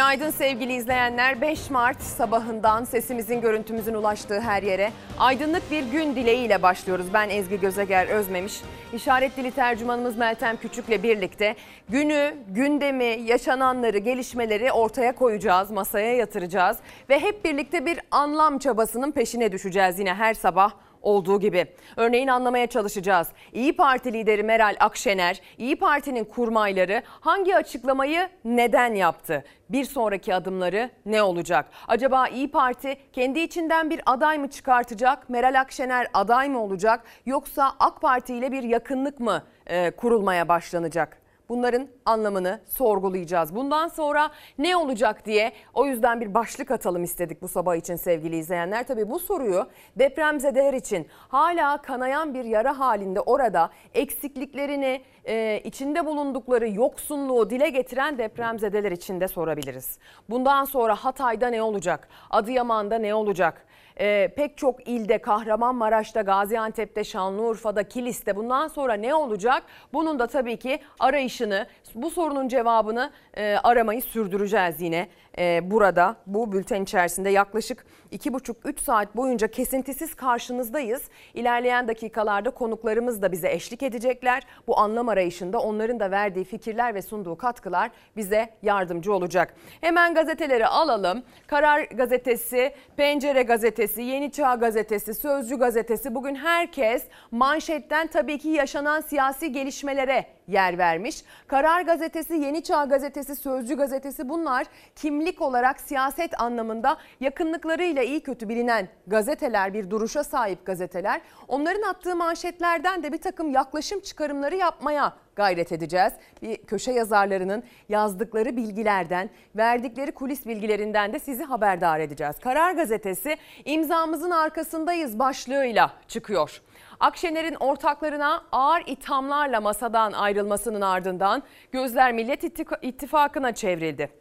Günaydın sevgili izleyenler. 5 Mart sabahından sesimizin görüntümüzün ulaştığı her yere aydınlık bir gün dileğiyle başlıyoruz. Ben Ezgi Gözeger Özmemiş. İşaret dili tercümanımız Meltem Küçük'le birlikte günü, gündemi, yaşananları, gelişmeleri ortaya koyacağız, masaya yatıracağız ve hep birlikte bir anlam çabasının peşine düşeceğiz yine her sabah olduğu gibi. Örneğin anlamaya çalışacağız. İyi Parti lideri Meral Akşener, İyi Parti'nin kurmayları hangi açıklamayı neden yaptı? Bir sonraki adımları ne olacak? Acaba İyi Parti kendi içinden bir aday mı çıkartacak? Meral Akşener aday mı olacak? Yoksa AK Parti ile bir yakınlık mı e, kurulmaya başlanacak? Bunların anlamını sorgulayacağız. Bundan sonra ne olacak diye o yüzden bir başlık atalım istedik bu sabah için sevgili izleyenler. Tabii bu soruyu depremzedeler için hala kanayan bir yara halinde orada eksikliklerini, e, içinde bulundukları yoksunluğu dile getiren depremzedeler için de sorabiliriz. Bundan sonra Hatay'da ne olacak? Adıyaman'da ne olacak? E, pek çok ilde Kahramanmaraş'ta, Gaziantep'te, Şanlıurfa'da, Kilis'te bundan sonra ne olacak? Bunun da tabii ki arayışını, bu sorunun cevabını e, aramayı sürdüreceğiz yine e, burada. Bu bülten içerisinde yaklaşık 2,5-3 saat boyunca kesintisiz karşınızdayız. İlerleyen dakikalarda konuklarımız da bize eşlik edecekler. Bu anlam arayışında onların da verdiği fikirler ve sunduğu katkılar bize yardımcı olacak. Hemen gazeteleri alalım. Karar Gazetesi, Pencere Gazetesi, Yeni Çağ Gazetesi, Sözcü Gazetesi bugün herkes manşetten tabii ki yaşanan siyasi gelişmelere yer vermiş. Karar Gazetesi, Yeni Çağ Gazetesi, Sözcü Gazetesi bunlar kimlik olarak siyaset anlamında yakınlıklarıyla iyi kötü bilinen gazeteler, bir duruşa sahip gazeteler. Onların attığı manşetlerden de bir takım yaklaşım çıkarımları yapmaya gayret edeceğiz. Bir köşe yazarlarının yazdıkları bilgilerden, verdikleri kulis bilgilerinden de sizi haberdar edeceğiz. Karar Gazetesi imzamızın arkasındayız başlığıyla çıkıyor. Akşener'in ortaklarına ağır ithamlarla masadan ayrılmasının ardından gözler Millet İttifakı'na çevrildi.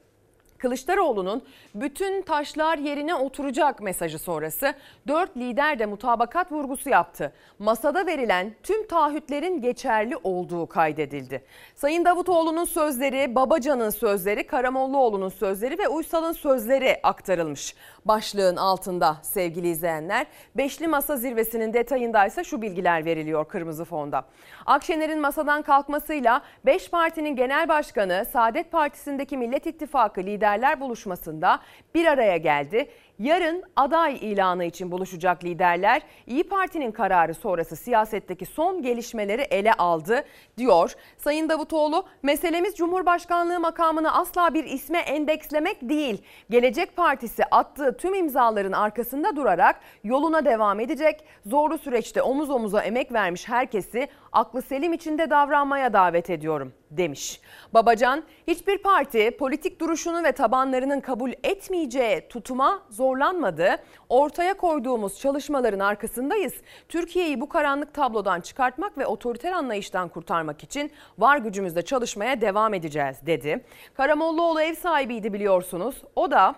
Kılıçdaroğlu'nun bütün taşlar yerine oturacak mesajı sonrası dört lider de mutabakat vurgusu yaptı. Masada verilen tüm taahhütlerin geçerli olduğu kaydedildi. Sayın Davutoğlu'nun sözleri, Babacan'ın sözleri, Karamollaoğlu'nun sözleri ve Uysal'ın sözleri aktarılmış. Başlığın altında sevgili izleyenler. Beşli Masa Zirvesi'nin detayındaysa şu bilgiler veriliyor kırmızı fonda. Akşener'in masadan kalkmasıyla 5 partinin genel başkanı Saadet Partisi'ndeki Millet İttifakı lider liderler buluşmasında bir araya geldi. Yarın aday ilanı için buluşacak liderler İyi Parti'nin kararı sonrası siyasetteki son gelişmeleri ele aldı diyor. Sayın Davutoğlu meselemiz Cumhurbaşkanlığı makamını asla bir isme endekslemek değil. Gelecek Partisi attığı tüm imzaların arkasında durarak yoluna devam edecek. Zorlu süreçte omuz omuza emek vermiş herkesi aklı selim içinde davranmaya davet ediyorum demiş. Babacan hiçbir parti politik duruşunu ve tabanlarının kabul etmeyeceği tutuma zorlanmadı. Ortaya koyduğumuz çalışmaların arkasındayız. Türkiye'yi bu karanlık tablodan çıkartmak ve otoriter anlayıştan kurtarmak için var gücümüzle çalışmaya devam edeceğiz dedi. Karamollaoğlu ev sahibiydi biliyorsunuz. O da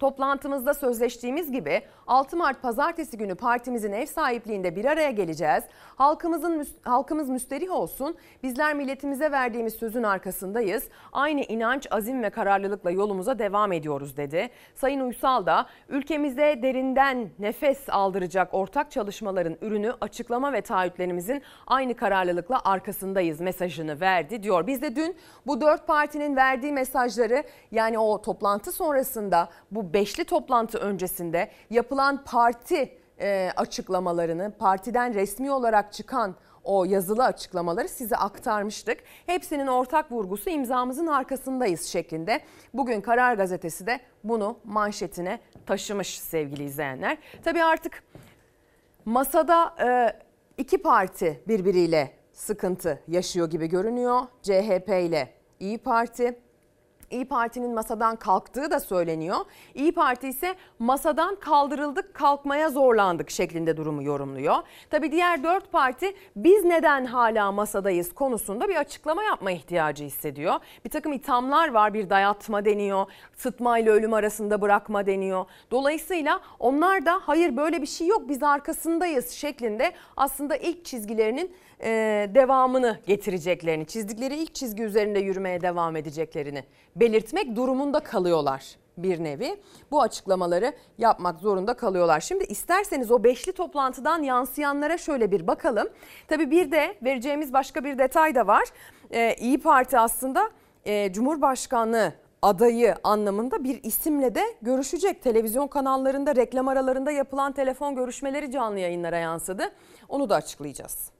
Toplantımızda sözleştiğimiz gibi 6 Mart pazartesi günü partimizin ev sahipliğinde bir araya geleceğiz. Halkımızın halkımız müsterih olsun. Bizler milletimize verdiğimiz sözün arkasındayız. Aynı inanç, azim ve kararlılıkla yolumuza devam ediyoruz dedi. Sayın Uysal da ülkemize derinden nefes aldıracak ortak çalışmaların ürünü açıklama ve taahhütlerimizin aynı kararlılıkla arkasındayız mesajını verdi diyor. Biz de dün bu dört partinin verdiği mesajları yani o toplantı sonrasında bu beşli toplantı öncesinde yapılan parti e, açıklamalarını, partiden resmi olarak çıkan o yazılı açıklamaları size aktarmıştık. Hepsinin ortak vurgusu imzamızın arkasındayız şeklinde. Bugün Karar Gazetesi de bunu manşetine taşımış sevgili izleyenler. Tabii artık masada e, iki parti birbiriyle sıkıntı yaşıyor gibi görünüyor. CHP ile İyi Parti İyi Parti'nin masadan kalktığı da söyleniyor. İyi Parti ise masadan kaldırıldık kalkmaya zorlandık şeklinde durumu yorumluyor. Tabi diğer dört parti biz neden hala masadayız konusunda bir açıklama yapma ihtiyacı hissediyor. Bir takım ithamlar var bir dayatma deniyor. Sıtma ile ölüm arasında bırakma deniyor. Dolayısıyla onlar da hayır böyle bir şey yok biz arkasındayız şeklinde aslında ilk çizgilerinin e, devamını getireceklerini, çizdikleri ilk çizgi üzerinde yürümeye devam edeceklerini belirtmek durumunda kalıyorlar bir nevi. Bu açıklamaları yapmak zorunda kalıyorlar. Şimdi isterseniz o beşli toplantıdan yansıyanlara şöyle bir bakalım. Tabii bir de vereceğimiz başka bir detay da var. Ee, İyi Parti aslında e, Cumhurbaşkanlığı adayı anlamında bir isimle de görüşecek. Televizyon kanallarında reklam aralarında yapılan telefon görüşmeleri canlı yayınlara yansıdı. Onu da açıklayacağız.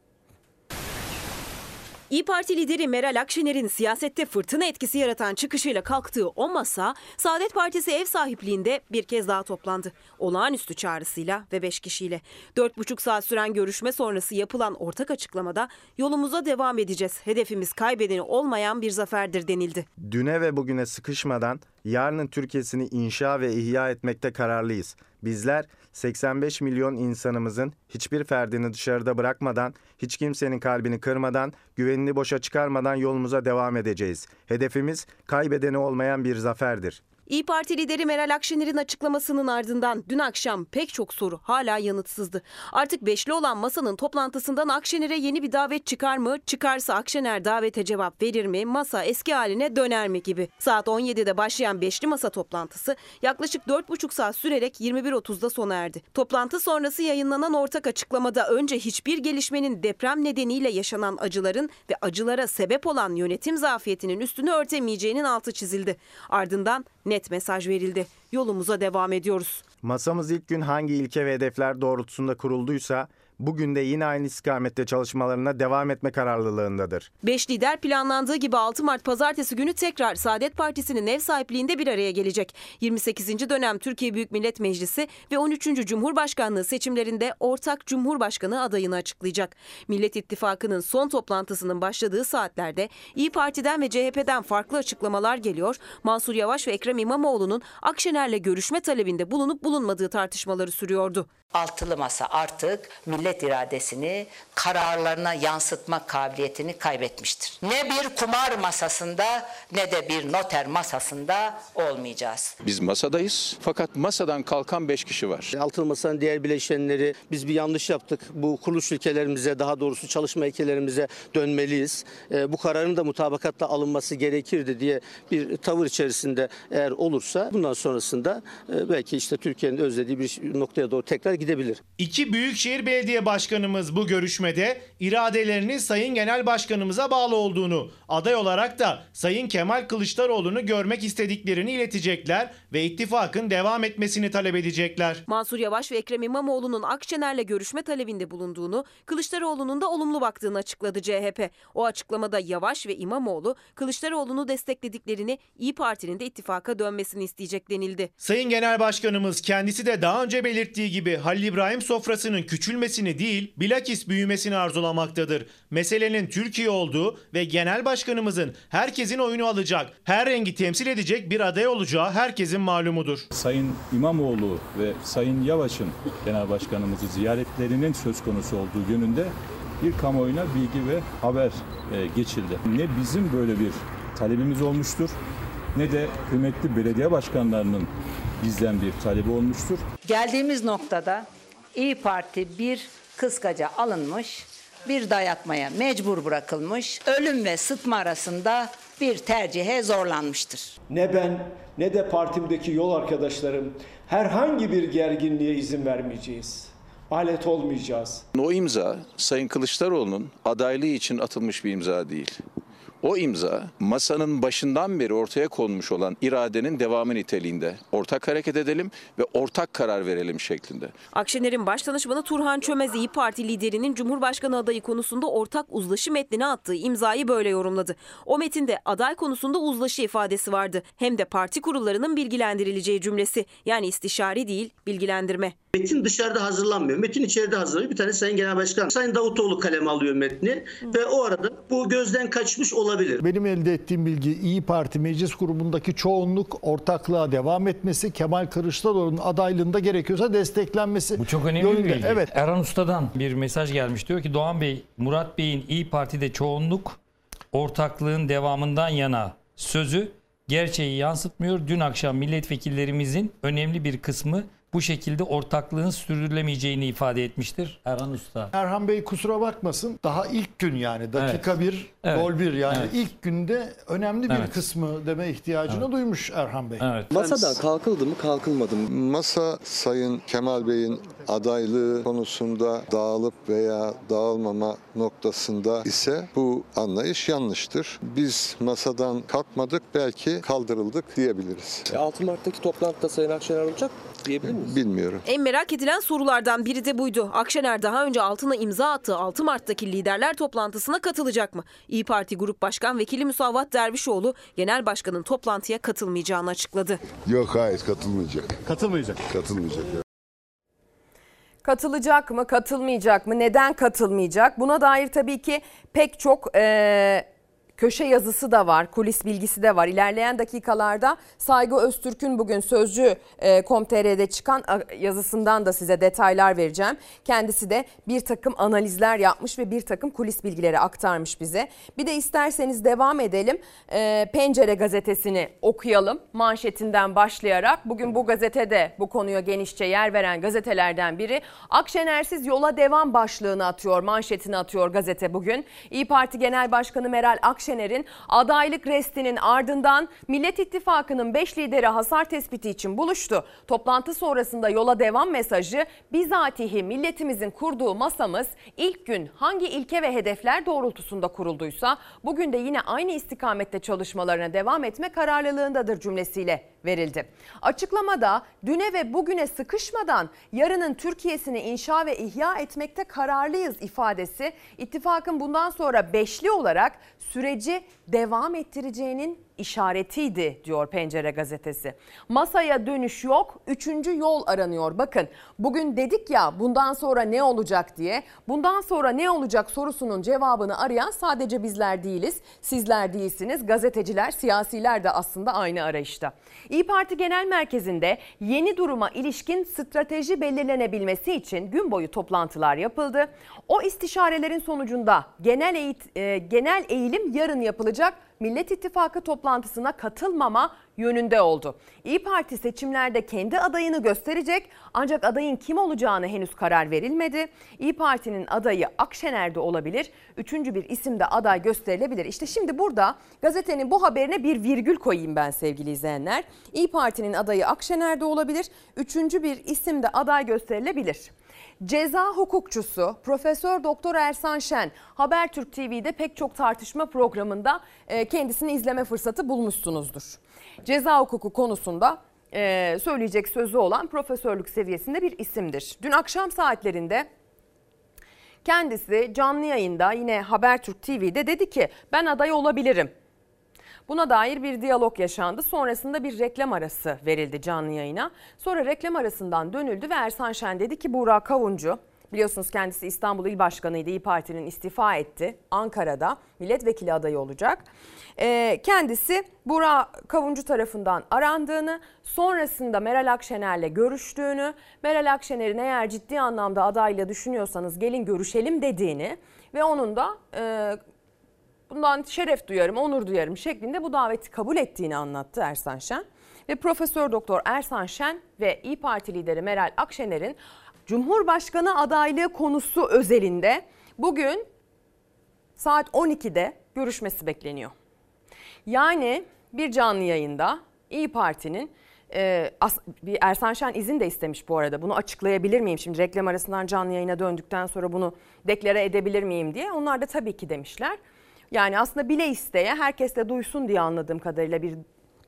İyi Parti lideri Meral Akşener'in siyasette fırtına etkisi yaratan çıkışıyla kalktığı o masa Saadet Partisi ev sahipliğinde bir kez daha toplandı. Olağanüstü çağrısıyla ve 5 kişiyle. 4,5 saat süren görüşme sonrası yapılan ortak açıklamada yolumuza devam edeceğiz. Hedefimiz kaybedeni olmayan bir zaferdir denildi. Düne ve bugüne sıkışmadan yarının Türkiye'sini inşa ve ihya etmekte kararlıyız. Bizler 85 milyon insanımızın hiçbir ferdini dışarıda bırakmadan, hiç kimsenin kalbini kırmadan, güvenini boşa çıkarmadan yolumuza devam edeceğiz. Hedefimiz kaybedeni olmayan bir zaferdir. İyi Parti lideri Meral Akşener'in açıklamasının ardından dün akşam pek çok soru hala yanıtsızdı. Artık beşli olan masanın toplantısından Akşener'e yeni bir davet çıkar mı? Çıkarsa Akşener davete cevap verir mi? Masa eski haline döner mi gibi. Saat 17'de başlayan beşli masa toplantısı yaklaşık 4,5 saat sürerek 21.30'da sona erdi. Toplantı sonrası yayınlanan ortak açıklamada önce hiçbir gelişmenin deprem nedeniyle yaşanan acıların ve acılara sebep olan yönetim zafiyetinin üstünü örtemeyeceğinin altı çizildi. Ardından net mesaj verildi. Yolumuza devam ediyoruz. Masamız ilk gün hangi ilke ve hedefler doğrultusunda kurulduysa bugün de yine aynı istikamette çalışmalarına devam etme kararlılığındadır. Beş lider planlandığı gibi 6 Mart pazartesi günü tekrar Saadet Partisi'nin ev sahipliğinde bir araya gelecek. 28. dönem Türkiye Büyük Millet Meclisi ve 13. Cumhurbaşkanlığı seçimlerinde ortak Cumhurbaşkanı adayını açıklayacak. Millet İttifakı'nın son toplantısının başladığı saatlerde İyi Parti'den ve CHP'den farklı açıklamalar geliyor. Mansur Yavaş ve Ekrem İmamoğlu'nun Akşener'le görüşme talebinde bulunup bulunmadığı tartışmaları sürüyordu. Altılı masa artık millet iradesini kararlarına yansıtma kabiliyetini kaybetmiştir. Ne bir kumar masasında ne de bir noter masasında olmayacağız. Biz masadayız fakat masadan kalkan 5 kişi var. Altılı Masa'nın diğer bileşenleri biz bir yanlış yaptık. Bu kuruluş ilkelerimize daha doğrusu çalışma ilkelerimize dönmeliyiz. E, bu kararın da mutabakatla alınması gerekirdi diye bir tavır içerisinde eğer olursa bundan sonrasında e, belki işte Türkiye'nin özlediği bir noktaya doğru tekrar gidebilir. İki Büyükşehir Belediye Başkanımız bu görüşmede iradelerinin Sayın Genel Başkanımıza bağlı olduğunu, aday olarak da Sayın Kemal Kılıçdaroğlu'nu görmek istediklerini iletecekler ve ittifakın devam etmesini talep edecekler. Mansur Yavaş ve Ekrem İmamoğlu'nun Akşener'le görüşme talebinde bulunduğunu, Kılıçdaroğlu'nun da olumlu baktığını açıkladı CHP. O açıklamada Yavaş ve İmamoğlu Kılıçdaroğlu'nu desteklediklerini, İyi Parti'nin de ittifaka dönmesini isteyecek denildi. Sayın Genel Başkanımız kendisi de daha önce belirttiği gibi Halil İbrahim sofrasının küçülmesini değil, bilakis büyümesini arzulamaktadır. Meselenin Türkiye olduğu ve Genel Başkanımızın herkesin oyunu alacak, her rengi temsil edecek bir aday olacağı herkesin malumudur. Sayın İmamoğlu ve Sayın Yavaş'ın genel başkanımızı ziyaretlerinin söz konusu olduğu yönünde bir kamuoyuna bilgi ve haber e, geçildi. Ne bizim böyle bir talebimiz olmuştur ne de kıymetli belediye başkanlarının bizden bir talebi olmuştur. Geldiğimiz noktada İyi Parti bir kıskaca alınmış, bir dayatmaya mecbur bırakılmış, ölüm ve sıtma arasında bir tercihe zorlanmıştır. Ne ben ne de partimdeki yol arkadaşlarım herhangi bir gerginliğe izin vermeyeceğiz. Alet olmayacağız. O imza Sayın Kılıçdaroğlu'nun adaylığı için atılmış bir imza değil. O imza masanın başından beri ortaya konmuş olan iradenin devamı niteliğinde. Ortak hareket edelim ve ortak karar verelim şeklinde. Akşener'in başdanışmanı Turhan Çömez İyi Parti liderinin Cumhurbaşkanı adayı konusunda ortak uzlaşı metnine attığı imzayı böyle yorumladı. O metinde aday konusunda uzlaşı ifadesi vardı. Hem de parti kurullarının bilgilendirileceği cümlesi. Yani istişare değil, bilgilendirme. Metin dışarıda hazırlanmıyor. Metin içeride hazırlanıyor. Bir tane Sayın Genel Başkan, Sayın Davutoğlu kaleme alıyor metni ve o arada bu gözden kaçmış olabilir. Benim elde ettiğim bilgi İyi Parti meclis grubundaki çoğunluk ortaklığa devam etmesi, Kemal Kılıçdaroğlu'nun adaylığında gerekiyorsa desteklenmesi. Bu çok önemli yönünde. bir bilgi. Evet. Erhan Usta'dan bir mesaj gelmiş. Diyor ki Doğan Bey, Murat Bey'in İyi Parti'de çoğunluk ortaklığın devamından yana sözü gerçeği yansıtmıyor. Dün akşam milletvekillerimizin önemli bir kısmı bu şekilde ortaklığın sürdürülemeyeceğini ifade etmiştir Erhan Usta. Erhan Bey kusura bakmasın. Daha ilk gün yani dakika bir, Evet. gol bir yani Evet. ilk günde önemli bir Evet. kısmı deme ihtiyacını duymuş Erhan Bey. Evet. Masadan kalkıldı mı kalkılmadı mı? Masa Sayın Kemal Bey'in adaylığı konusunda dağılıp veya dağılmama noktasında ise bu anlayış yanlıştır. Biz masadan kalkmadık belki kaldırıldık diyebiliriz. E, 6 Mart'taki toplantıda Sayın Akşener olacak diyebilir miyiz? Bilmiyorum. En merak edilen sorulardan biri de buydu. Akşener daha önce altına imza attığı 6 Mart'taki liderler toplantısına katılacak mı? İyi Parti Grup Başkan Vekili Musavat Dervişoğlu Genel Başkan'ın toplantıya katılmayacağını açıkladı. Yok hayır katılmayacak. Katılmayacak. Katılmayacak. Katılacak mı, katılmayacak mı? Neden katılmayacak? Buna dair tabii ki pek çok eee, köşe yazısı da var, kulis bilgisi de var. İlerleyen dakikalarda Saygı Öztürk'ün bugün Sözcü e, çıkan yazısından da size detaylar vereceğim. Kendisi de bir takım analizler yapmış ve bir takım kulis bilgileri aktarmış bize. Bir de isterseniz devam edelim. E, Pencere gazetesini okuyalım manşetinden başlayarak. Bugün bu gazetede bu konuya genişçe yer veren gazetelerden biri. Akşenersiz yola devam başlığını atıyor, manşetini atıyor gazete bugün. İyi Parti Genel Başkanı Meral Akşener'in adaylık restinin ardından Millet İttifakı'nın 5 lideri hasar tespiti için buluştu. Toplantı sonrasında yola devam mesajı bizatihi milletimizin kurduğu masamız ilk gün hangi ilke ve hedefler doğrultusunda kurulduysa bugün de yine aynı istikamette çalışmalarına devam etme kararlılığındadır cümlesiyle verildi. Açıklamada düne ve bugüne sıkışmadan yarının Türkiye'sini inşa ve ihya etmekte kararlıyız ifadesi ittifakın bundan sonra beşli olarak süreci devam ettireceğinin işaretiydi diyor Pencere gazetesi. Masaya dönüş yok, üçüncü yol aranıyor. Bakın bugün dedik ya bundan sonra ne olacak diye. Bundan sonra ne olacak sorusunun cevabını arayan sadece bizler değiliz. Sizler değilsiniz. Gazeteciler, siyasiler de aslında aynı arayışta. İyi Parti Genel Merkezi'nde yeni duruma ilişkin strateji belirlenebilmesi için gün boyu toplantılar yapıldı. O istişarelerin sonucunda genel eğit- e, genel eğilim yarın yapılacak Millet İttifakı toplantısına katılmama yönünde oldu. İyi Parti seçimlerde kendi adayını gösterecek ancak adayın kim olacağını henüz karar verilmedi. İyi Parti'nin adayı Akşener'de olabilir. Üçüncü bir isim de aday gösterilebilir. İşte şimdi burada gazetenin bu haberine bir virgül koyayım ben sevgili izleyenler. İyi Parti'nin adayı Akşener'de olabilir. Üçüncü bir isim de aday gösterilebilir. Ceza hukukçusu Profesör Doktor Ersan Şen Habertürk TV'de pek çok tartışma programında e, kendisini izleme fırsatı bulmuşsunuzdur. Ceza hukuku konusunda e, söyleyecek sözü olan profesörlük seviyesinde bir isimdir. Dün akşam saatlerinde kendisi canlı yayında yine Habertürk TV'de dedi ki ben aday olabilirim. Buna dair bir diyalog yaşandı. Sonrasında bir reklam arası verildi canlı yayına. Sonra reklam arasından dönüldü ve Ersan Şen dedi ki Buğra Kavuncu Biliyorsunuz kendisi İstanbul İl Başkanı'ydı. İyi Parti'nin istifa etti. Ankara'da milletvekili adayı olacak. Ee, kendisi Burak Kavuncu tarafından arandığını, sonrasında Meral Akşener'le görüştüğünü, Meral Akşener'in eğer ciddi anlamda adayla düşünüyorsanız gelin görüşelim dediğini ve onun da e, bundan şeref duyarım, onur duyarım şeklinde bu daveti kabul ettiğini anlattı Ersan Şen. Ve Profesör Doktor Ersan Şen ve İyi Parti lideri Meral Akşener'in Cumhurbaşkanı adaylığı konusu özelinde bugün saat 12'de görüşmesi bekleniyor. Yani bir canlı yayında İyi Parti'nin e, bir Ersan Şen izin de istemiş bu arada. Bunu açıklayabilir miyim? Şimdi reklam arasından canlı yayına döndükten sonra bunu deklare edebilir miyim diye. Onlar da tabii ki demişler. Yani aslında bile isteye herkes de duysun diye anladığım kadarıyla bir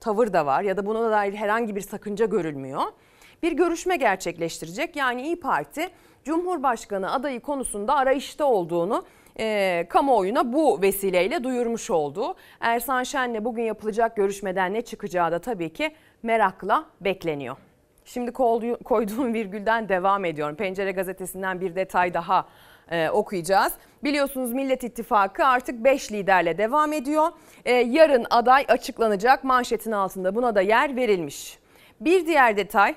tavır da var ya da buna dair herhangi bir sakınca görülmüyor. Bir görüşme gerçekleştirecek. Yani İyi Parti Cumhurbaşkanı adayı konusunda arayışta olduğunu e, kamuoyuna bu vesileyle duyurmuş oldu. Ersan Şen'le bugün yapılacak görüşmeden ne çıkacağı da tabii ki merakla bekleniyor. Şimdi koydu- koyduğum virgülden devam ediyorum. Pencere gazetesinden bir detay daha e, okuyacağız. Biliyorsunuz Millet İttifakı artık 5 liderle devam ediyor. E, yarın aday açıklanacak manşetin altında buna da yer verilmiş. Bir diğer detay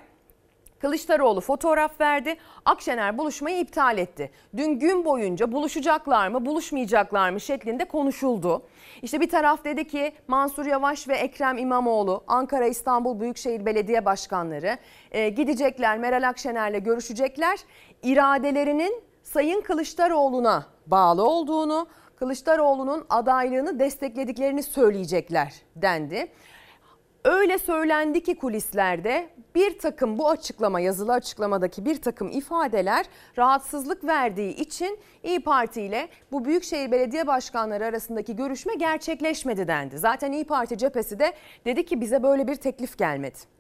Kılıçdaroğlu fotoğraf verdi. Akşener buluşmayı iptal etti. Dün gün boyunca buluşacaklar mı, buluşmayacaklar mı şeklinde konuşuldu. İşte bir taraf dedi ki Mansur Yavaş ve Ekrem İmamoğlu, Ankara İstanbul Büyükşehir Belediye Başkanları e, gidecekler, Meral Akşener'le görüşecekler. İradelerinin Sayın Kılıçdaroğlu'na bağlı olduğunu, Kılıçdaroğlu'nun adaylığını desteklediklerini söyleyecekler dendi. Öyle söylendi ki kulislerde bir takım bu açıklama yazılı açıklamadaki bir takım ifadeler rahatsızlık verdiği için İyi Parti ile bu Büyükşehir Belediye Başkanları arasındaki görüşme gerçekleşmedi dendi. Zaten İyi Parti cephesi de dedi ki bize böyle bir teklif gelmedi.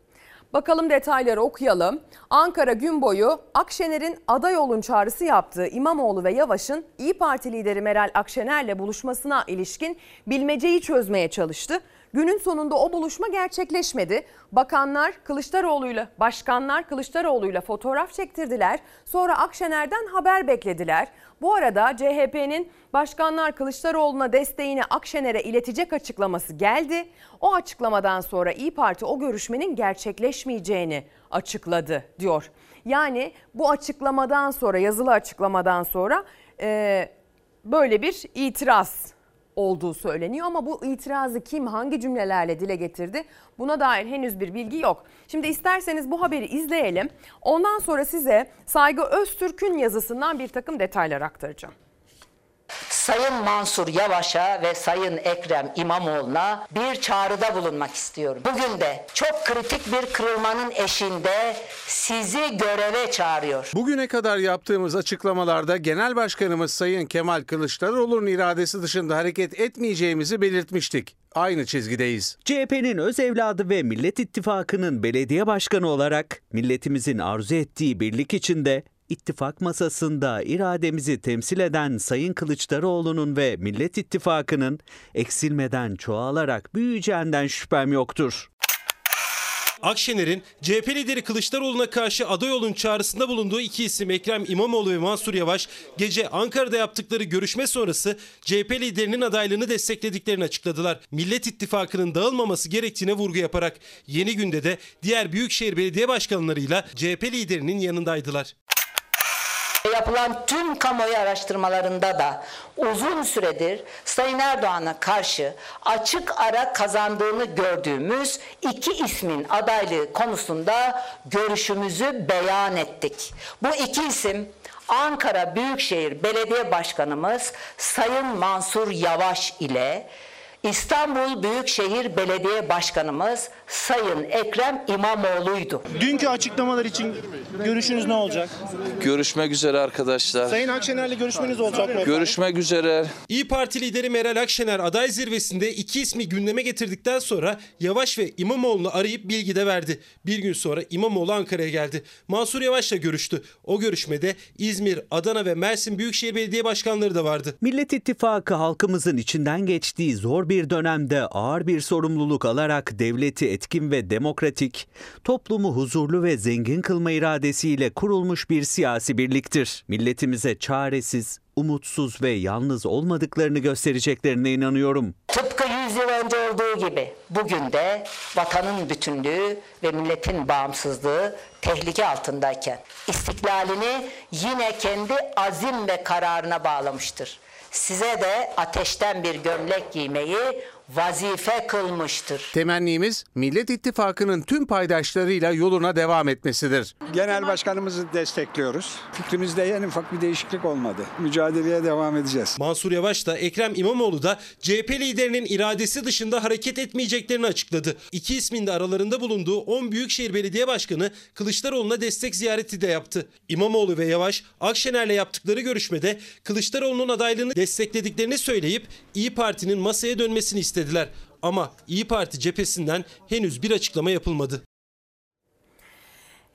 Bakalım detayları okuyalım. Ankara gün boyu Akşener'in aday olun çağrısı yaptığı İmamoğlu ve Yavaş'ın İyi Parti lideri Meral Akşener'le buluşmasına ilişkin bilmeceyi çözmeye çalıştı. Günün sonunda o buluşma gerçekleşmedi. Bakanlar Kılıçdaroğlu'yla, başkanlar Kılıçdaroğlu'yla fotoğraf çektirdiler. Sonra Akşener'den haber beklediler. Bu arada CHP'nin başkanlar Kılıçdaroğlu'na desteğini Akşener'e iletecek açıklaması geldi. O açıklamadan sonra İyi Parti o görüşmenin gerçekleşmeyeceğini açıkladı diyor. Yani bu açıklamadan sonra yazılı açıklamadan sonra e, böyle bir itiraz olduğu söyleniyor ama bu itirazı kim hangi cümlelerle dile getirdi buna dair henüz bir bilgi yok. Şimdi isterseniz bu haberi izleyelim. Ondan sonra size Saygı Öztürk'ün yazısından bir takım detaylar aktaracağım. Sayın Mansur Yavaş'a ve Sayın Ekrem İmamoğlu'na bir çağrıda bulunmak istiyorum. Bugün de çok kritik bir kırılmanın eşinde sizi göreve çağırıyor. Bugüne kadar yaptığımız açıklamalarda Genel Başkanımız Sayın Kemal Kılıçdaroğlu'nun iradesi dışında hareket etmeyeceğimizi belirtmiştik. Aynı çizgideyiz. CHP'nin öz evladı ve Millet İttifakı'nın belediye başkanı olarak milletimizin arzu ettiği birlik içinde ittifak masasında irademizi temsil eden Sayın Kılıçdaroğlu'nun ve Millet İttifakı'nın eksilmeden çoğalarak büyüyeceğinden şüphem yoktur. Akşener'in CHP lideri Kılıçdaroğlu'na karşı aday olun çağrısında bulunduğu iki isim Ekrem İmamoğlu ve Mansur Yavaş gece Ankara'da yaptıkları görüşme sonrası CHP liderinin adaylığını desteklediklerini açıkladılar. Millet İttifakı'nın dağılmaması gerektiğine vurgu yaparak yeni günde de diğer büyükşehir belediye başkanlarıyla CHP liderinin yanındaydılar. Yapılan tüm kamuoyu araştırmalarında da uzun süredir Sayın Erdoğan'a karşı açık ara kazandığını gördüğümüz iki ismin adaylığı konusunda görüşümüzü beyan ettik. Bu iki isim Ankara Büyükşehir Belediye Başkanımız Sayın Mansur Yavaş ile İstanbul Büyükşehir Belediye Başkanımız Sayın Ekrem İmamoğlu'ydu. Dünkü açıklamalar için görüşünüz ne olacak? Görüşmek üzere arkadaşlar. Sayın Akşener'le görüşmeniz olacak mı? Görüşmek üzere. İyi Parti lideri Meral Akşener aday zirvesinde iki ismi gündeme getirdikten sonra Yavaş ve İmamoğlu'nu arayıp bilgi de verdi. Bir gün sonra İmamoğlu Ankara'ya geldi. Mansur Yavaş'la görüştü. O görüşmede İzmir, Adana ve Mersin Büyükşehir Belediye Başkanları da vardı. Millet İttifakı halkımızın içinden geçtiği zor bir dönemde ağır bir sorumluluk alarak devleti etkin ve demokratik, toplumu huzurlu ve zengin kılma iradesiyle kurulmuş bir siyasi birliktir. Milletimize çaresiz, umutsuz ve yalnız olmadıklarını göstereceklerine inanıyorum. Tıpkı 100 yıl önce olduğu gibi bugün de vatanın bütünlüğü ve milletin bağımsızlığı tehlike altındayken istiklalini yine kendi azim ve kararına bağlamıştır. Size de ateşten bir gömlek giymeyi vazife kılmıştır. Temennimiz Millet İttifakı'nın tüm paydaşlarıyla yoluna devam etmesidir. Genel başkanımızı destekliyoruz. Fikrimizde en ufak bir değişiklik olmadı. Mücadeleye devam edeceğiz. Mansur Yavaş da Ekrem İmamoğlu da CHP liderinin iradesi dışında hareket etmeyeceklerini açıkladı. İki ismin de aralarında bulunduğu 10 Büyükşehir Belediye Başkanı Kılıçdaroğlu'na destek ziyareti de yaptı. İmamoğlu ve Yavaş Akşener'le yaptıkları görüşmede Kılıçdaroğlu'nun adaylığını desteklediklerini söyleyip İyi Parti'nin masaya dönmesini istediler. Ama İyi Parti cephesinden henüz bir açıklama yapılmadı.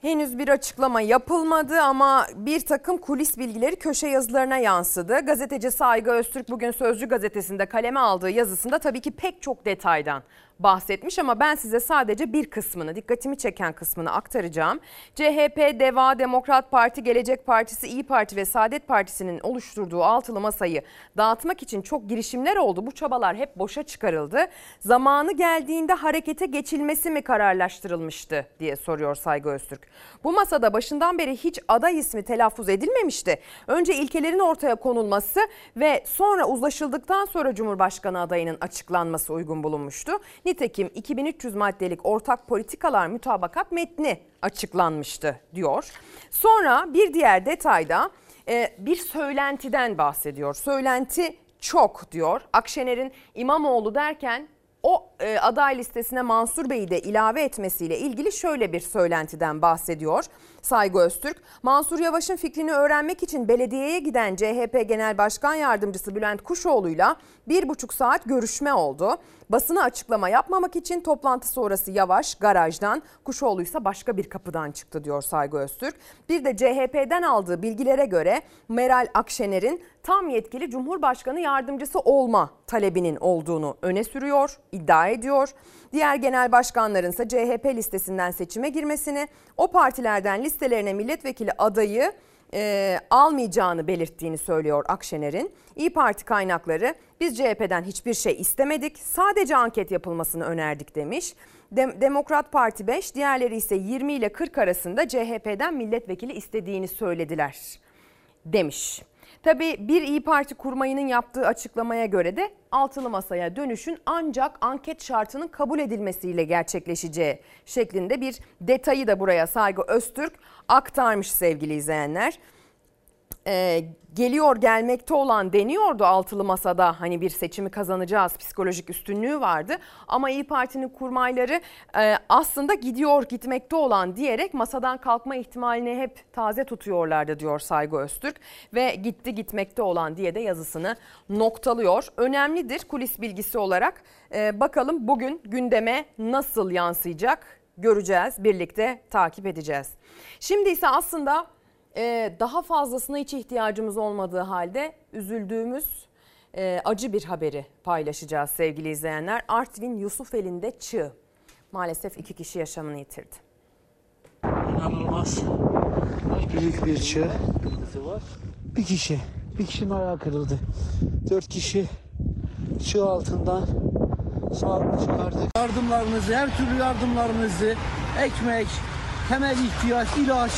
Henüz bir açıklama yapılmadı ama bir takım kulis bilgileri köşe yazılarına yansıdı. Gazeteci Saygı Öztürk bugün Sözcü gazetesinde kaleme aldığı yazısında tabii ki pek çok detaydan bahsetmiş ama ben size sadece bir kısmını, dikkatimi çeken kısmını aktaracağım. CHP, DEVA, Demokrat Parti, Gelecek Partisi, İyi Parti ve Saadet Partisi'nin oluşturduğu altılı masayı dağıtmak için çok girişimler oldu. Bu çabalar hep boşa çıkarıldı. Zamanı geldiğinde harekete geçilmesi mi kararlaştırılmıştı diye soruyor Saygı Öztürk. Bu masada başından beri hiç aday ismi telaffuz edilmemişti. Önce ilkelerin ortaya konulması ve sonra uzlaşıldıktan sonra Cumhurbaşkanı adayının açıklanması uygun bulunmuştu. Nitekim 2300 maddelik ortak politikalar mütabakat metni açıklanmıştı diyor. Sonra bir diğer detayda e, bir söylentiden bahsediyor. Söylenti çok diyor. Akşener'in İmamoğlu derken o e, aday listesine Mansur Bey'i de ilave etmesiyle ilgili şöyle bir söylentiden bahsediyor Saygı Öztürk. Mansur Yavaş'ın fikrini öğrenmek için belediyeye giden CHP Genel Başkan Yardımcısı Bülent Kuşoğlu'yla bir buçuk saat görüşme oldu. Basına açıklama yapmamak için toplantı sonrası Yavaş garajdan, Kuşoğlu ise başka bir kapıdan çıktı diyor Saygı Öztürk. Bir de CHP'den aldığı bilgilere göre Meral Akşener'in tam yetkili Cumhurbaşkanı yardımcısı olma talebinin olduğunu öne sürüyor, iddia ediyor. Diğer genel başkanların ise CHP listesinden seçime girmesini, o partilerden listelerine milletvekili adayı e, almayacağını belirttiğini söylüyor Akşener'in. İyi Parti kaynakları biz CHP'den hiçbir şey istemedik sadece anket yapılmasını önerdik demiş. Dem- Demokrat Parti 5 diğerleri ise 20 ile 40 arasında CHP'den milletvekili istediğini söylediler demiş. Tabii bir İyi Parti kurmayının yaptığı açıklamaya göre de altılı masaya dönüşün ancak anket şartının kabul edilmesiyle gerçekleşeceği şeklinde bir detayı da buraya Saygı Öztürk aktarmış sevgili izleyenler. Ee, geliyor gelmekte olan deniyordu altılı masada. Hani bir seçimi kazanacağız psikolojik üstünlüğü vardı. Ama İyi Parti'nin kurmayları e, aslında gidiyor gitmekte olan diyerek masadan kalkma ihtimalini hep taze tutuyorlardı diyor Saygı Öztürk. Ve gitti gitmekte olan diye de yazısını noktalıyor. Önemlidir kulis bilgisi olarak. E, bakalım bugün gündeme nasıl yansıyacak göreceğiz. Birlikte takip edeceğiz. Şimdi ise aslında ee, daha fazlasına hiç ihtiyacımız olmadığı halde üzüldüğümüz e, acı bir haberi paylaşacağız sevgili izleyenler. Artvin Yusufeli'nde çığ. Maalesef iki kişi yaşamını yitirdi. İnanılmaz. Büyük bir çığ. Bir kişi. Bir kişinin ayağı kırıldı. Dört kişi çığ altından sağlıklı çıkardık. Yardımlarınızı, her türlü yardımlarınızı, ekmek, temel ihtiyaç, ilaç,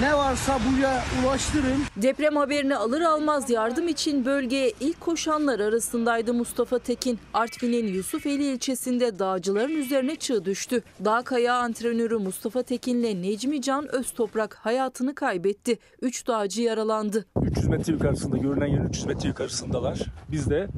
ne varsa buraya ulaştırın. Deprem haberini alır almaz yardım için bölgeye ilk koşanlar arasındaydı Mustafa Tekin. Artvin'in Yusufeli ilçesinde dağcıların üzerine çığ düştü. Dağ kayağı antrenörü Mustafa Tekin'le Necmi Can Öztoprak hayatını kaybetti. Üç dağcı yaralandı. 300 metre yukarısında görünen yerin 300 metre yukarısındalar. Biz de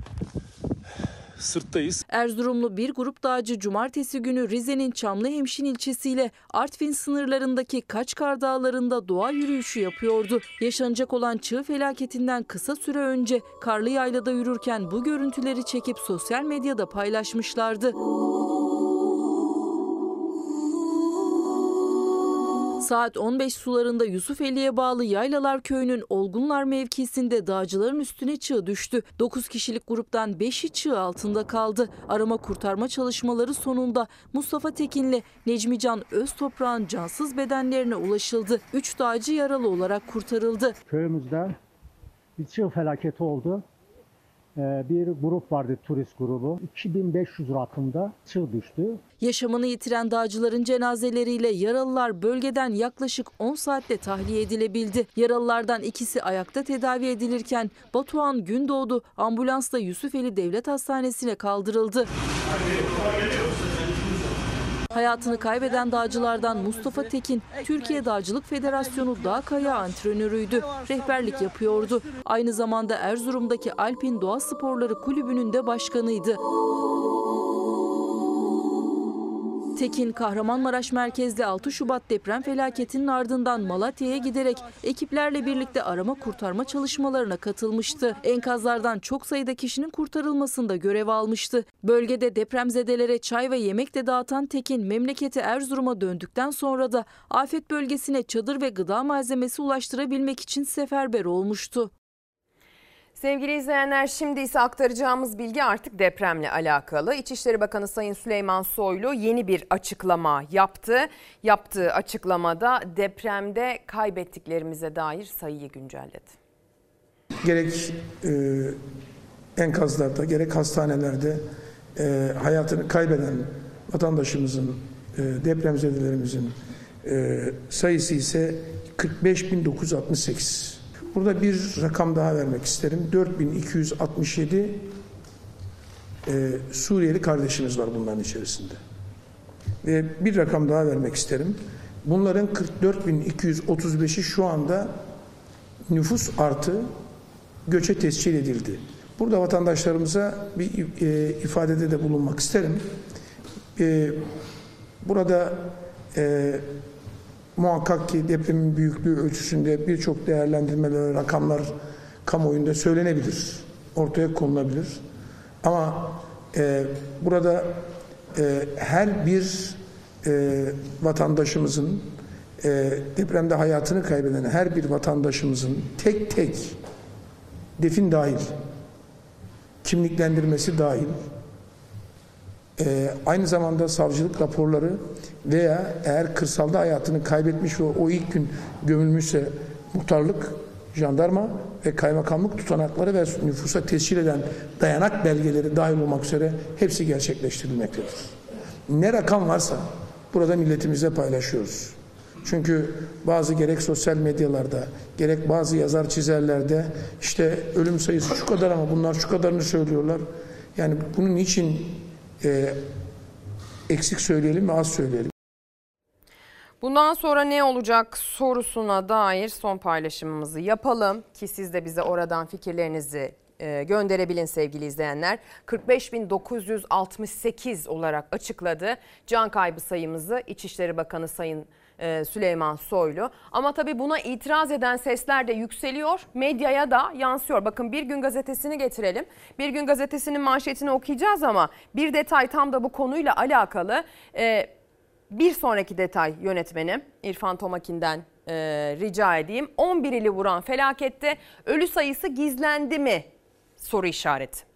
sırttayız. Erzurumlu bir grup dağcı cumartesi günü Rize'nin Çamlıhemşin ilçesiyle Artvin sınırlarındaki Kaçkar Dağları'nda doğa yürüyüşü yapıyordu. Yaşanacak olan çığ felaketinden kısa süre önce karlı yaylada yürürken bu görüntüleri çekip sosyal medyada paylaşmışlardı. Saat 15 sularında Yusufeli'ye bağlı Yaylalar Köyü'nün Olgunlar mevkisinde dağcıların üstüne çığ düştü. 9 kişilik gruptan 5'i çığ altında kaldı. Arama kurtarma çalışmaları sonunda Mustafa Tekin'le Necmican Öztoprak'ın cansız bedenlerine ulaşıldı. 3 dağcı yaralı olarak kurtarıldı. Köyümüzde bir çığ felaketi oldu. Ee, Bir grup vardı turist grubu. 2500 rakımda çığ düştü. Yaşamını yitiren dağcıların cenazeleriyle yaralılar bölgeden yaklaşık 10 saatte tahliye edilebildi. Yaralılardan ikisi ayakta tedavi edilirken Batuhan Gündoğdu ambulansla Yusufeli Devlet Hastanesi'ne kaldırıldı. Hayatını kaybeden dağcılardan Mustafa Tekin, Türkiye Dağcılık Federasyonu Dağ Kaya antrenörüydü. Rehberlik yapıyordu. Aynı zamanda Erzurum'daki Alpin Doğa Sporları Kulübü'nün de başkanıydı. Tekin, Kahramanmaraş merkezli 6 Şubat deprem felaketinin ardından Malatya'ya giderek ekiplerle birlikte arama kurtarma çalışmalarına katılmıştı. Enkazlardan çok sayıda kişinin kurtarılmasında görev almıştı. Bölgede depremzedelere çay ve yemek de dağıtan Tekin, memleketi Erzurum'a döndükten sonra da afet bölgesine çadır ve gıda malzemesi ulaştırabilmek için seferber olmuştu. Sevgili izleyenler şimdi ise aktaracağımız bilgi artık depremle alakalı. İçişleri Bakanı Sayın Süleyman Soylu yeni bir açıklama yaptı. Yaptığı açıklamada depremde kaybettiklerimize dair sayıyı güncelledi. gerek e, enkazlarda gerek hastanelerde e, hayatını kaybeden vatandaşımızın, e, depremzedelerimizin e, sayısı ise 45.968. Burada bir rakam daha vermek isterim. 4267 e, Suriyeli kardeşimiz var bunların içerisinde. Ve bir rakam daha vermek isterim. Bunların 44.235'i şu anda nüfus artı göçe tescil edildi. Burada vatandaşlarımıza bir e, ifadede de bulunmak isterim. E, burada e, muhakkak ki depremin büyüklüğü ölçüsünde birçok değerlendirmeler, rakamlar kamuoyunda söylenebilir, ortaya konulabilir. Ama e, burada e, her bir e, vatandaşımızın e, depremde hayatını kaybeden her bir vatandaşımızın tek tek defin dahil, kimliklendirmesi dahil, e, aynı zamanda savcılık raporları veya eğer kırsalda hayatını kaybetmiş ve o ilk gün gömülmüşse muhtarlık, jandarma ve kaymakamlık tutanakları ve nüfusa tescil eden dayanak belgeleri dahil olmak üzere hepsi gerçekleştirilmektedir. Ne rakam varsa burada milletimizle paylaşıyoruz. Çünkü bazı gerek sosyal medyalarda, gerek bazı yazar çizerlerde işte ölüm sayısı şu kadar ama bunlar şu kadarını söylüyorlar. Yani bunun için e, eksik söyleyelim ve az söyleyelim. Bundan sonra ne olacak sorusuna dair son paylaşımımızı yapalım ki siz de bize oradan fikirlerinizi e, gönderebilin sevgili izleyenler. 45.968 olarak açıkladı can kaybı sayımızı İçişleri Bakanı Sayın Süleyman Soylu. Ama tabii buna itiraz eden sesler de yükseliyor. Medyaya da yansıyor. Bakın Bir Gün Gazetesi'ni getirelim. Bir Gün Gazetesi'nin manşetini okuyacağız ama bir detay tam da bu konuyla alakalı. E, bir sonraki detay yönetmenim İrfan Tomakin'den e, rica edeyim. 11 ili vuran felakette ölü sayısı gizlendi mi? Soru işareti.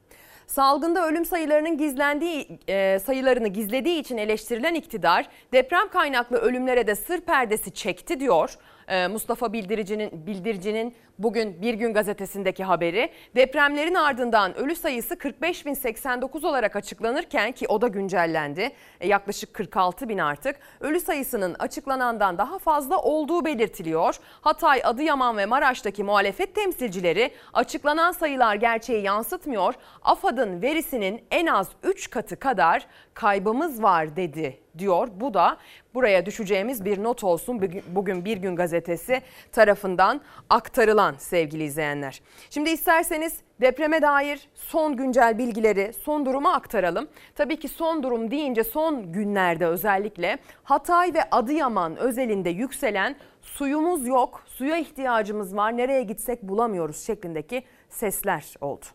Salgında ölüm sayılarının gizlendiği e, sayılarını gizlediği için eleştirilen iktidar deprem kaynaklı ölümlere de sır perdesi çekti diyor. E, Mustafa Bildirici'nin Bildirici'nin bugün Bir Gün gazetesindeki haberi. Depremlerin ardından ölü sayısı 45.089 olarak açıklanırken ki o da güncellendi. E, yaklaşık 46 bin artık. Ölü sayısının açıklanandan daha fazla olduğu belirtiliyor. Hatay, Adıyaman ve Maraş'taki muhalefet temsilcileri açıklanan sayılar gerçeği yansıtmıyor. AFAD'ın verisinin en az 3 katı kadar kaybımız var dedi diyor. Bu da buraya düşeceğimiz bir not olsun. Bugün Bir Gün Gazetesi tarafından aktarılan sevgili izleyenler. Şimdi isterseniz depreme dair son güncel bilgileri, son durumu aktaralım. Tabii ki son durum deyince son günlerde özellikle Hatay ve Adıyaman özelinde yükselen suyumuz yok, suya ihtiyacımız var, nereye gitsek bulamıyoruz şeklindeki sesler oldu.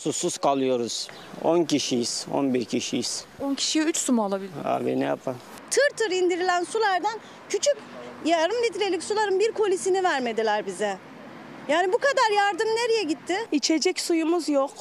Susuz kalıyoruz. 10 kişiyiz, 11 kişiyiz. 10 kişiye 3 su mu alabilir? Abi ne yapalım? Tır tır indirilen sulardan küçük yarım litrelik suların bir kolisini vermediler bize. Yani bu kadar yardım nereye gitti? İçecek suyumuz yok.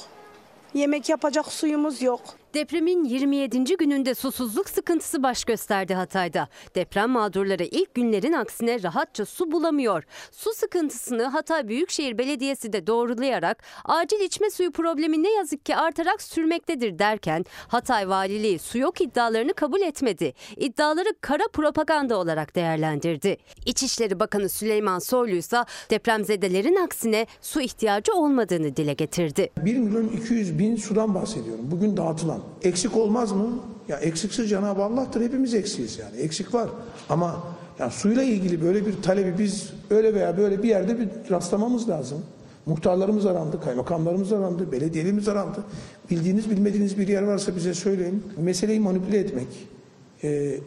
Yemek yapacak suyumuz yok. Depremin 27. gününde susuzluk sıkıntısı baş gösterdi Hatay'da. Deprem mağdurları ilk günlerin aksine rahatça su bulamıyor. Su sıkıntısını Hatay Büyükşehir Belediyesi de doğrulayarak acil içme suyu problemi ne yazık ki artarak sürmektedir derken Hatay Valiliği su yok iddialarını kabul etmedi. İddiaları kara propaganda olarak değerlendirdi. İçişleri Bakanı Süleyman Soylu ise depremzedelerin aksine su ihtiyacı olmadığını dile getirdi. 1 milyon 200 bin sudan bahsediyorum. Bugün dağıtılan. Eksik olmaz mı? Ya eksiksiz Cenab-ı Allah'tır. Hepimiz eksiyiz yani. Eksik var. Ama ya suyla ilgili böyle bir talebi biz öyle veya böyle bir yerde bir rastlamamız lazım. Muhtarlarımız arandı, kaymakamlarımız arandı, belediyelerimiz arandı. Bildiğiniz bilmediğiniz bir yer varsa bize söyleyin. Meseleyi manipüle etmek, e,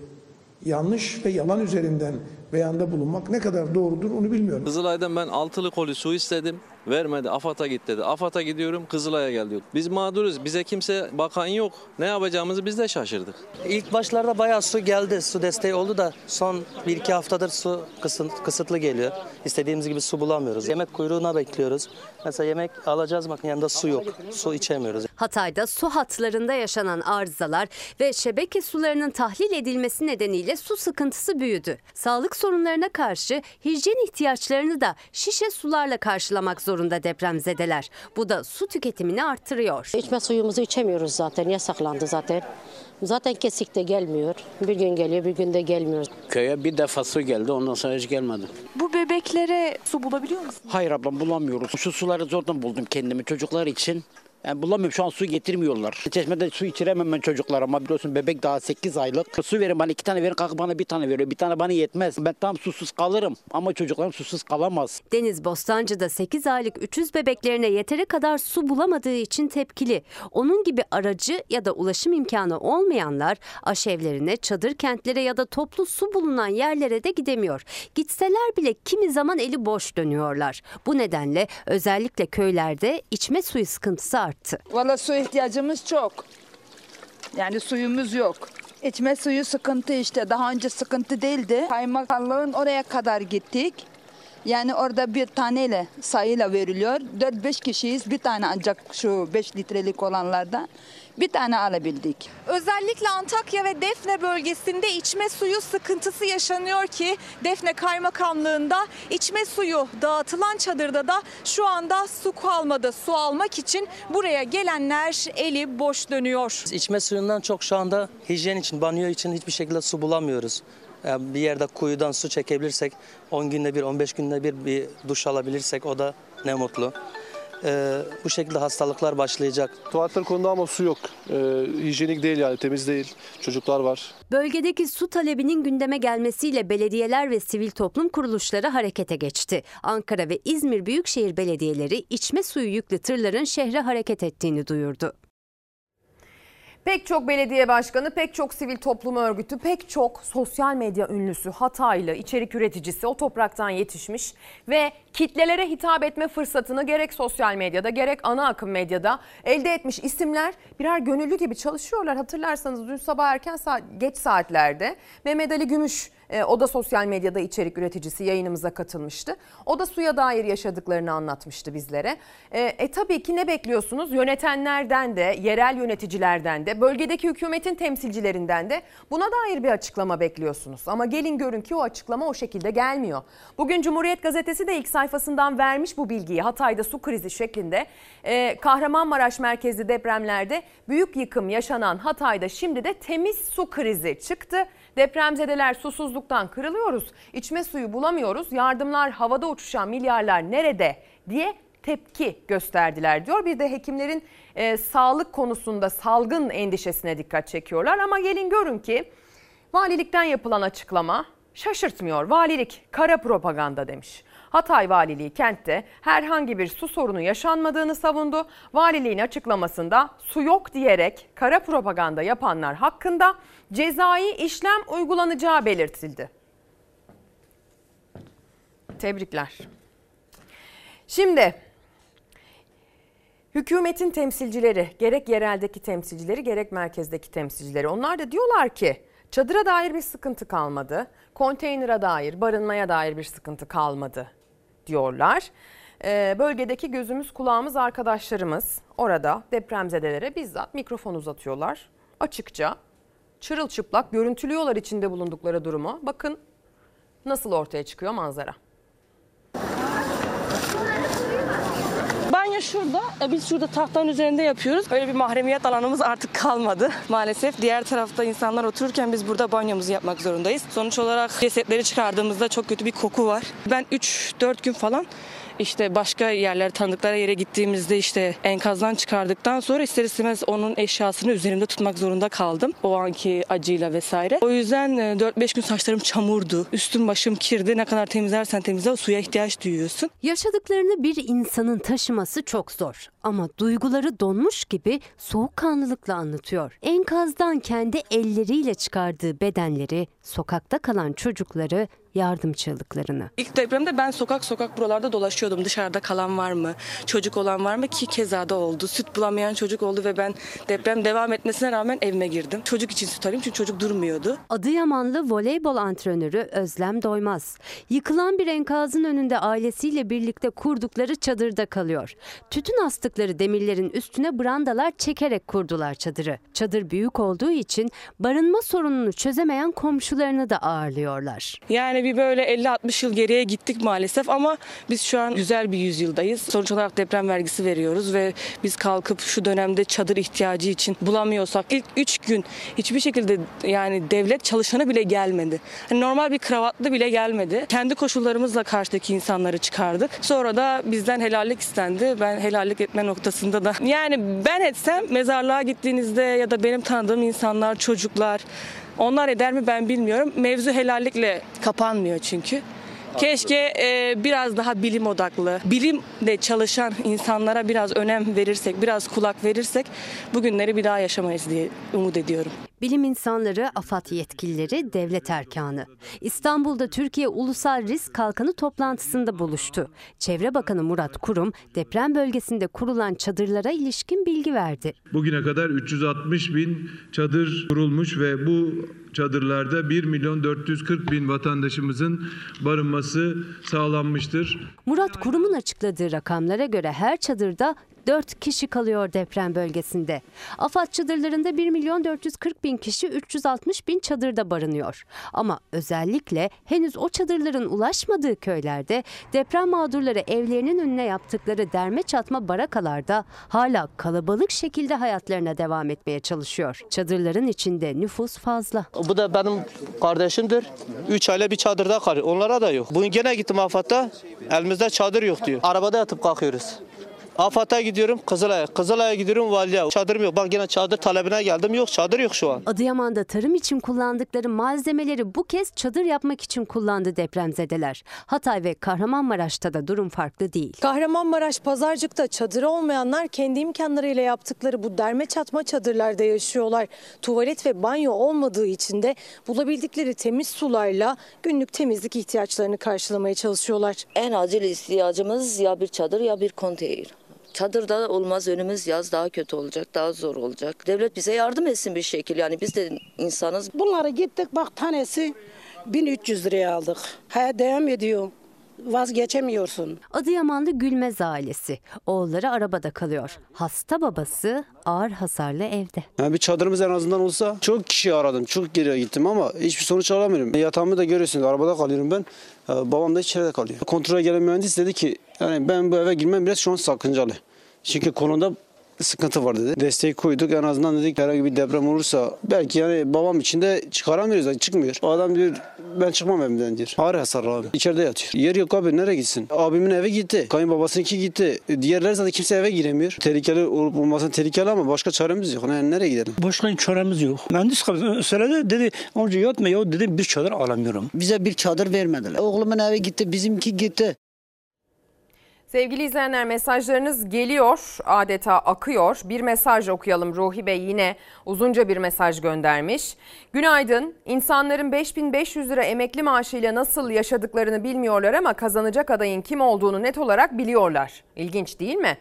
yanlış ve yalan üzerinden beyanda bulunmak ne kadar doğrudur onu bilmiyorum. Kızılay'dan ben altılı koli su istedim. Vermedi. AFAD'a git dedi. AFAD'a gidiyorum Kızılay'a gel diyor. Biz mağduruz. Bize kimse bakan yok. Ne yapacağımızı biz de şaşırdık. İlk başlarda bayağı su geldi. Su desteği oldu da son 1-2 haftadır su kısıt- kısıtlı geliyor. İstediğimiz gibi su bulamıyoruz. Yemek kuyruğuna bekliyoruz. Mesela yemek alacağız bak yanında su yok. Su içemiyoruz. Hatay'da su hatlarında yaşanan arızalar ve şebeke sularının tahlil edilmesi nedeniyle su sıkıntısı büyüdü. Sağlık sorunlarına karşı hijyen ihtiyaçlarını da şişe sularla karşılamak zorunda depremzedeler. Bu da su tüketimini arttırıyor. İçme suyumuzu içemiyoruz zaten. Yasaklandı zaten. Zaten kesik de gelmiyor. Bir gün geliyor, bir gün de gelmiyor. Köye bir defa su geldi ondan sonra hiç gelmedi. Bu bebeklere su bulabiliyor musun? Hayır ablam bulamıyoruz. Şu suları zordan buldum kendimi çocuklar için. Yani bulamıyorum şu an su getirmiyorlar. Çeşmede su içiremem ben çocuklarıma biliyorsun bebek daha 8 aylık. Su verin bana iki tane verin kalkıp bana bir tane veriyor. Bir tane bana yetmez. Ben tam susuz kalırım ama çocuklarım susuz kalamaz. Deniz Bostancı'da 8 aylık 300 bebeklerine yeteri kadar su bulamadığı için tepkili. Onun gibi aracı ya da ulaşım imkanı olmayanlar aşevlerine, çadır kentlere ya da toplu su bulunan yerlere de gidemiyor. Gitseler bile kimi zaman eli boş dönüyorlar. Bu nedenle özellikle köylerde içme suyu sıkıntısı arttı. Valla su ihtiyacımız çok. Yani suyumuz yok. İçme suyu sıkıntı işte. Daha önce sıkıntı değildi. Kaymakamlığın oraya kadar gittik. Yani orada bir taneyle sayıyla veriliyor. 4-5 kişiyiz. Bir tane ancak şu 5 litrelik olanlardan bir tane alabildik. Özellikle Antakya ve Defne bölgesinde içme suyu sıkıntısı yaşanıyor ki Defne Kaymakamlığında içme suyu dağıtılan çadırda da şu anda su kalmadı. Su almak için buraya gelenler eli boş dönüyor. İçme suyundan çok şu anda hijyen için, banyo için hiçbir şekilde su bulamıyoruz. Yani bir yerde kuyudan su çekebilirsek, 10 günde bir, 15 günde bir bir duş alabilirsek o da ne mutlu. Ee, bu şekilde hastalıklar başlayacak. Tuvaletler konuda ama su yok. Ee, hijyenik değil yani temiz değil. Çocuklar var. Bölgedeki su talebinin gündeme gelmesiyle belediyeler ve sivil toplum kuruluşları harekete geçti. Ankara ve İzmir Büyükşehir Belediyeleri içme suyu yüklü tırların şehre hareket ettiğini duyurdu. Pek çok belediye başkanı, pek çok sivil toplum örgütü, pek çok sosyal medya ünlüsü, Hataylı, içerik üreticisi o topraktan yetişmiş ve kitlelere hitap etme fırsatını gerek sosyal medyada gerek ana akım medyada elde etmiş isimler birer gönüllü gibi çalışıyorlar. Hatırlarsanız dün sabah erken saat, geç saatlerde Mehmet Ali Gümüş e, o da sosyal medyada içerik üreticisi yayınımıza katılmıştı. O da suya dair yaşadıklarını anlatmıştı bizlere. E, e tabii ki ne bekliyorsunuz? Yönetenlerden de, yerel yöneticilerden de, bölgedeki hükümetin temsilcilerinden de buna dair bir açıklama bekliyorsunuz. Ama gelin görün ki o açıklama o şekilde gelmiyor. Bugün Cumhuriyet Gazetesi de ilk sayfasından vermiş bu bilgiyi. Hatay'da su krizi şeklinde. E, Kahramanmaraş merkezli depremlerde büyük yıkım yaşanan Hatay'da şimdi de temiz su krizi çıktı. Depremzedeler susuzluktan kırılıyoruz. İçme suyu bulamıyoruz. Yardımlar havada uçuşan milyarlar nerede diye tepki gösterdiler diyor. Bir de hekimlerin e, sağlık konusunda salgın endişesine dikkat çekiyorlar. Ama gelin görün ki valilikten yapılan açıklama şaşırtmıyor. Valilik kara propaganda demiş. Hatay Valiliği kentte herhangi bir su sorunu yaşanmadığını savundu. Valiliğin açıklamasında su yok diyerek kara propaganda yapanlar hakkında cezai işlem uygulanacağı belirtildi. Tebrikler. Şimdi hükümetin temsilcileri gerek yereldeki temsilcileri gerek merkezdeki temsilcileri onlar da diyorlar ki çadıra dair bir sıkıntı kalmadı. Konteynere dair, barınmaya dair bir sıkıntı kalmadı diyorlar. Ee, bölgedeki gözümüz kulağımız arkadaşlarımız orada depremzedelere bizzat mikrofon uzatıyorlar. Açıkça çırılçıplak görüntülüyorlar içinde bulundukları durumu. Bakın nasıl ortaya çıkıyor manzara. Banyo şurada. E, Biz şurada tahtanın üzerinde yapıyoruz. Öyle bir mahremiyet alanımız artık kalmadı. Maalesef diğer tarafta insanlar otururken biz burada banyomuzu yapmak zorundayız. Sonuç olarak cesetleri çıkardığımızda çok kötü bir koku var. Ben 3-4 gün falan işte başka yerler tanıdıkları yere gittiğimizde işte enkazdan çıkardıktan sonra ister istemez onun eşyasını üzerimde tutmak zorunda kaldım. O anki acıyla vesaire. O yüzden 4-5 gün saçlarım çamurdu. Üstüm başım kirdi. Ne kadar temizlersen temizle suya ihtiyaç duyuyorsun. Yaşadıklarını bir insanın taşıması çok zor. Ama duyguları donmuş gibi soğukkanlılıkla anlatıyor. Enkazdan kendi elleriyle çıkardığı bedenleri, sokakta kalan çocukları, yardım çığlıklarını. İlk depremde ben sokak sokak buralarda dolaşıyordum. Dışarıda kalan var mı? Çocuk olan var mı? Ki keza da oldu. Süt bulamayan çocuk oldu ve ben deprem devam etmesine rağmen evime girdim. Çocuk için süt arayayım çünkü çocuk durmuyordu. Adıyamanlı voleybol antrenörü Özlem Doymaz. Yıkılan bir enkazın önünde ailesiyle birlikte kurdukları çadırda kalıyor. Tütün astıkları demirlerin üstüne brandalar çekerek kurdular çadırı. Çadır büyük olduğu için barınma sorununu çözemeyen komşularını da ağırlıyorlar. Yani bir böyle 50-60 yıl geriye gittik maalesef ama biz şu an güzel bir yüzyıldayız. Sonuç olarak deprem vergisi veriyoruz ve biz kalkıp şu dönemde çadır ihtiyacı için bulamıyorsak ilk 3 gün hiçbir şekilde yani devlet çalışanı bile gelmedi. Hani normal bir kravatlı bile gelmedi. Kendi koşullarımızla karşıdaki insanları çıkardık. Sonra da bizden helallik istendi. Ben helallik etme noktasında da yani ben etsem mezarlığa gittiğinizde ya da benim tanıdığım insanlar, çocuklar onlar eder mi ben bilmiyorum. Mevzu helallikle kapanmıyor çünkü. Keşke e, biraz daha bilim odaklı, bilimle çalışan insanlara biraz önem verirsek, biraz kulak verirsek bugünleri bir daha yaşamayız diye umut ediyorum. Bilim insanları, AFAD yetkilileri, devlet erkanı. İstanbul'da Türkiye Ulusal Risk Kalkanı toplantısında buluştu. Çevre Bakanı Murat Kurum, deprem bölgesinde kurulan çadırlara ilişkin bilgi verdi. Bugüne kadar 360 bin çadır kurulmuş ve bu çadırlarda 1 milyon 440 bin vatandaşımızın barınması sağlanmıştır. Murat Kurum'un açıkladığı rakamlara göre her çadırda 4 kişi kalıyor deprem bölgesinde. AFAD çadırlarında 1 milyon 440 bin kişi 360 bin çadırda barınıyor. Ama özellikle henüz o çadırların ulaşmadığı köylerde deprem mağdurları evlerinin önüne yaptıkları derme çatma barakalarda hala kalabalık şekilde hayatlarına devam etmeye çalışıyor. Çadırların içinde nüfus fazla. Bu da benim kardeşimdir. 3 aile bir çadırda kalıyor. Onlara da yok. Bugün gene gittim AFAD'da. Elimizde çadır yok diyor. Arabada yatıp kalkıyoruz. AFAD'a gidiyorum Kızılay'a. Kızılay'a gidiyorum Valiye. Çadırım yok. Bak yine çadır talebine geldim. Yok çadır yok şu an. Adıyaman'da tarım için kullandıkları malzemeleri bu kez çadır yapmak için kullandı depremzedeler. Hatay ve Kahramanmaraş'ta da durum farklı değil. Kahramanmaraş Pazarcık'ta çadırı olmayanlar kendi imkanlarıyla yaptıkları bu derme çatma çadırlarda yaşıyorlar. Tuvalet ve banyo olmadığı için de bulabildikleri temiz sularla günlük temizlik ihtiyaçlarını karşılamaya çalışıyorlar. En acil ihtiyacımız ya bir çadır ya bir konteyner. Çadırda olmaz önümüz yaz daha kötü olacak, daha zor olacak. Devlet bize yardım etsin bir şekil. Yani biz de insanız. Bunları gittik bak tanesi 1300 liraya aldık. Hayat devam ediyor. Vazgeçemiyorsun. Adıyamanlı Gülmez ailesi. Oğulları arabada kalıyor. Hasta babası ağır hasarlı evde. Yani bir çadırımız en azından olsa çok kişi aradım. Çok geriye gittim ama hiçbir sonuç alamıyorum. Yatağımı da görüyorsunuz arabada kalıyorum ben. Ee, Babam da içeride kalıyor. Kontrole gelen mühendis dedi ki yani ben bu eve girmem biraz şu an sakıncalı. Çünkü konuda sıkıntı var dedi. Desteği koyduk en azından dedik herhangi bir deprem olursa belki yani babam için de çıkaramıyoruz yani çıkmıyor. O adam diyor ben çıkmam evimden diyor. Ağır hasarlı abi. İçeride yatıyor. Yer yok abi nereye gitsin? Abimin evi gitti. Kayınbabasınınki gitti. Diğerleri zaten kimse eve giremiyor. Tehlikeli olup olmasın tehlikeli ama başka çaremiz yok. Yani nereye gidelim? Başka çaremiz yok. Mühendis söyledi dedi onca yatma ya dedi bir çadır alamıyorum. Bize bir çadır vermediler. Oğlumun evi gitti bizimki gitti. Sevgili izleyenler mesajlarınız geliyor adeta akıyor. Bir mesaj okuyalım Ruhi Bey yine uzunca bir mesaj göndermiş. Günaydın insanların 5500 lira emekli maaşıyla nasıl yaşadıklarını bilmiyorlar ama kazanacak adayın kim olduğunu net olarak biliyorlar. İlginç değil mi?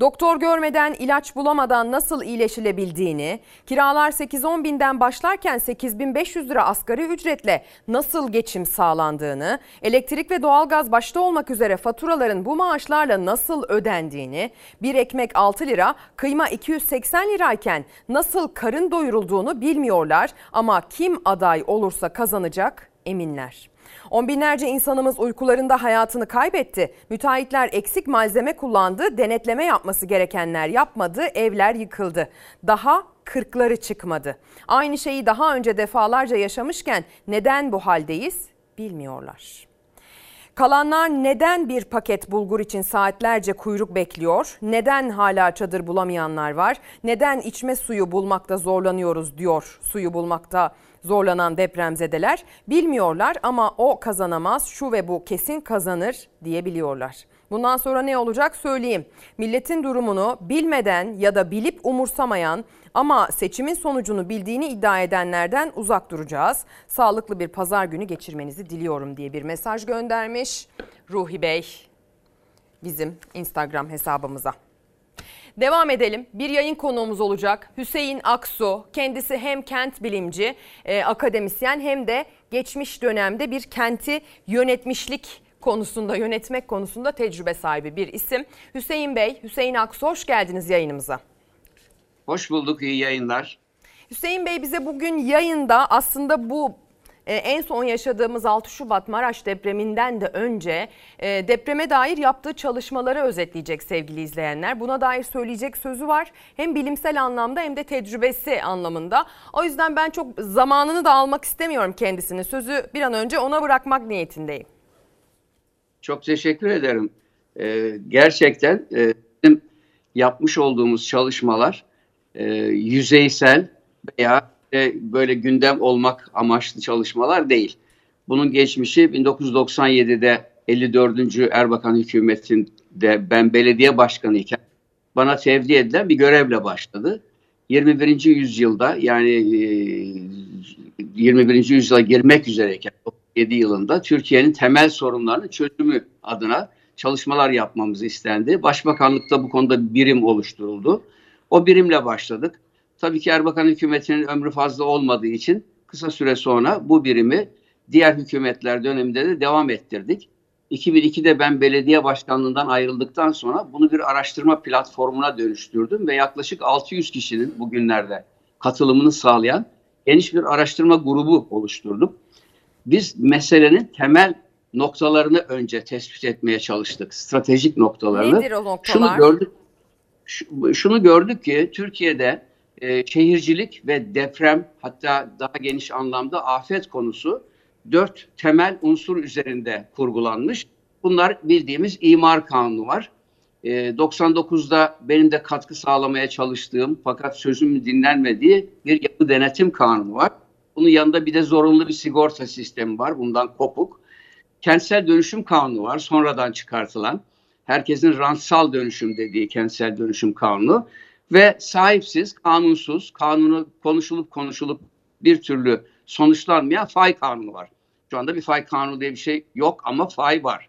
Doktor görmeden, ilaç bulamadan nasıl iyileşilebildiğini, kiralar 8-10 binden başlarken 8500 lira asgari ücretle nasıl geçim sağlandığını, elektrik ve doğalgaz başta olmak üzere faturaların bu maaşlarla nasıl ödendiğini, bir ekmek 6 lira, kıyma 280 lirayken nasıl karın doyurulduğunu bilmiyorlar ama kim aday olursa kazanacak eminler. On binlerce insanımız uykularında hayatını kaybetti. Müteahhitler eksik malzeme kullandı, denetleme yapması gerekenler yapmadı, evler yıkıldı. Daha kırkları çıkmadı. Aynı şeyi daha önce defalarca yaşamışken neden bu haldeyiz bilmiyorlar. Kalanlar neden bir paket bulgur için saatlerce kuyruk bekliyor? Neden hala çadır bulamayanlar var? Neden içme suyu bulmakta zorlanıyoruz diyor suyu bulmakta zorlanan depremzedeler. Bilmiyorlar ama o kazanamaz şu ve bu kesin kazanır diyebiliyorlar. Bundan sonra ne olacak söyleyeyim. Milletin durumunu bilmeden ya da bilip umursamayan ama seçimin sonucunu bildiğini iddia edenlerden uzak duracağız. Sağlıklı bir pazar günü geçirmenizi diliyorum diye bir mesaj göndermiş Ruhi Bey bizim Instagram hesabımıza. Devam edelim. Bir yayın konuğumuz olacak. Hüseyin Aksu. Kendisi hem kent bilimci, e, akademisyen hem de geçmiş dönemde bir kenti yönetmişlik konusunda, yönetmek konusunda tecrübe sahibi bir isim. Hüseyin Bey, Hüseyin Aksu hoş geldiniz yayınımıza. Hoş bulduk, iyi yayınlar. Hüseyin Bey bize bugün yayında aslında bu en son yaşadığımız 6 Şubat Maraş depreminden de önce e, depreme dair yaptığı çalışmaları özetleyecek sevgili izleyenler. Buna dair söyleyecek sözü var. Hem bilimsel anlamda hem de tecrübesi anlamında. O yüzden ben çok zamanını da almak istemiyorum kendisini. Sözü bir an önce ona bırakmak niyetindeyim. Çok teşekkür ederim. Ee, gerçekten e, bizim yapmış olduğumuz çalışmalar e, yüzeysel veya e, böyle gündem olmak amaçlı çalışmalar değil. Bunun geçmişi 1997'de 54. Erbakan hükümetinde ben belediye başkanı iken bana tevdi edilen bir görevle başladı. 21. yüzyılda yani e, 21. yüzyıla girmek üzereyken 7 yılında Türkiye'nin temel sorunlarının çözümü adına çalışmalar yapmamız istendi. Başbakanlıkta bu konuda bir birim oluşturuldu. O birimle başladık. Tabii ki Erbakan hükümetinin ömrü fazla olmadığı için kısa süre sonra bu birimi diğer hükümetler döneminde de devam ettirdik. 2002'de ben belediye başkanlığından ayrıldıktan sonra bunu bir araştırma platformuna dönüştürdüm ve yaklaşık 600 kişinin bugünlerde katılımını sağlayan geniş bir araştırma grubu oluşturduk. Biz meselenin temel noktalarını önce tespit etmeye çalıştık. Stratejik noktalarını. Nedir o noktalar? Şunu gördük, şunu gördük ki Türkiye'de e, şehircilik ve deprem hatta daha geniş anlamda afet konusu dört temel unsur üzerinde kurgulanmış. Bunlar bildiğimiz imar kanunu var. E, 99'da benim de katkı sağlamaya çalıştığım fakat sözümün dinlenmediği bir yapı denetim kanunu var. Bunun yanında bir de zorunlu bir sigorta sistemi var. Bundan kopuk. Kentsel dönüşüm kanunu var. Sonradan çıkartılan. Herkesin rantsal dönüşüm dediği kentsel dönüşüm kanunu ve sahipsiz, kanunsuz, kanunu konuşulup konuşulup bir türlü sonuçlanmayan fay kanunu var. Şu anda bir fay kanunu diye bir şey yok ama fay var.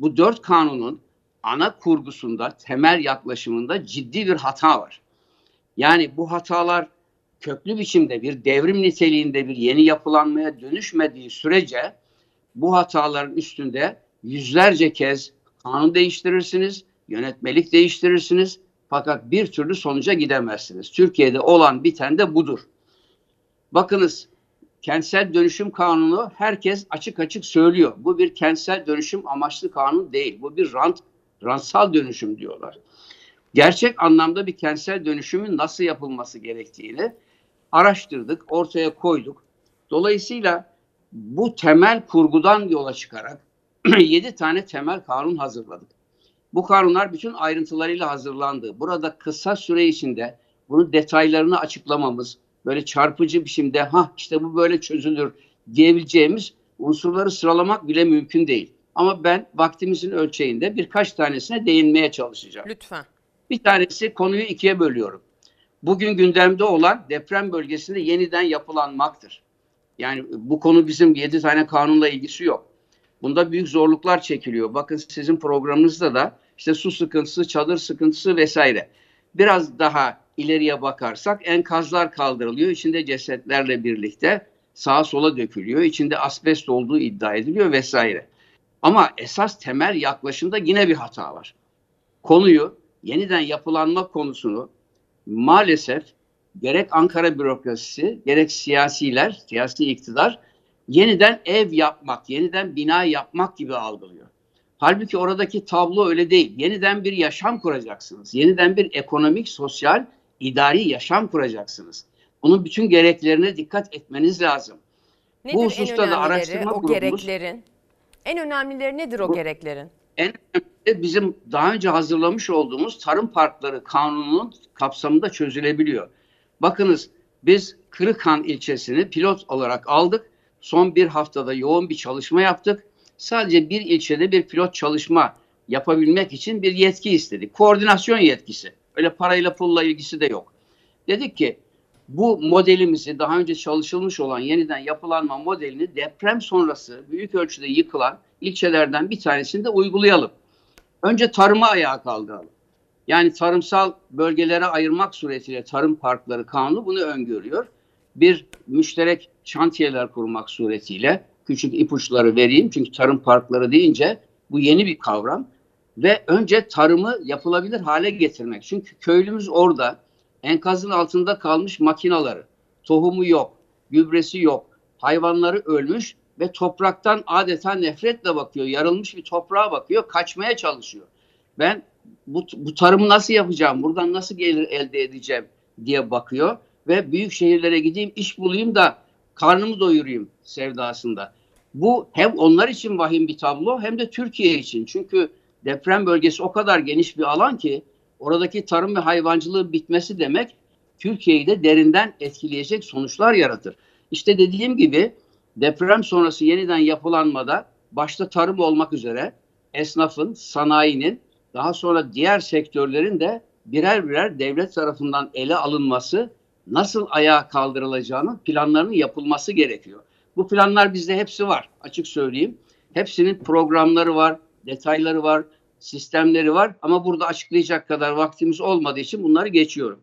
Bu dört kanunun ana kurgusunda, temel yaklaşımında ciddi bir hata var. Yani bu hatalar köklü biçimde bir devrim niteliğinde bir yeni yapılanmaya dönüşmediği sürece bu hataların üstünde yüzlerce kez kanun değiştirirsiniz, yönetmelik değiştirirsiniz, fakat bir türlü sonuca gidemezsiniz. Türkiye'de olan biten de budur. Bakınız kentsel dönüşüm kanunu herkes açık açık söylüyor. Bu bir kentsel dönüşüm amaçlı kanun değil. Bu bir rant, rantsal dönüşüm diyorlar. Gerçek anlamda bir kentsel dönüşümün nasıl yapılması gerektiğini araştırdık, ortaya koyduk. Dolayısıyla bu temel kurgudan yola çıkarak 7 tane temel kanun hazırladık. Bu kanunlar bütün ayrıntılarıyla hazırlandı. Burada kısa süre içinde bunun detaylarını açıklamamız, böyle çarpıcı biçimde ha işte bu böyle çözülür diyebileceğimiz unsurları sıralamak bile mümkün değil. Ama ben vaktimizin ölçeğinde birkaç tanesine değinmeye çalışacağım. Lütfen. Bir tanesi konuyu ikiye bölüyorum. Bugün gündemde olan deprem bölgesinde yeniden yapılanmaktır. Yani bu konu bizim 7 tane kanunla ilgisi yok. Bunda büyük zorluklar çekiliyor. Bakın sizin programınızda da işte su sıkıntısı, çadır sıkıntısı vesaire. Biraz daha ileriye bakarsak enkazlar kaldırılıyor. İçinde cesetlerle birlikte sağa sola dökülüyor. İçinde asbest olduğu iddia ediliyor vesaire. Ama esas temel yaklaşımda yine bir hata var. Konuyu yeniden yapılanma konusunu maalesef gerek Ankara bürokrasisi gerek siyasiler, siyasi iktidar yeniden ev yapmak, yeniden bina yapmak gibi algılıyor. Halbuki oradaki tablo öyle değil. Yeniden bir yaşam kuracaksınız. Yeniden bir ekonomik, sosyal, idari yaşam kuracaksınız. Bunun bütün gereklerine dikkat etmeniz lazım. Nedir Bu hususta da araştırma o grubumuz gereklerin? En önemlileri nedir o Bu- gereklerin? en önemli bizim daha önce hazırlamış olduğumuz tarım parkları kanununun kapsamında çözülebiliyor. Bakınız biz Kırıkhan ilçesini pilot olarak aldık. Son bir haftada yoğun bir çalışma yaptık. Sadece bir ilçede bir pilot çalışma yapabilmek için bir yetki istedik. Koordinasyon yetkisi. Öyle parayla pulla ilgisi de yok. Dedik ki bu modelimizi daha önce çalışılmış olan yeniden yapılanma modelini deprem sonrası büyük ölçüde yıkılan ilçelerden bir tanesinde uygulayalım. Önce tarımı ayağa kaldıralım. Yani tarımsal bölgelere ayırmak suretiyle tarım parkları kanunu bunu öngörüyor. Bir müşterek şantiyeler kurmak suretiyle küçük ipuçları vereyim. Çünkü tarım parkları deyince bu yeni bir kavram. Ve önce tarımı yapılabilir hale getirmek. Çünkü köylümüz orada enkazın altında kalmış makinaları, tohumu yok, gübresi yok, hayvanları ölmüş ve topraktan adeta nefretle bakıyor. Yarılmış bir toprağa bakıyor, kaçmaya çalışıyor. Ben bu, bu tarımı nasıl yapacağım, buradan nasıl gelir elde edeceğim diye bakıyor. Ve büyük şehirlere gideyim, iş bulayım da karnımı doyurayım sevdasında. Bu hem onlar için vahim bir tablo hem de Türkiye için. Çünkü deprem bölgesi o kadar geniş bir alan ki oradaki tarım ve hayvancılığın bitmesi demek Türkiye'yi de derinden etkileyecek sonuçlar yaratır. İşte dediğim gibi deprem sonrası yeniden yapılanmada başta tarım olmak üzere esnafın, sanayinin daha sonra diğer sektörlerin de birer birer devlet tarafından ele alınması, nasıl ayağa kaldırılacağının planlarının yapılması gerekiyor. Bu planlar bizde hepsi var açık söyleyeyim. Hepsinin programları var, detayları var, sistemleri var ama burada açıklayacak kadar vaktimiz olmadığı için bunları geçiyorum.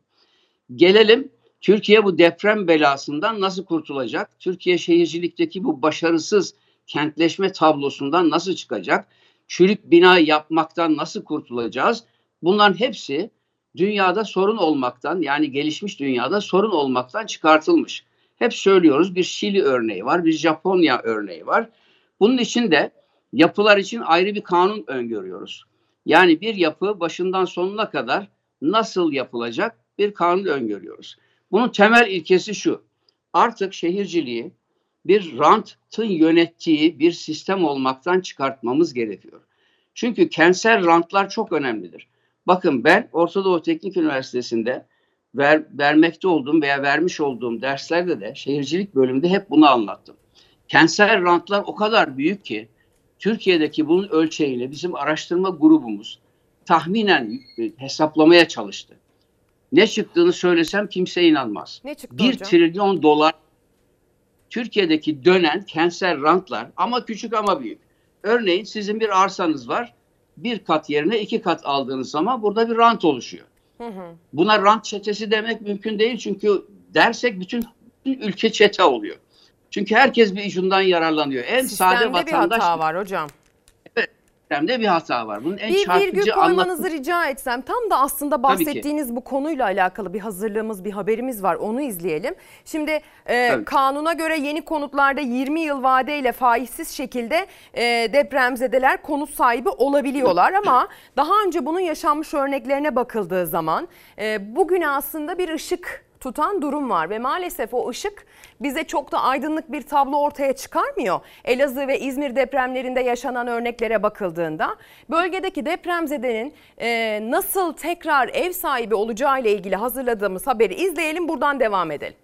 Gelelim Türkiye bu deprem belasından nasıl kurtulacak? Türkiye şehircilikteki bu başarısız kentleşme tablosundan nasıl çıkacak? Çürük bina yapmaktan nasıl kurtulacağız? Bunların hepsi dünyada sorun olmaktan yani gelişmiş dünyada sorun olmaktan çıkartılmış. Hep söylüyoruz bir Şili örneği var, bir Japonya örneği var. Bunun için de yapılar için ayrı bir kanun öngörüyoruz. Yani bir yapı başından sonuna kadar nasıl yapılacak bir kanun öngörüyoruz. Bunun temel ilkesi şu. Artık şehirciliği bir rantın yönettiği bir sistem olmaktan çıkartmamız gerekiyor. Çünkü kentsel rantlar çok önemlidir. Bakın ben Orta Doğu Teknik Üniversitesi'nde ver, vermekte olduğum veya vermiş olduğum derslerde de şehircilik bölümünde hep bunu anlattım. Kentsel rantlar o kadar büyük ki Türkiye'deki bunun ölçeğiyle bizim araştırma grubumuz tahminen e, hesaplamaya çalıştı. Ne çıktığını söylesem kimse inanmaz. Ne çıktı 1 hocam? trilyon dolar Türkiye'deki dönen kentsel rantlar ama küçük ama büyük. Örneğin sizin bir arsanız var. Bir kat yerine iki kat aldığınız zaman burada bir rant oluşuyor. Hı hı. Buna rant çetesi demek mümkün değil çünkü dersek bütün, bütün ülke çete oluyor. Çünkü herkes bir ucundan yararlanıyor. En sade Sistemde bir vatandaş hata var hocam. Sistemde bir hata var. Bunun en Bir virgül çarpıcı koymanızı anlatım. rica etsem tam da aslında bahsettiğiniz bu konuyla alakalı bir hazırlığımız bir haberimiz var onu izleyelim. Şimdi e, Tabii. kanuna göre yeni konutlarda 20 yıl vadeyle faizsiz şekilde e, depremzedeler konut sahibi olabiliyorlar ama daha önce bunun yaşanmış örneklerine bakıldığı zaman e, bugüne aslında bir ışık tutan durum var ve maalesef o ışık bize çok da aydınlık bir tablo ortaya çıkarmıyor. Elazığ ve İzmir depremlerinde yaşanan örneklere bakıldığında bölgedeki depremzedenin e, nasıl tekrar ev sahibi olacağı ile ilgili hazırladığımız haberi izleyelim buradan devam edelim.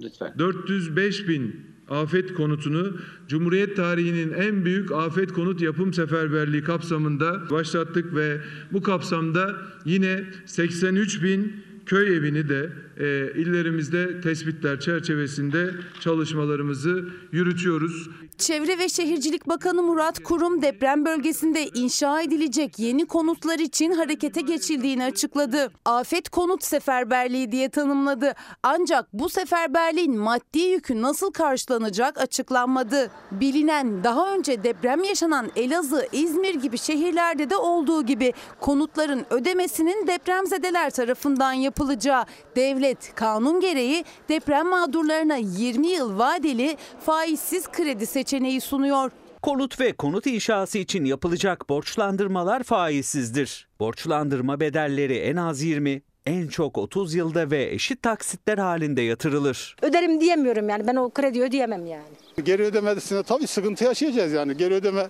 Lütfen. 405 bin afet konutunu Cumhuriyet tarihinin en büyük afet konut yapım seferberliği kapsamında başlattık ve bu kapsamda yine 83 bin köy evini de e, illerimizde tespitler çerçevesinde çalışmalarımızı yürütüyoruz. Çevre ve Şehircilik Bakanı Murat Kurum deprem bölgesinde inşa edilecek yeni konutlar için harekete geçildiğini açıkladı. Afet konut seferberliği diye tanımladı. Ancak bu seferberliğin maddi yükü nasıl karşılanacak açıklanmadı. Bilinen daha önce deprem yaşanan Elazığ, İzmir gibi şehirlerde de olduğu gibi konutların ödemesinin depremzedeler tarafından yapılacağı devlet kanun gereği deprem mağdurlarına 20 yıl vadeli faizsiz kredi seçeneği sunuyor. Konut ve konut inşası için yapılacak borçlandırmalar faizsizdir. Borçlandırma bedelleri en az 20, en çok 30 yılda ve eşit taksitler halinde yatırılır. Öderim diyemiyorum yani ben o kredi ödeyemem yani. Geri ödemesine tabii sıkıntı yaşayacağız yani. Geri ödeme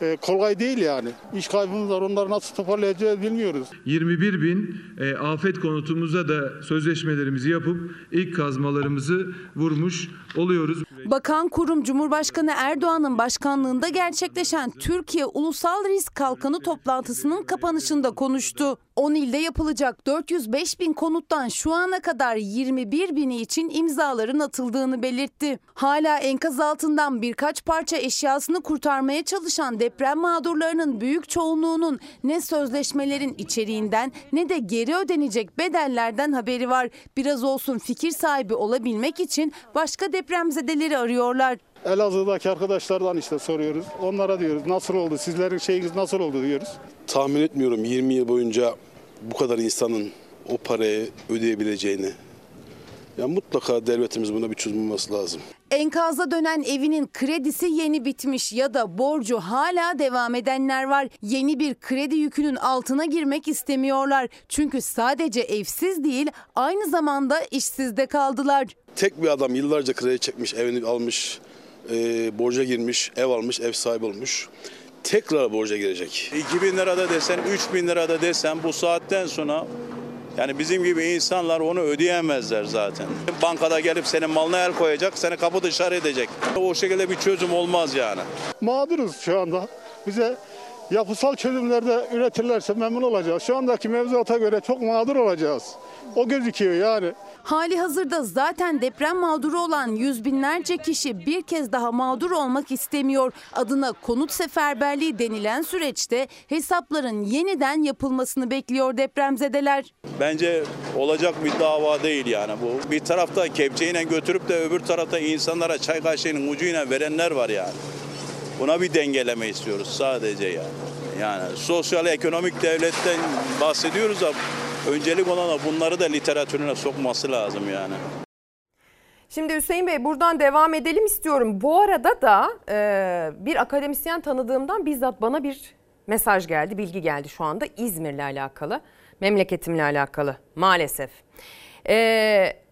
e, kolay değil yani. İş kaybımız var onları nasıl toparlayacağız bilmiyoruz. 21 bin e, afet konutumuza da sözleşmelerimizi yapıp ilk kazmalarımızı vurmuş oluyoruz. Bakan kurum Cumhurbaşkanı Erdoğan'ın başkanlığında gerçekleşen Türkiye Ulusal Risk Kalkanı toplantısının kapanışında konuştu. 10 ilde yapılacak 405 bin konuttan şu ana kadar 21 bini için imzaların atıldığını belirtti. Hala enkaz altından birkaç parça eşyasını kurtarmaya çalışan deprem mağdurlarının büyük çoğunluğunun ne sözleşmelerin içeriğinden ne de geri ödenecek bedellerden haberi var. Biraz olsun fikir sahibi olabilmek için başka depremzedeleri arıyorlar. Elazığ'daki arkadaşlardan işte soruyoruz. Onlara diyoruz nasıl oldu, sizlerin şeyiniz nasıl oldu diyoruz. Tahmin etmiyorum 20 yıl boyunca bu kadar insanın o parayı ödeyebileceğini. Ya mutlaka devletimiz buna bir çözüm bulması lazım. Enkaza dönen evinin kredisi yeni bitmiş ya da borcu hala devam edenler var. Yeni bir kredi yükünün altına girmek istemiyorlar. Çünkü sadece evsiz değil aynı zamanda işsiz de kaldılar. Tek bir adam yıllarca kredi çekmiş, evini almış, e, borca girmiş, ev almış, ev sahibi olmuş. Tekrar borca girecek. 2000 lirada desen, 3000 lirada desen bu saatten sonra yani bizim gibi insanlar onu ödeyemezler zaten. Bankada gelip senin malına el koyacak, seni kapı dışarı edecek. O şekilde bir çözüm olmaz yani. Mağduruz şu anda. Bize yapısal çözümlerde üretirlerse memnun olacağız. Şu andaki mevzuata göre çok mağdur olacağız. O gözüküyor yani. Hali hazırda zaten deprem mağduru olan yüz binlerce kişi bir kez daha mağdur olmak istemiyor. Adına konut seferberliği denilen süreçte hesapların yeniden yapılmasını bekliyor depremzedeler. Bence olacak bir dava değil yani bu. Bir tarafta kepçeyle götürüp de öbür tarafta insanlara çay kaşığının ucuyla verenler var yani. Buna bir dengeleme istiyoruz sadece yani. Yani sosyal ekonomik devletten bahsediyoruz da öncelik olan bunları da literatürüne sokması lazım yani. Şimdi Hüseyin Bey buradan devam edelim istiyorum. Bu arada da e, bir akademisyen tanıdığımdan bizzat bana bir mesaj geldi, bilgi geldi şu anda İzmir'le alakalı, memleketimle alakalı maalesef. Eee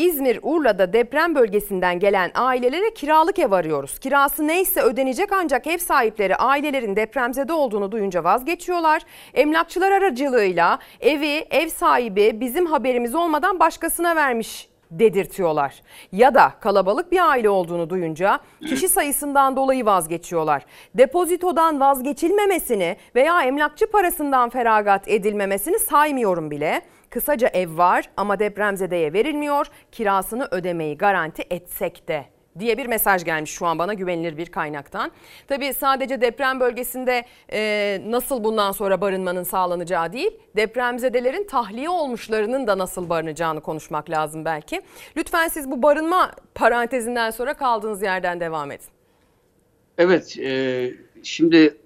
İzmir, Urla'da deprem bölgesinden gelen ailelere kiralık ev arıyoruz. Kirası neyse ödenecek ancak ev sahipleri ailelerin depremzede olduğunu duyunca vazgeçiyorlar. Emlakçılar aracılığıyla evi ev sahibi bizim haberimiz olmadan başkasına vermiş dedirtiyorlar. Ya da kalabalık bir aile olduğunu duyunca kişi sayısından dolayı vazgeçiyorlar. Depozitodan vazgeçilmemesini veya emlakçı parasından feragat edilmemesini saymıyorum bile. Kısaca ev var ama depremzedeye verilmiyor. Kirasını ödemeyi garanti etsek de diye bir mesaj gelmiş şu an bana güvenilir bir kaynaktan. Tabii sadece deprem bölgesinde e, nasıl bundan sonra barınmanın sağlanacağı değil, depremzedelerin tahliye olmuşlarının da nasıl barınacağını konuşmak lazım belki. Lütfen siz bu barınma parantezinden sonra kaldığınız yerden devam edin. Evet, e, şimdi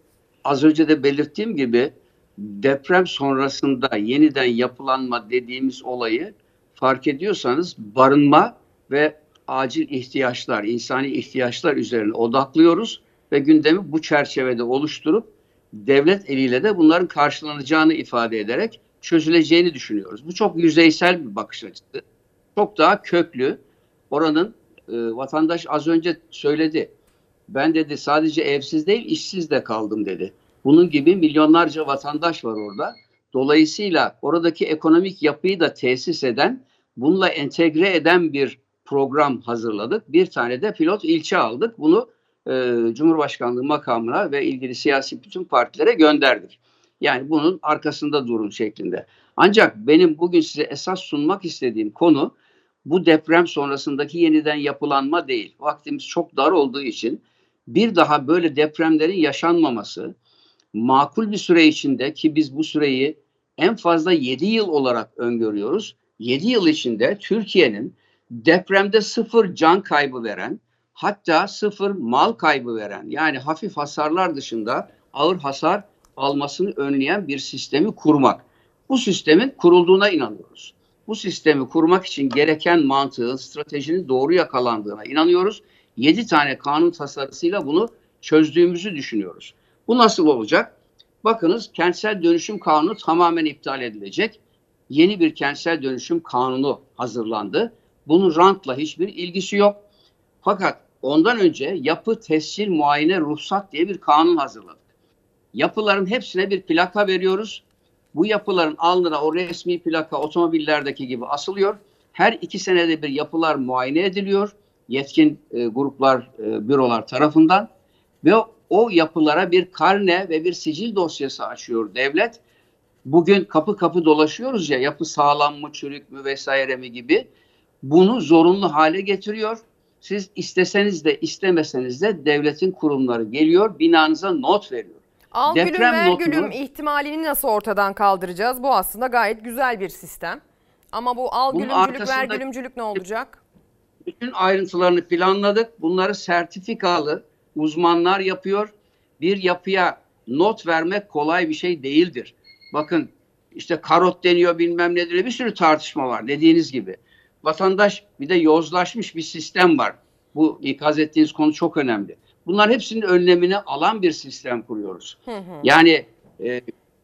az önce de belirttiğim gibi deprem sonrasında yeniden yapılanma dediğimiz olayı fark ediyorsanız barınma ve acil ihtiyaçlar, insani ihtiyaçlar üzerine odaklıyoruz ve gündemi bu çerçevede oluşturup devlet eliyle de bunların karşılanacağını ifade ederek çözüleceğini düşünüyoruz. Bu çok yüzeysel bir bakış açısı. Çok daha köklü. Oranın e, vatandaş az önce söyledi. Ben dedi sadece evsiz değil işsiz de kaldım dedi. Bunun gibi milyonlarca vatandaş var orada. Dolayısıyla oradaki ekonomik yapıyı da tesis eden, bununla entegre eden bir program hazırladık. Bir tane de pilot ilçe aldık. Bunu e, Cumhurbaşkanlığı makamına ve ilgili siyasi bütün partilere gönderdik. Yani bunun arkasında durun şeklinde. Ancak benim bugün size esas sunmak istediğim konu bu deprem sonrasındaki yeniden yapılanma değil. Vaktimiz çok dar olduğu için bir daha böyle depremlerin yaşanmaması, makul bir süre içinde ki biz bu süreyi en fazla 7 yıl olarak öngörüyoruz. 7 yıl içinde Türkiye'nin depremde sıfır can kaybı veren hatta sıfır mal kaybı veren yani hafif hasarlar dışında ağır hasar almasını önleyen bir sistemi kurmak. Bu sistemin kurulduğuna inanıyoruz. Bu sistemi kurmak için gereken mantığın, stratejinin doğru yakalandığına inanıyoruz. 7 tane kanun tasarısıyla bunu çözdüğümüzü düşünüyoruz. Bu nasıl olacak? Bakınız kentsel dönüşüm kanunu tamamen iptal edilecek. Yeni bir kentsel dönüşüm kanunu hazırlandı. Bunun rantla hiçbir ilgisi yok. Fakat ondan önce yapı tescil muayene ruhsat diye bir kanun hazırladık. Yapıların hepsine bir plaka veriyoruz. Bu yapıların alnına o resmi plaka otomobillerdeki gibi asılıyor. Her iki senede bir yapılar muayene ediliyor. yetkin e, gruplar, e, bürolar tarafından ve o yapılara bir karne ve bir sicil dosyası açıyor devlet. Bugün kapı kapı dolaşıyoruz ya yapı sağlam mı, çürük mü vesaire mi gibi. Bunu zorunlu hale getiriyor. Siz isteseniz de istemeseniz de devletin kurumları geliyor, binanıza not veriyor. Al gülüm Deprem ver notunu- gülüm ihtimalini nasıl ortadan kaldıracağız? Bu aslında gayet güzel bir sistem. Ama bu al ver gülümcülük ne olacak? Bütün ayrıntılarını planladık. Bunları sertifikalı uzmanlar yapıyor. Bir yapıya not vermek kolay bir şey değildir. Bakın işte karot deniyor bilmem ne deniyor bir sürü tartışma var dediğiniz gibi. Vatandaş bir de yozlaşmış bir sistem var. Bu ikaz ettiğiniz konu çok önemli. Bunlar hepsinin önlemini alan bir sistem kuruyoruz. Yani e,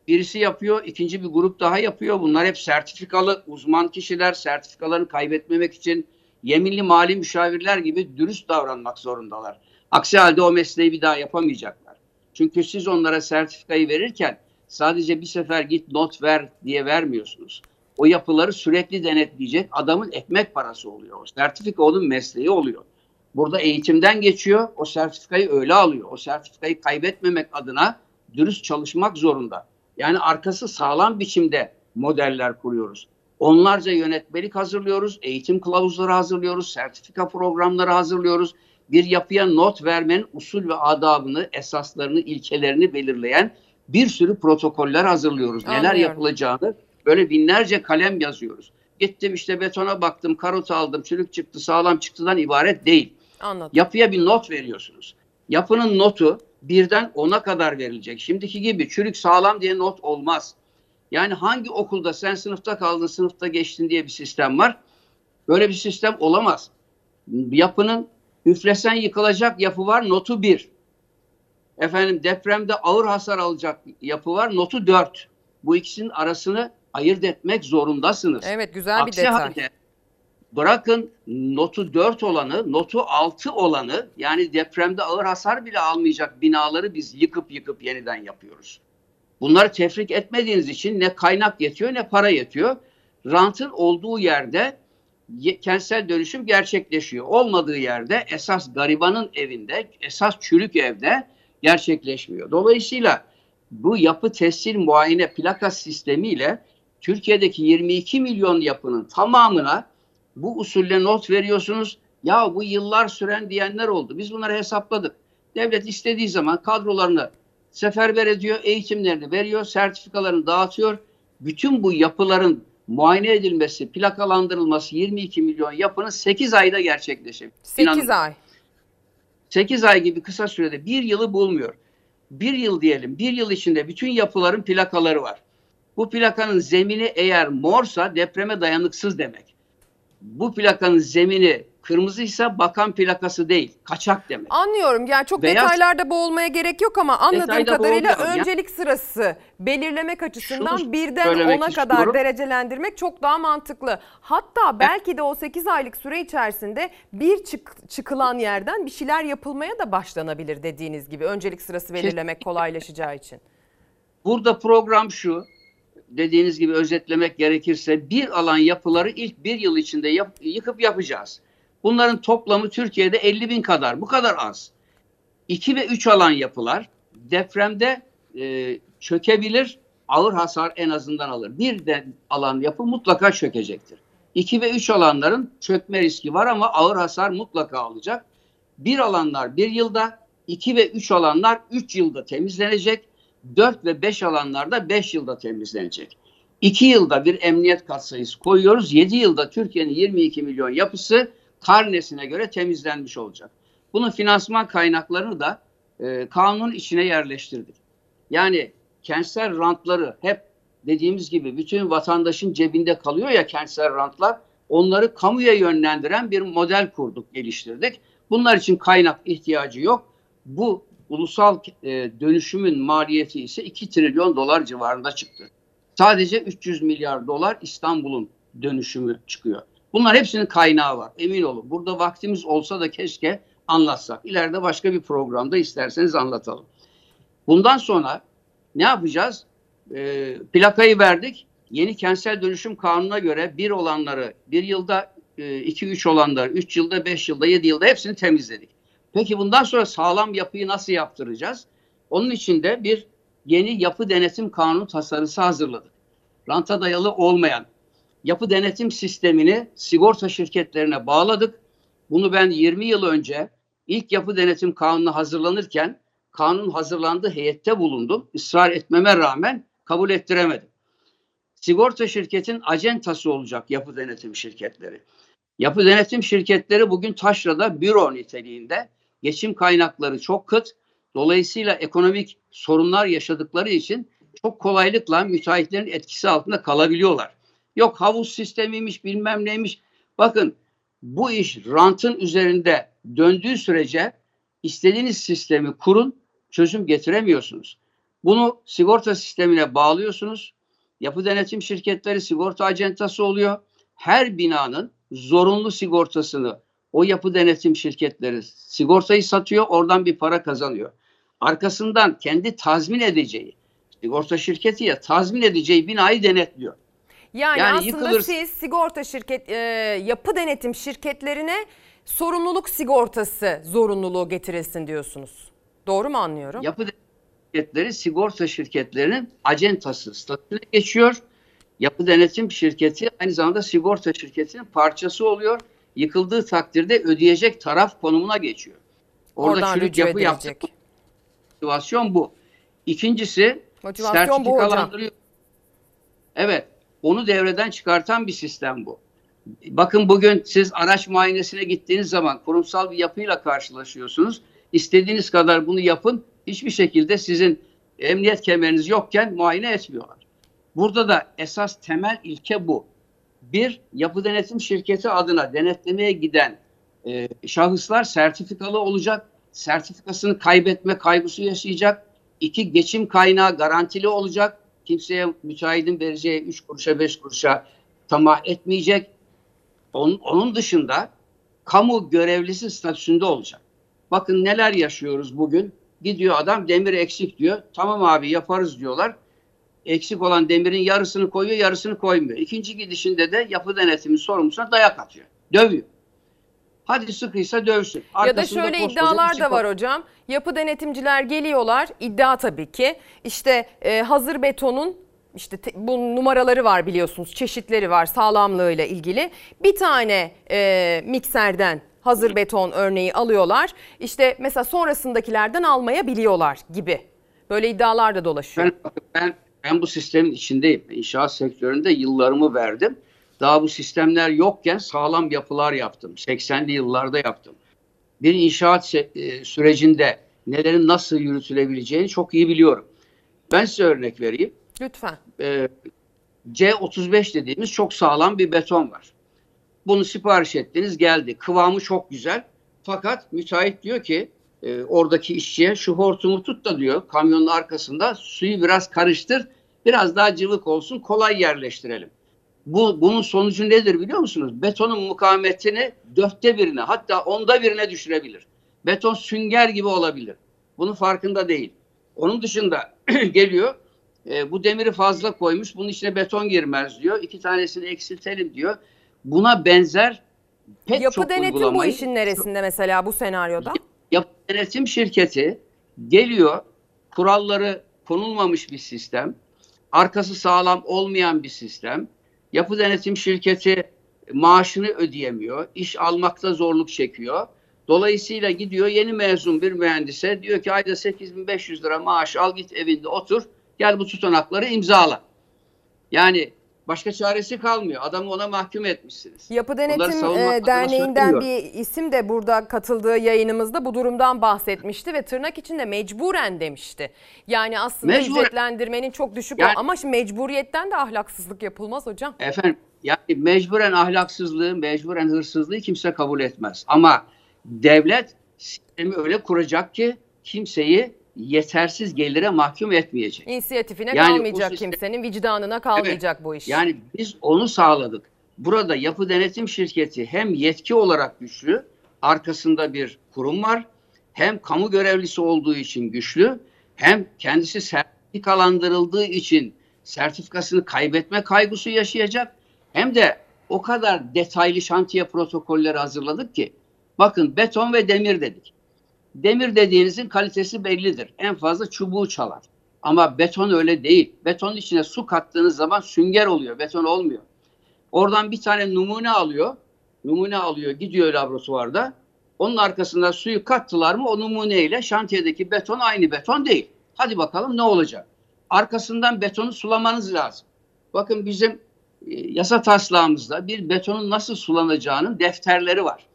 birisi yapıyor, ikinci bir grup daha yapıyor. Bunlar hep sertifikalı uzman kişiler. Sertifikalarını kaybetmemek için yeminli mali müşavirler gibi dürüst davranmak zorundalar. Aksi halde o mesleği bir daha yapamayacaklar. Çünkü siz onlara sertifikayı verirken sadece bir sefer git not ver diye vermiyorsunuz. O yapıları sürekli denetleyecek adamın ekmek parası oluyor. O sertifika onun mesleği oluyor. Burada eğitimden geçiyor. O sertifikayı öyle alıyor. O sertifikayı kaybetmemek adına dürüst çalışmak zorunda. Yani arkası sağlam biçimde modeller kuruyoruz. Onlarca yönetmelik hazırlıyoruz, eğitim kılavuzları hazırlıyoruz, sertifika programları hazırlıyoruz. Bir yapıya not vermenin usul ve adabını, esaslarını, ilkelerini belirleyen bir sürü protokoller hazırlıyoruz. Neler Anlıyorum. yapılacağını böyle binlerce kalem yazıyoruz. Gittim işte betona baktım, karot aldım, çürük çıktı, sağlam çıktıdan ibaret değil. Anladım. Yapıya bir not veriyorsunuz. Yapının notu birden ona kadar verilecek. Şimdiki gibi çürük sağlam diye not olmaz. Yani hangi okulda sen sınıfta kaldın, sınıfta geçtin diye bir sistem var. Böyle bir sistem olamaz. Yapının üflesen yıkılacak yapı var, notu bir. Efendim depremde ağır hasar alacak yapı var, notu dört. Bu ikisinin arasını ayırt etmek zorundasınız. Evet güzel bir Aksi detay. halde bırakın notu 4 olanı, notu 6 olanı yani depremde ağır hasar bile almayacak binaları biz yıkıp yıkıp yeniden yapıyoruz. Bunları tefrik etmediğiniz için ne kaynak yetiyor ne para yetiyor. Rantın olduğu yerde ye- kentsel dönüşüm gerçekleşiyor. Olmadığı yerde esas garibanın evinde, esas çürük evde gerçekleşmiyor. Dolayısıyla bu yapı tescil muayene plaka sistemiyle Türkiye'deki 22 milyon yapının tamamına bu usulle not veriyorsunuz. Ya bu yıllar süren diyenler oldu. Biz bunları hesapladık. Devlet istediği zaman kadrolarını seferber ediyor, eğitimlerini veriyor, sertifikalarını dağıtıyor. Bütün bu yapıların muayene edilmesi, plakalandırılması 22 milyon yapının 8 ayda gerçekleşebilir. 8 ay. 8 ay gibi kısa sürede bir yılı bulmuyor. Bir yıl diyelim, bir yıl içinde bütün yapıların plakaları var. Bu plakanın zemini eğer morsa depreme dayanıksız demek. Bu plakanın zemini kırmızıysa bakan plakası değil, kaçak demek. Anlıyorum. Yani çok Beyaz- detaylarda boğulmaya gerek yok ama anladığım kadarıyla boğulmayalım ya. öncelik sırası belirlemek açısından Şunu birden söylemek 10'a kadar istiyorum. derecelendirmek çok daha mantıklı. Hatta belki de o 8 aylık süre içerisinde bir çık- çıkılan yerden bir şeyler yapılmaya da başlanabilir dediğiniz gibi. Öncelik sırası belirlemek kolaylaşacağı için. Burada program şu, dediğiniz gibi özetlemek gerekirse bir alan yapıları ilk bir yıl içinde yap- yıkıp yapacağız. Bunların toplamı Türkiye'de 50 bin kadar, bu kadar az. 2 ve 3 alan yapılar depremde e, çökebilir, ağır hasar en azından alır. Bir de alan yapı mutlaka çökecektir. 2 ve 3 alanların çökme riski var ama ağır hasar mutlaka alacak. Bir alanlar bir yılda, 2 ve 3 alanlar 3 yılda temizlenecek. 4 ve 5 alanlarda 5 yılda temizlenecek. 2 yılda bir emniyet katsayısı koyuyoruz. 7 yılda Türkiye'nin 22 milyon yapısı karnesine göre temizlenmiş olacak. Bunun finansman kaynaklarını da e, kanunun içine yerleştirdik. Yani kentsel rantları hep dediğimiz gibi bütün vatandaşın cebinde kalıyor ya kentsel rantlar. Onları kamuya yönlendiren bir model kurduk, geliştirdik. Bunlar için kaynak ihtiyacı yok. Bu ulusal e, dönüşümün maliyeti ise 2 trilyon dolar civarında çıktı. Sadece 300 milyar dolar İstanbul'un dönüşümü çıkıyor. Bunlar hepsinin kaynağı var. Emin olun. Burada vaktimiz olsa da keşke anlatsak. İleride başka bir programda isterseniz anlatalım. Bundan sonra ne yapacağız? Ee, plakayı verdik. Yeni kentsel dönüşüm kanununa göre bir olanları bir yılda 2-3 olanlar 3 yılda, 5 yılda, 7 yılda hepsini temizledik. Peki bundan sonra sağlam yapıyı nasıl yaptıracağız? Onun için de bir yeni yapı denetim kanunu tasarısı hazırladık. Ranta dayalı olmayan yapı denetim sistemini sigorta şirketlerine bağladık. Bunu ben 20 yıl önce ilk yapı denetim kanunu hazırlanırken kanun hazırlandığı heyette bulundum. Israr etmeme rağmen kabul ettiremedim. Sigorta şirketin acentası olacak yapı denetim şirketleri. Yapı denetim şirketleri bugün taşrada büro niteliğinde. Geçim kaynakları çok kıt. Dolayısıyla ekonomik sorunlar yaşadıkları için çok kolaylıkla müteahhitlerin etkisi altında kalabiliyorlar. Yok havuz sistemiymiş bilmem neymiş. Bakın bu iş rantın üzerinde döndüğü sürece istediğiniz sistemi kurun çözüm getiremiyorsunuz. Bunu sigorta sistemine bağlıyorsunuz. Yapı denetim şirketleri sigorta acentası oluyor. Her binanın zorunlu sigortasını o yapı denetim şirketleri sigortayı satıyor, oradan bir para kazanıyor. Arkasından kendi tazmin edeceği, sigorta şirketi ya tazmin edeceği binayı denetliyor. Yani, Yani aslında yıkılır- siz sigorta şirket, e, yapı denetim şirketlerine sorumluluk sigortası zorunluluğu getirilsin diyorsunuz. Doğru mu anlıyorum? Yapı denetim şirketleri sigorta şirketlerinin acentası statüsüne geçiyor. Yapı denetim şirketi aynı zamanda sigorta şirketinin parçası oluyor. Yıkıldığı takdirde ödeyecek taraf konumuna geçiyor. Orada Oradan çürük yapı yaptık. Motivasyon bu. İkincisi Motivasyon bu hocam. sertifikalandırıyor. Evet, onu devreden çıkartan bir sistem bu. Bakın bugün siz araç muayenesine gittiğiniz zaman kurumsal bir yapıyla karşılaşıyorsunuz. İstediğiniz kadar bunu yapın. Hiçbir şekilde sizin emniyet kemeriniz yokken muayene etmiyorlar. Burada da esas temel ilke bu. Bir, yapı denetim şirketi adına denetlemeye giden e, şahıslar sertifikalı olacak. Sertifikasını kaybetme kaygısı yaşayacak. İki, geçim kaynağı garantili olacak. Kimseye müteahhidin vereceği 3 kuruşa 5 kuruşa tamah etmeyecek. Onun, onun dışında kamu görevlisi statüsünde olacak. Bakın neler yaşıyoruz bugün. Gidiyor adam demir eksik diyor. Tamam abi yaparız diyorlar. Eksik olan demirin yarısını koyuyor, yarısını koymuyor. İkinci gidişinde de yapı denetimi sorumlusuna dayak atıyor. Dövüyor. Hadi sıkıysa dövsün. Ya da Arkasında şöyle iddialar da var hocam. Yapı denetimciler geliyorlar. iddia tabii ki. İşte e, hazır betonun işte te- bu numaraları var biliyorsunuz. Çeşitleri var sağlamlığıyla ilgili. Bir tane e, mikserden hazır beton örneği alıyorlar. İşte mesela sonrasındakilerden almayabiliyorlar gibi. Böyle iddialar da dolaşıyor. Ben, ben, ben bu sistemin içindeyim. İnşaat sektöründe yıllarımı verdim. Daha bu sistemler yokken sağlam yapılar yaptım. 80'li yıllarda yaptım. Bir inşaat e, sürecinde nelerin nasıl yürütülebileceğini çok iyi biliyorum. Ben size örnek vereyim. Lütfen. Ee, C35 dediğimiz çok sağlam bir beton var. Bunu sipariş ettiniz geldi. Kıvamı çok güzel. Fakat müteahhit diyor ki e, oradaki işçiye şu hortumu tut da diyor kamyonun arkasında suyu biraz karıştır. Biraz daha cıvık olsun kolay yerleştirelim. Bu, bunun sonucu nedir biliyor musunuz? Betonun mukavemetini dörtte birine hatta onda birine düşürebilir. Beton sünger gibi olabilir. Bunun farkında değil. Onun dışında geliyor e, bu demiri fazla koymuş bunun içine beton girmez diyor. İki tanesini eksiltelim diyor. Buna benzer pek Yapı çok denetim bu uygulamayı işin neresinde mesela bu senaryoda? yapı denetim şirketi geliyor kuralları konulmamış bir sistem arkası sağlam olmayan bir sistem yapı denetim şirketi maaşını ödeyemiyor iş almakta zorluk çekiyor. Dolayısıyla gidiyor yeni mezun bir mühendise diyor ki ayda 8500 lira maaş al git evinde otur gel bu tutanakları imzala. Yani başka çaresi kalmıyor adamı ona mahkum etmişsiniz Yapı Denetim e, Derneği'nden bir isim de burada katıldığı yayınımızda bu durumdan bahsetmişti ve tırnak içinde mecburen demişti. Yani aslında Mecburen. ücretlendirmenin çok düşük Yani- ama şimdi mecburiyetten de ahlaksızlık yapılmaz hocam. Efendim yani mecburen ahlaksızlığı, mecburen hırsızlığı kimse kabul etmez. Ama devlet sistemi öyle kuracak ki kimseyi yetersiz gelire mahkum etmeyecek. İnisiyatifine Yani kalmayacak sistem- kimsenin, vicdanına kalmayacak bu iş. Yani biz onu sağladık. Burada yapı denetim şirketi hem yetki olarak güçlü, arkasında bir kurum var, hem kamu görevlisi olduğu için güçlü, hem kendisi sertifikalandırıldığı için sertifikasını kaybetme kaygısı yaşayacak, hem de o kadar detaylı şantiye protokolleri hazırladık ki bakın beton ve demir dedik. Demir dediğinizin kalitesi bellidir. En fazla çubuğu çalar. Ama beton öyle değil. Betonun içine su kattığınız zaman sünger oluyor. Beton olmuyor. Oradan bir tane numune alıyor. Numune alıyor gidiyor laboratuvarda. Onun arkasında suyu kattılar mı o numuneyle şantiyedeki beton aynı beton değil. Hadi bakalım ne olacak? Arkasından betonu sulamanız lazım. Bakın bizim e, yasa taslağımızda bir betonun nasıl sulanacağının defterleri var.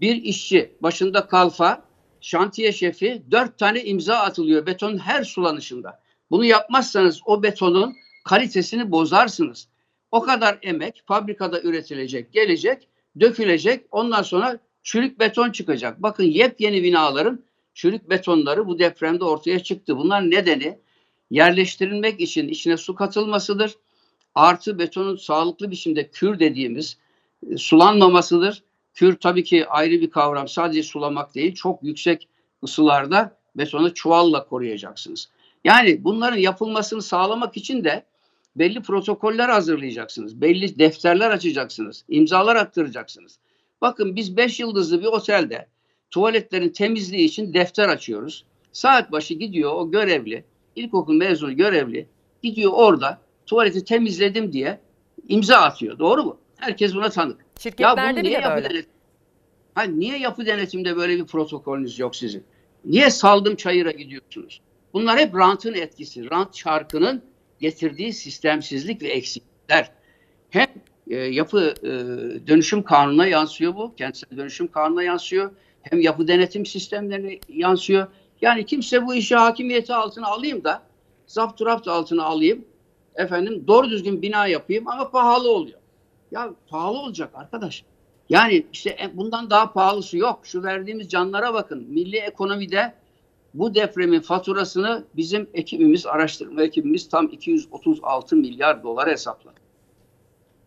Bir işçi başında kalfa, şantiye şefi dört tane imza atılıyor betonun her sulanışında. Bunu yapmazsanız o betonun kalitesini bozarsınız. O kadar emek fabrikada üretilecek, gelecek, dökülecek. Ondan sonra çürük beton çıkacak. Bakın yepyeni binaların çürük betonları bu depremde ortaya çıktı. Bunlar nedeni yerleştirilmek için içine su katılmasıdır. Artı betonun sağlıklı biçimde kür dediğimiz e, sulanmamasıdır. Kür tabii ki ayrı bir kavram. Sadece sulamak değil, çok yüksek ısılarda betonu çuvalla koruyacaksınız. Yani bunların yapılmasını sağlamak için de belli protokoller hazırlayacaksınız. Belli defterler açacaksınız. imzalar attıracaksınız. Bakın biz 5 yıldızlı bir otelde tuvaletlerin temizliği için defter açıyoruz. Saat başı gidiyor o görevli, ilkokul mezunu görevli gidiyor orada tuvaleti temizledim diye imza atıyor. Doğru mu? Herkes buna tanık. Şirketlerde bunu bile niye yapı böyle. denet- Ha, niye yapı denetimde böyle bir protokolünüz yok sizin? Niye saldım çayıra gidiyorsunuz? Bunlar hep rantın etkisi. Rant çarkının getirdiği sistemsizlik ve eksiklikler. Hem e, yapı e, dönüşüm kanununa yansıyor bu. Kentsel dönüşüm kanununa yansıyor. Hem yapı denetim sistemlerine yansıyor. Yani kimse bu işi hakimiyeti altına alayım da zapturapt altına alayım. Efendim doğru düzgün bina yapayım ama pahalı oluyor. Ya pahalı olacak arkadaş. Yani işte e, bundan daha pahalısı yok. Şu verdiğimiz canlara bakın. Milli ekonomide bu depremin faturasını bizim ekibimiz, araştırma ekibimiz tam 236 milyar dolar hesapladı.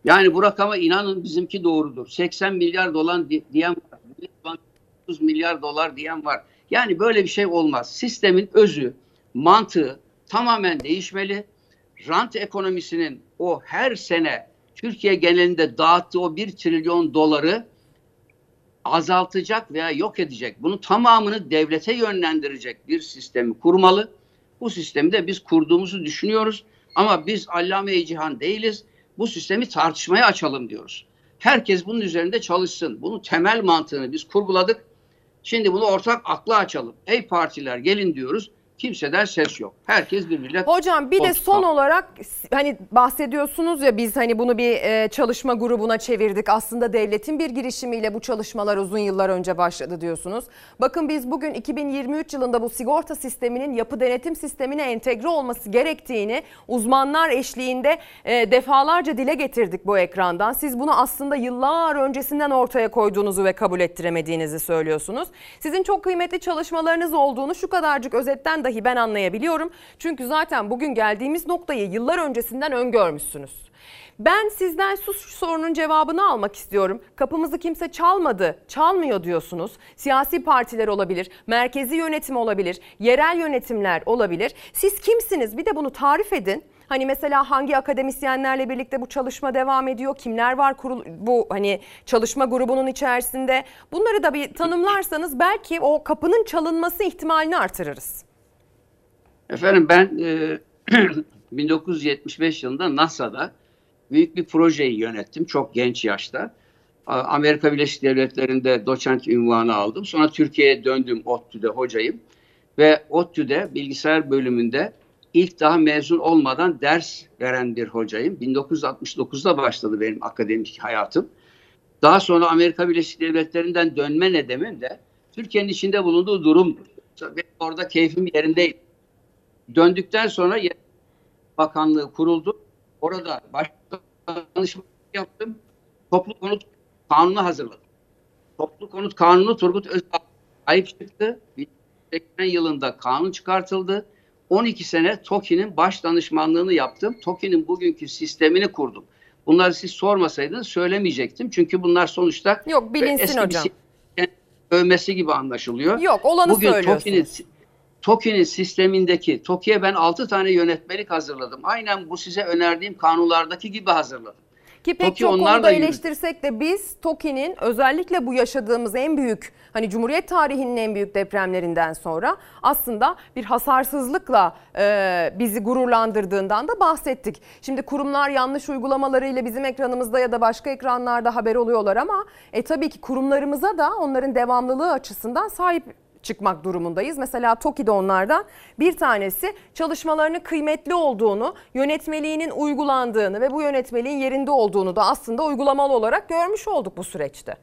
Yani bu rakama inanın bizimki doğrudur. 80 milyar dolar di- diyen var. Millet Bankası 30 milyar dolar diyen var. Yani böyle bir şey olmaz. Sistemin özü, mantığı tamamen değişmeli. Rant ekonomisinin o her sene Türkiye genelinde dağıttığı o 1 trilyon doları azaltacak veya yok edecek. Bunun tamamını devlete yönlendirecek bir sistemi kurmalı. Bu sistemi de biz kurduğumuzu düşünüyoruz. Ama biz allame cihan değiliz. Bu sistemi tartışmaya açalım diyoruz. Herkes bunun üzerinde çalışsın. Bunun temel mantığını biz kurguladık. Şimdi bunu ortak akla açalım. Ey partiler gelin diyoruz. Kimseden ses yok. Herkes birbiriyle Hocam bir de son olarak hani bahsediyorsunuz ya biz hani bunu bir e, çalışma grubuna çevirdik. Aslında devletin bir girişimiyle bu çalışmalar uzun yıllar önce başladı diyorsunuz. Bakın biz bugün 2023 yılında bu sigorta sisteminin yapı denetim sistemine entegre olması gerektiğini uzmanlar eşliğinde e, defalarca dile getirdik bu ekrandan. Siz bunu aslında yıllar öncesinden ortaya koyduğunuzu ve kabul ettiremediğinizi söylüyorsunuz. Sizin çok kıymetli çalışmalarınız olduğunu şu kadarcık özetten dahi ben anlayabiliyorum. Çünkü zaten bugün geldiğimiz noktayı yıllar öncesinden öngörmüşsünüz. Ben sizden su sorunun cevabını almak istiyorum. Kapımızı kimse çalmadı, çalmıyor diyorsunuz. Siyasi partiler olabilir, merkezi yönetim olabilir, yerel yönetimler olabilir. Siz kimsiniz? Bir de bunu tarif edin. Hani mesela hangi akademisyenlerle birlikte bu çalışma devam ediyor? Kimler var kurul bu hani çalışma grubunun içerisinde? Bunları da bir tanımlarsanız belki o kapının çalınması ihtimalini artırırız. Efendim ben e, 1975 yılında NASA'da büyük bir projeyi yönettim çok genç yaşta. Amerika Birleşik Devletleri'nde doçent ünvanı aldım. Sonra Türkiye'ye döndüm ODTÜ'de hocayım. Ve ODTÜ'de bilgisayar bölümünde ilk daha mezun olmadan ders veren bir hocayım. 1969'da başladı benim akademik hayatım. Daha sonra Amerika Birleşik Devletleri'nden dönme nedenim de Türkiye'nin içinde bulunduğu. Benim orada keyfim yerindeydi. Döndükten sonra Bakanlığı kuruldu. Orada başka danışma yaptım. Toplu konut kanunu hazırladım. Toplu konut kanunu Turgut Özal ayıp çıktı. 1980 yılında kanun çıkartıldı. 12 sene TOKİ'nin baş danışmanlığını yaptım. TOKİ'nin bugünkü sistemini kurdum. Bunları siz sormasaydınız söylemeyecektim. Çünkü bunlar sonuçta Yok, bilinsin eski bir hocam. sistemin övmesi gibi anlaşılıyor. Yok, olanı Bugün söylüyorsunuz. TOKİ'nin sistemindeki, TOKİ'ye ben 6 tane yönetmelik hazırladım. Aynen bu size önerdiğim kanunlardaki gibi hazırladım. Ki pek TOKİ çok konuda eleştirsek de biz TOKİ'nin özellikle bu yaşadığımız en büyük hani Cumhuriyet tarihinin en büyük depremlerinden sonra aslında bir hasarsızlıkla e, bizi gururlandırdığından da bahsettik. Şimdi kurumlar yanlış uygulamalarıyla bizim ekranımızda ya da başka ekranlarda haber oluyorlar ama e, tabii ki kurumlarımıza da onların devamlılığı açısından sahip çıkmak durumundayız. Mesela TOKİ'de onlardan bir tanesi çalışmalarının kıymetli olduğunu, yönetmeliğinin uygulandığını ve bu yönetmeliğin yerinde olduğunu da aslında uygulamalı olarak görmüş olduk bu süreçte.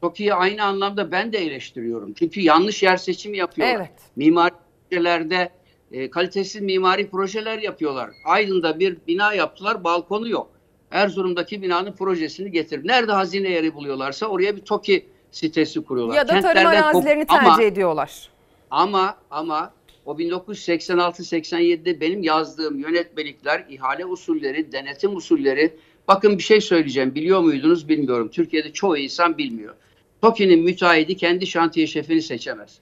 TOKİ'yi aynı anlamda ben de eleştiriyorum. Çünkü yanlış yer seçimi yapıyorlar. Evet. Mimari projelerde e, kalitesiz mimari projeler yapıyorlar. Aydın'da bir bina yaptılar, balkonu yok. Erzurum'daki binanın projesini getir. Nerede hazine yeri buluyorlarsa oraya bir TOKİ sitesi kuruyorlar. Ya da tarım Kentlerden arazilerini Ama- tercih ediyorlar. Ama ama o 1986-87'de benim yazdığım yönetmelikler, ihale usulleri, denetim usulleri. Bakın bir şey söyleyeceğim. Biliyor muydunuz bilmiyorum. Türkiye'de çoğu insan bilmiyor. TOKİ'nin müteahhidi kendi şantiye şefini seçemez.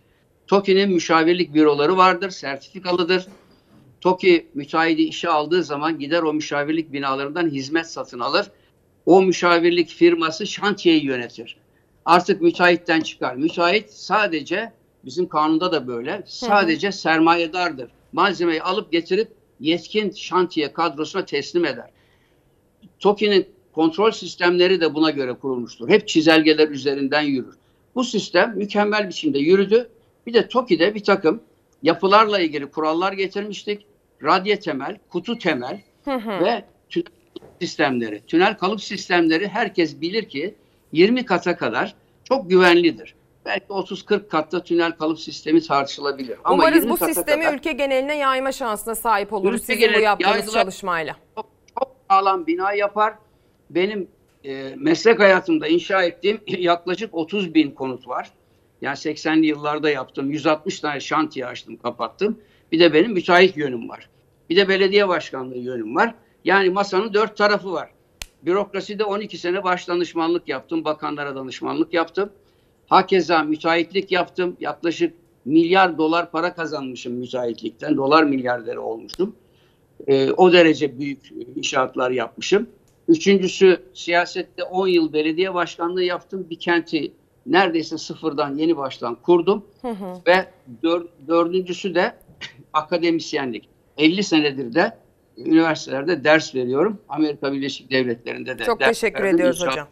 TOKİ'nin müşavirlik büroları vardır, sertifikalıdır. TOKİ müteahhidi işe aldığı zaman gider o müşavirlik binalarından hizmet satın alır. O müşavirlik firması şantiyeyi yönetir. Artık müteahhitten çıkar. Müteahhit sadece bizim kanunda da böyle sadece sermayedardır. Malzemeyi alıp getirip yetkin şantiye kadrosuna teslim eder. TOKİ'nin kontrol sistemleri de buna göre kurulmuştur. Hep çizelgeler üzerinden yürür. Bu sistem mükemmel biçimde yürüdü. Bir de TOKİ'de bir takım yapılarla ilgili kurallar getirmiştik. Radye temel, kutu temel ve tünel sistemleri. Tünel kalıp sistemleri herkes bilir ki 20 kata kadar çok güvenlidir. Belki 30-40 katta tünel kalıp sistemi tartışılabilir. Ama Umarız 20 bu sistemi kadar ülke geneline yayma şansına sahip oluruz sizin bu geneli yaptığınız yaydılar. çalışmayla. çok sağlam bina yapar. Benim e, meslek hayatımda inşa ettiğim yaklaşık 30 bin konut var. Yani 80'li yıllarda yaptım. 160 tane şantiye açtım, kapattım. Bir de benim müteahhit yönüm var. Bir de belediye başkanlığı yönüm var. Yani masanın dört tarafı var. Bürokraside 12 sene baş danışmanlık yaptım. Bakanlara danışmanlık yaptım. Hakeza müteahhitlik yaptım. Yaklaşık milyar dolar para kazanmışım müteahhitlikten. Dolar milyarderi olmuştum. Ee, o derece büyük inşaatlar yapmışım. Üçüncüsü siyasette 10 yıl belediye başkanlığı yaptım. Bir kenti neredeyse sıfırdan yeni baştan kurdum. Ve dör- dördüncüsü de akademisyenlik. 50 senedir de üniversitelerde ders veriyorum. Amerika Birleşik Devletleri'nde de Çok teşekkür ediyoruz İnşaat- hocam.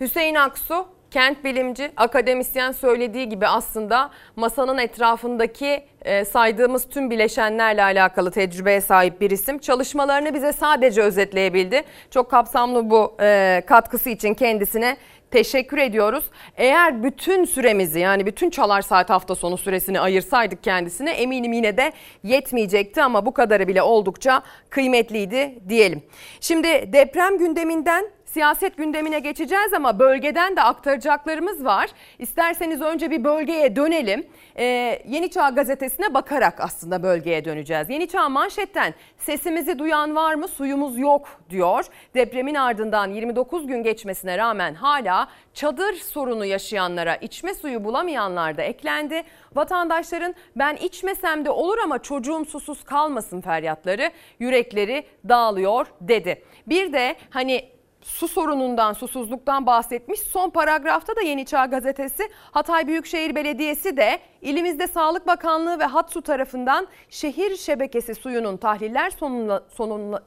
Hüseyin Aksu, kent bilimci, akademisyen söylediği gibi aslında masanın etrafındaki e, saydığımız tüm bileşenlerle alakalı tecrübeye sahip bir isim. Çalışmalarını bize sadece özetleyebildi. Çok kapsamlı bu e, katkısı için kendisine teşekkür ediyoruz. Eğer bütün süremizi yani bütün çalar saat hafta sonu süresini ayırsaydık kendisine eminim yine de yetmeyecekti ama bu kadarı bile oldukça kıymetliydi diyelim. Şimdi deprem gündeminden siyaset gündemine geçeceğiz ama bölgeden de aktaracaklarımız var. İsterseniz önce bir bölgeye dönelim. Ee, Yeni Çağ gazetesine bakarak aslında bölgeye döneceğiz. Yeni Çağ manşetten sesimizi duyan var mı suyumuz yok diyor. Depremin ardından 29 gün geçmesine rağmen hala çadır sorunu yaşayanlara içme suyu bulamayanlar da eklendi. Vatandaşların ben içmesem de olur ama çocuğum susuz kalmasın feryatları yürekleri dağılıyor dedi. Bir de hani su sorunundan, susuzluktan bahsetmiş. Son paragrafta da Yeni Çağ Gazetesi Hatay Büyükşehir Belediyesi de ilimizde Sağlık Bakanlığı ve Hatsu tarafından şehir şebekesi suyunun tahliller sonuna, sonuna,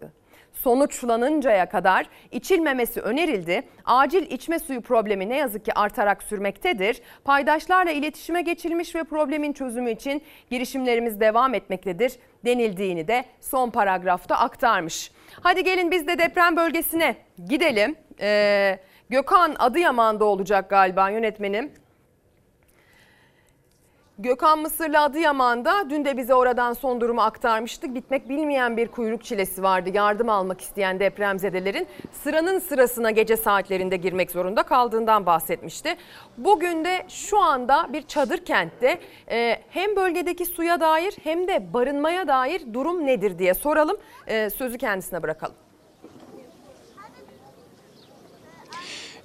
sonuçlanıncaya kadar içilmemesi önerildi. Acil içme suyu problemi ne yazık ki artarak sürmektedir. Paydaşlarla iletişime geçilmiş ve problemin çözümü için girişimlerimiz devam etmektedir denildiğini de son paragrafta aktarmış. Hadi gelin biz de deprem bölgesine gidelim. Ee, Gökhan Adıyaman'da olacak galiba yönetmenim. Gökhan Mısırlı Adıyaman'da dün de bize oradan son durumu aktarmıştık. Bitmek bilmeyen bir kuyruk çilesi vardı. Yardım almak isteyen depremzedelerin sıranın sırasına gece saatlerinde girmek zorunda kaldığından bahsetmişti. Bugün de şu anda bir çadır kentte e, hem bölgedeki suya dair hem de barınmaya dair durum nedir diye soralım. E, sözü kendisine bırakalım.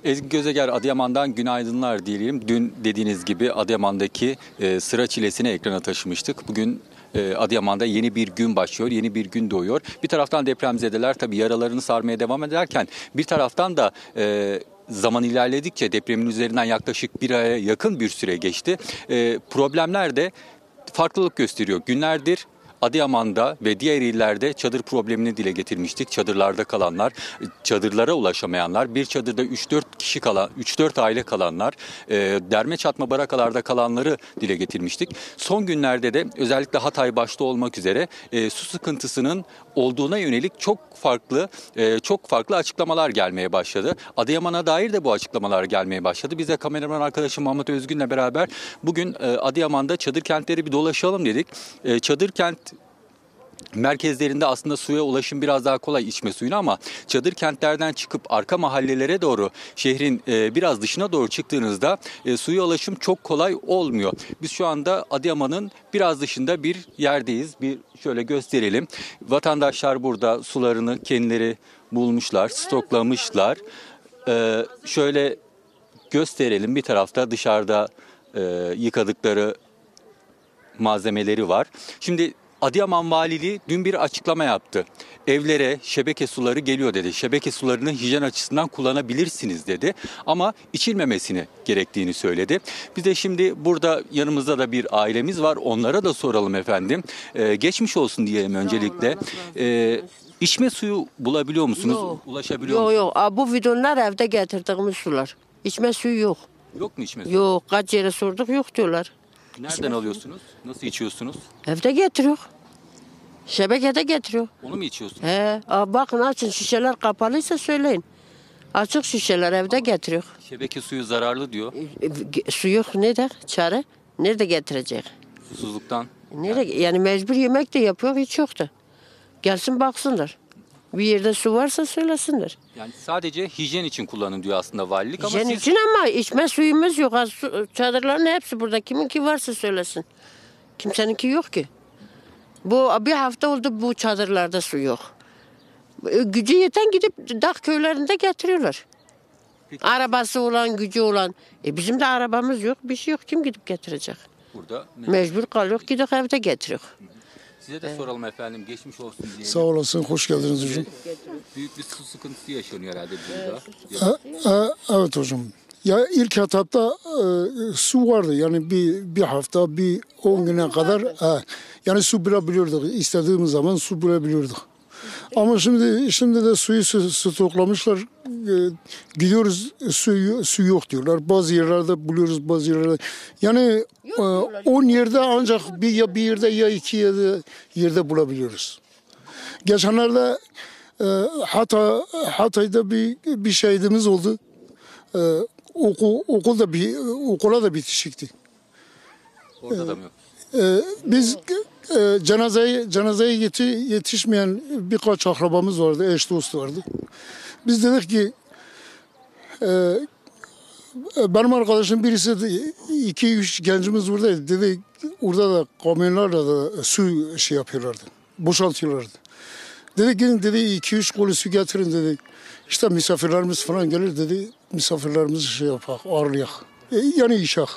Ezgi Gözeger Adıyaman'dan günaydınlar diyelim. Dün dediğiniz gibi Adıyaman'daki e, sıra çilesini ekrana taşımıştık. Bugün e, Adıyaman'da yeni bir gün başlıyor, yeni bir gün doğuyor. Bir taraftan depremzedeler tabii yaralarını sarmaya devam ederken bir taraftan da e, zaman ilerledikçe depremin üzerinden yaklaşık bir aya yakın bir süre geçti. E, problemler de farklılık gösteriyor. Günlerdir Adıyaman'da ve diğer illerde çadır problemini dile getirmiştik. Çadırlarda kalanlar, çadırlara ulaşamayanlar, bir çadırda 3-4 kişi kalan, 3-4 aile kalanlar, e, derme çatma barakalarda kalanları dile getirmiştik. Son günlerde de özellikle Hatay başta olmak üzere e, su sıkıntısının olduğuna yönelik çok farklı e, çok farklı açıklamalar gelmeye başladı. Adıyaman'a dair de bu açıklamalar gelmeye başladı. Biz de kameraman arkadaşım Mahmut Özgün'le beraber bugün e, Adıyaman'da çadır kentleri bir dolaşalım dedik. E, çadır kent merkezlerinde aslında suya ulaşım biraz daha kolay içme suyuna ama çadır kentlerden çıkıp arka mahallelere doğru şehrin e, biraz dışına doğru çıktığınızda e, suya ulaşım çok kolay olmuyor. Biz şu anda Adıyaman'ın biraz dışında bir yerdeyiz. Bir şöyle gösterelim. Vatandaşlar burada sularını kendileri bulmuşlar, stoklamışlar. E, şöyle gösterelim bir tarafta dışarıda e, yıkadıkları malzemeleri var. Şimdi Adıyaman Valiliği dün bir açıklama yaptı. Evlere şebeke suları geliyor dedi. Şebeke sularını hijyen açısından kullanabilirsiniz dedi. Ama içilmemesini gerektiğini söyledi. Biz de şimdi burada yanımızda da bir ailemiz var. Onlara da soralım efendim. Ee, geçmiş olsun diyelim öncelikle. Ee, içme suyu bulabiliyor musunuz? Yok. Ulaşabiliyor Yok musunuz? yok. Aa, Bu bidonlar evde getirdiğimiz sular. İçme suyu yok. Yok mu içme suyu? Yok. Kaç yere sorduk yok diyorlar. Nereden alıyorsunuz? Nasıl içiyorsunuz? Evde getiriyor. Şebekede getiriyor. Onu mu içiyorsunuz? He. Aa, bakın açın şişeler kapalıysa söyleyin. Açık şişeler evde getiriyor. Şebeke suyu zararlı diyor. E, ge- Su yok ne de çare? Nerede getirecek? Susuzluktan. Nerede? Yani mecbur yemek de yapıyor hiç yok da. Gelsin baksınlar. Bir yerde su varsa söylesinler. Yani sadece hijyen için kullanın diyor aslında valilik ama Hijyen siz için ama içme suyumuz yok. Su- Çadırların hepsi burada. Kiminki varsa söylesin. Kimseninki yok ki. Bu bir hafta oldu bu çadırlarda su yok. E, Gücü yeten gidip dağ köylerinde getiriyorlar. Arabası olan, gücü olan. E bizim de arabamız yok, bir şey yok. Kim gidip getirecek? burada. Mecbur kalıyor, gidip evde getiriyor. Size de soralım efendim. Geçmiş olsun diyelim. Sağ olasın, hoş geldiniz hocam. Büyük bir su sıkıntısı yaşanıyor herhalde burada. E, e, evet hocam. Ya ilk etapta e, su vardı yani bir bir hafta bir 10 güne kadar e, yani su bulabiliyorduk istediğimiz zaman su bulabiliyorduk. Ama şimdi şimdi de suyu sto- stoklamışlar e, gidiyoruz su su yok diyorlar. Bazı yerlerde buluyoruz bazı yerlerde. Yani e, 10 yerde ancak bir ya bir yerde ya iki yerde yerde bulabiliyoruz. Geçenlerde e, Hatay, Hatay'da bir bir şehidimiz oldu. E, okul, okulda bir okula da bitişikti. Orada da mı yok? E, biz e, cenazeye cenazeye yeti, yetişmeyen birkaç akrabamız vardı, eş dost vardı. Biz dedik ki e, e, benim arkadaşım birisi de, iki üç gencimiz buradaydı. Dedi orada da kamyonlarla da su şey yapıyorlardı. Boşaltıyorlardı. Dedi gidin dedi iki üç kolu su getirin dedi. İşte misafirlerimiz falan gelir dedi. Misafirlerimizi şey yapak, ağırlayak. E, yani işak.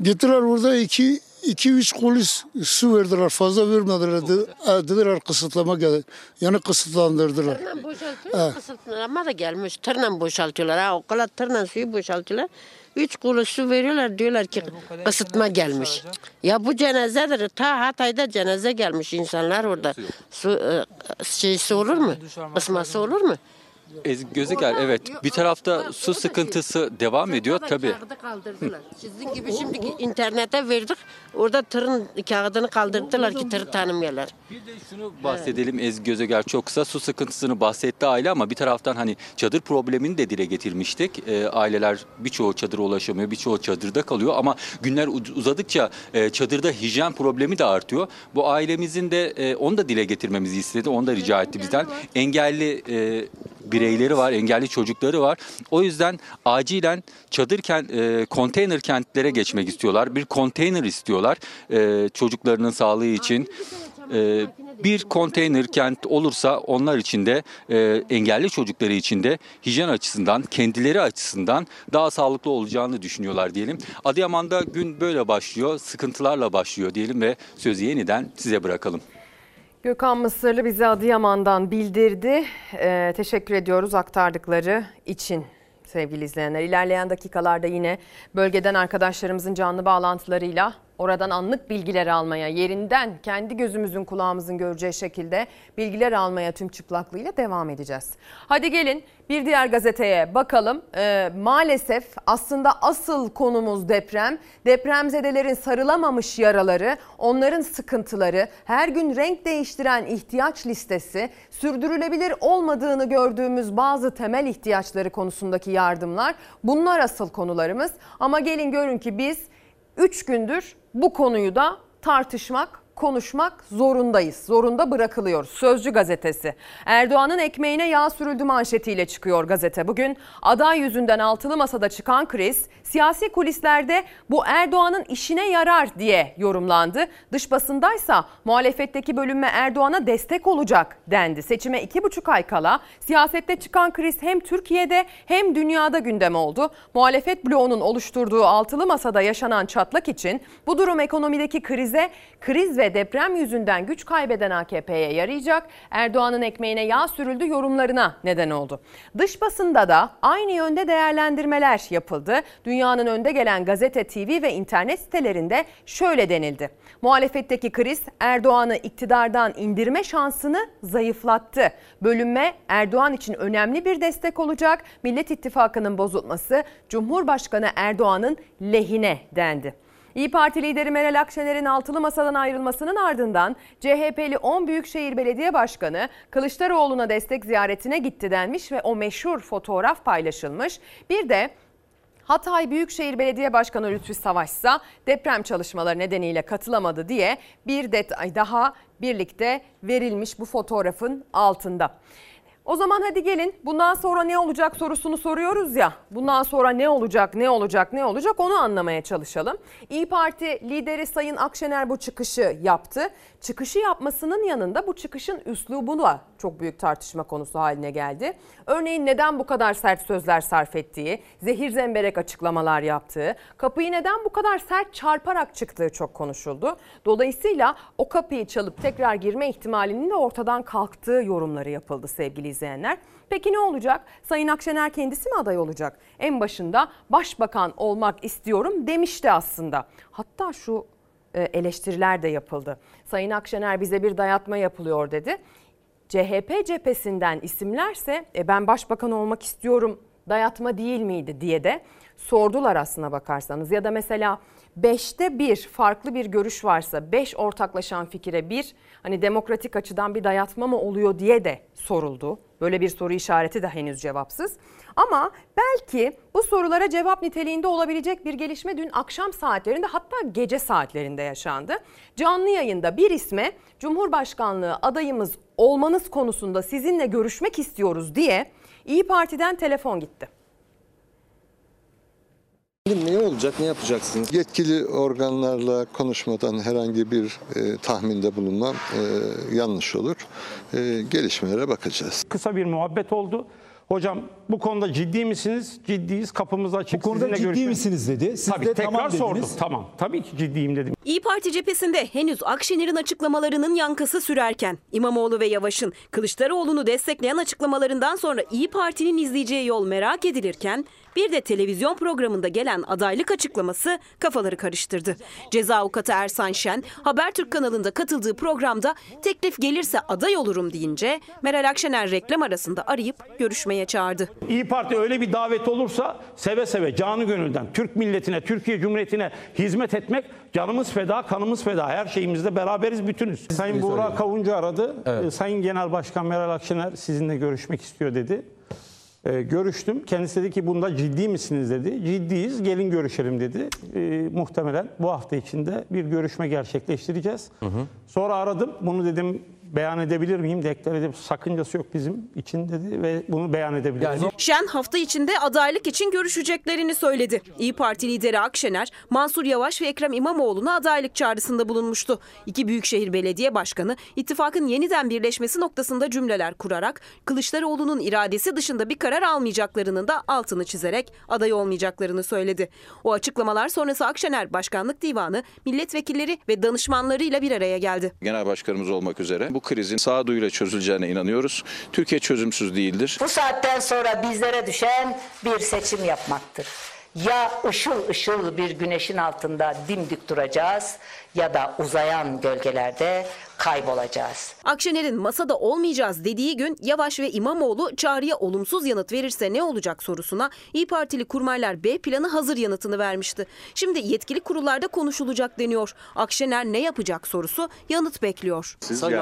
Gittiler burada iki, iki üç kolu su verdiler. Fazla vermediler. Dedi, e, dediler kısıtlama geldi. Yani kısıtlandırdılar. Tırla boşaltıyor, kısıtlama da gelmiş. Tırla boşaltıyorlar. Ha, o kadar tırla suyu boşaltıyorlar. Üç kulu su veriyorlar diyorlar ki kısıtma gelmiş. Ya bu cenazedir. Ta Hatay'da cenaze gelmiş insanlar orada. Su e, şeysi olur mu? Kısması olur mu? Gözeger evet bir tarafta su sıkıntısı devam ediyor tabii. Kaldırdılar. Sizin gibi şimdi internete verdik. Orada tırın kağıdını kaldırdılar ki tırı tanımıyorlar. Şunu bahsedelim Ezgi Gözeger çok kısa su sıkıntısını bahsetti aile ama bir taraftan hani çadır problemini de dile getirmiştik. Ee, aileler birçoğu çadıra ulaşamıyor, birçoğu çadırda kalıyor ama günler uz- uzadıkça e, çadırda hijyen problemi de artıyor. Bu ailemizin de e, onu da dile getirmemizi istedi, onu da rica etti bizden. Engelli e, bireyleri var, engelli çocukları var. O yüzden acilen çadır kent, e, konteyner kentlere geçmek istiyorlar. Bir konteyner istiyorlar e, çocuklarının sağlığı için. e, bir konteyner kent olursa onlar için de e, engelli çocukları için de hijyen açısından, kendileri açısından daha sağlıklı olacağını düşünüyorlar diyelim. Adıyaman'da gün böyle başlıyor, sıkıntılarla başlıyor diyelim ve sözü yeniden size bırakalım. Gökhan Mısırlı bize Adıyaman'dan bildirdi. Ee, teşekkür ediyoruz aktardıkları için sevgili izleyenler. İlerleyen dakikalarda yine bölgeden arkadaşlarımızın canlı bağlantılarıyla oradan anlık bilgiler almaya, yerinden kendi gözümüzün kulağımızın göreceği şekilde bilgiler almaya tüm çıplaklığıyla devam edeceğiz. Hadi gelin bir diğer gazeteye bakalım. Ee, maalesef aslında asıl konumuz deprem. Depremzedelerin sarılamamış yaraları, onların sıkıntıları, her gün renk değiştiren ihtiyaç listesi, sürdürülebilir olmadığını gördüğümüz bazı temel ihtiyaçları konusundaki yardımlar bunlar asıl konularımız. Ama gelin görün ki biz 3 gündür bu konuyu da tartışmak, konuşmak zorundayız. Zorunda bırakılıyoruz. Sözcü gazetesi. Erdoğan'ın ekmeğine yağ sürüldü manşetiyle çıkıyor gazete. Bugün aday yüzünden altılı masada çıkan kriz siyasi kulislerde bu Erdoğan'ın işine yarar diye yorumlandı. Dış basındaysa muhalefetteki bölünme Erdoğan'a destek olacak dendi. Seçime iki buçuk ay kala siyasette çıkan kriz hem Türkiye'de hem dünyada gündem oldu. Muhalefet bloğunun oluşturduğu altılı masada yaşanan çatlak için bu durum ekonomideki krize, kriz ve deprem yüzünden güç kaybeden AKP'ye yarayacak. Erdoğan'ın ekmeğine yağ sürüldü yorumlarına neden oldu. Dış basında da aynı yönde değerlendirmeler yapıldı. Dünyanın önde gelen gazete, TV ve internet sitelerinde şöyle denildi. Muhalefetteki kriz Erdoğan'ı iktidardan indirme şansını zayıflattı. Bölünme Erdoğan için önemli bir destek olacak. Millet İttifakı'nın bozulması Cumhurbaşkanı Erdoğan'ın lehine dendi. İyi Parti lideri Meral Akşener'in altılı masadan ayrılmasının ardından CHP'li 10 Büyükşehir Belediye Başkanı Kılıçdaroğlu'na destek ziyaretine gitti denmiş ve o meşhur fotoğraf paylaşılmış. Bir de Hatay Büyükşehir Belediye Başkanı Lütfi Savaş ise deprem çalışmaları nedeniyle katılamadı diye bir detay daha birlikte verilmiş bu fotoğrafın altında. O zaman hadi gelin bundan sonra ne olacak sorusunu soruyoruz ya. Bundan sonra ne olacak, ne olacak, ne olacak onu anlamaya çalışalım. İyi Parti lideri Sayın Akşener bu çıkışı yaptı. Çıkışı yapmasının yanında bu çıkışın üslubu da çok büyük tartışma konusu haline geldi. Örneğin neden bu kadar sert sözler sarf ettiği, zehir zemberek açıklamalar yaptığı, kapıyı neden bu kadar sert çarparak çıktığı çok konuşuldu. Dolayısıyla o kapıyı çalıp tekrar girme ihtimalinin de ortadan kalktığı yorumları yapıldı sevgili izleyenler. Peki ne olacak? Sayın Akşener kendisi mi aday olacak? En başında başbakan olmak istiyorum demişti aslında. Hatta şu e, eleştiriler de yapıldı. Sayın Akşener bize bir dayatma yapılıyor dedi. CHP cephesinden isimlerse e, ben başbakan olmak istiyorum dayatma değil miydi diye de sordular aslına bakarsanız. Ya da mesela 5'te bir farklı bir görüş varsa 5 ortaklaşan fikire bir hani demokratik açıdan bir dayatma mı oluyor diye de soruldu. Böyle bir soru işareti de henüz cevapsız. Ama belki bu sorulara cevap niteliğinde olabilecek bir gelişme dün akşam saatlerinde hatta gece saatlerinde yaşandı. Canlı yayında bir isme Cumhurbaşkanlığı adayımız olmanız konusunda sizinle görüşmek istiyoruz diye İyi Parti'den telefon gitti. Ne olacak, ne yapacaksınız? Yetkili organlarla konuşmadan herhangi bir e, tahminde bulunmam e, yanlış olur. E, gelişmelere bakacağız. Kısa bir muhabbet oldu. Hocam bu konuda ciddi misiniz? Ciddiyiz. Kapımız açık. Bu konuda Sizinle ciddi görüşmek- misiniz dedi. Siz Tabii de tekrar tamam sordum. dediniz. Tamam. Tabii ki ciddiyim dedim. İyi Parti cephesinde henüz Akşener'in açıklamalarının yankısı sürerken İmamoğlu ve Yavaş'ın Kılıçdaroğlu'nu destekleyen açıklamalarından sonra İyi Parti'nin izleyeceği yol merak edilirken bir de televizyon programında gelen adaylık açıklaması kafaları karıştırdı. Ceza avukatı Ersan Şen Habertürk kanalında katıldığı programda teklif gelirse aday olurum deyince Meral Akşener reklam arasında arayıp görüşmeye çağırdı. İyi Parti öyle bir davet olursa seve seve canı gönülden Türk milletine, Türkiye Cumhuriyeti'ne hizmet etmek canımız feda, kanımız feda. Her şeyimizde beraberiz, bütünüz. Sayın Buğra Kavuncu aradı. Ee, Sayın Genel Başkan Meral Akşener sizinle görüşmek istiyor dedi. Ee, görüştüm. Kendisi dedi ki bunda ciddi misiniz dedi. Ciddiyiz. Gelin görüşelim dedi. Ee, muhtemelen bu hafta içinde bir görüşme gerçekleştireceğiz. Sonra aradım. Bunu dedim beyan edebilir miyim? Deklar edip sakıncası yok bizim için dedi ve bunu beyan edebiliriz. Şen hafta içinde adaylık için görüşeceklerini söyledi. İyi Parti lideri Akşener, Mansur Yavaş ve Ekrem İmamoğlu'na adaylık çağrısında bulunmuştu. İki büyükşehir belediye başkanı ittifakın yeniden birleşmesi noktasında cümleler kurarak Kılıçdaroğlu'nun iradesi dışında bir karar almayacaklarının da altını çizerek aday olmayacaklarını söyledi. O açıklamalar sonrası Akşener Başkanlık Divanı, milletvekilleri ve danışmanlarıyla bir araya geldi. Genel başkanımız olmak üzere bu krizin sağduyuyla çözüleceğine inanıyoruz. Türkiye çözümsüz değildir. Bu saatten sonra bizlere düşen bir seçim yapmaktır. Ya ışıl ışıl bir güneşin altında dimdik duracağız ya da uzayan gölgelerde kaybolacağız. Akşener'in masada olmayacağız dediği gün Yavaş ve İmamoğlu çağrıya olumsuz yanıt verirse ne olacak sorusuna İyi Partili kurmaylar B planı hazır yanıtını vermişti. Şimdi yetkili kurullarda konuşulacak deniyor. Akşener ne yapacak sorusu yanıt bekliyor.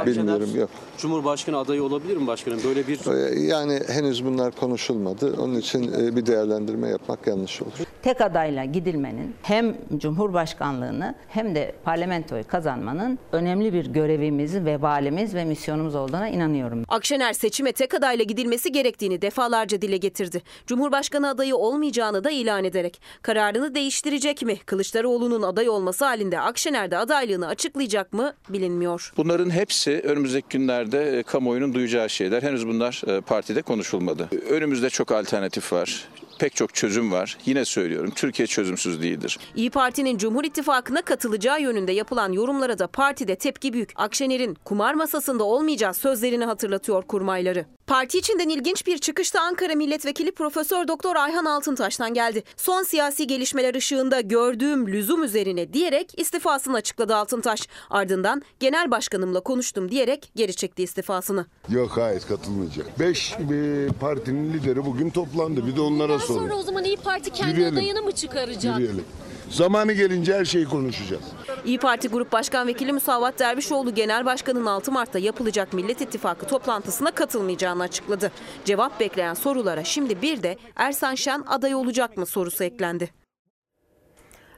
Bilmiyorum yok. Cumhurbaşkanı adayı olabilir mi başkanım? Böyle bir Ee, Yani henüz bunlar konuşulmadı. Onun için e, bir değerlendirme yapmak yanlış olur. tek adayla gidilmenin hem Cumhurbaşkanlığını hem de parlamentoyu kazanmanın önemli bir görevimiz, vebalimiz ve misyonumuz olduğuna inanıyorum. Akşener seçime tek adayla gidilmesi gerektiğini defalarca dile getirdi. Cumhurbaşkanı adayı olmayacağını da ilan ederek kararını değiştirecek mi? Kılıçdaroğlu'nun aday olması halinde Akşener de adaylığını açıklayacak mı bilinmiyor. Bunların hepsi önümüzdeki günlerde e, kamuoyunun duyacağı şeyler. Henüz bunlar e, partide konuşulmadı. Önümüzde çok alternatif var. Pek çok çözüm var. Yine söylüyorum Türkiye çözümsüz değildir. İyi Parti'nin Cumhur İttifakı'na katılacağı yönünde yapılan yorumlara da partide tepki büyük. Akşener'in kumar masasında olmayacağı sözlerini hatırlatıyor kurmayları. Parti içinden ilginç bir çıkışta Ankara Milletvekili Profesör Doktor Ayhan Altıntaş'tan geldi. Son siyasi gelişmeler ışığında gördüğüm lüzum üzerine diyerek istifasını açıkladı Altıntaş. Ardından genel başkanımla konuştum diyerek geri çekti istifasını. Yok hayır katılmayacak. Beş e, partinin lideri bugün toplandı. Bir de onlara sorun. Sonra o zaman İyi Parti kendi Yürüyelim. adayını mı çıkaracak? Yürüyelim. Zamanı gelince her şeyi konuşacağız. İyi Parti Grup Başkan Vekili Musavat Dervişoğlu Genel Başkan'ın 6 Mart'ta yapılacak Millet İttifakı toplantısına katılmayacağını açıkladı. Cevap bekleyen sorulara şimdi bir de Ersan Şen aday olacak mı sorusu eklendi.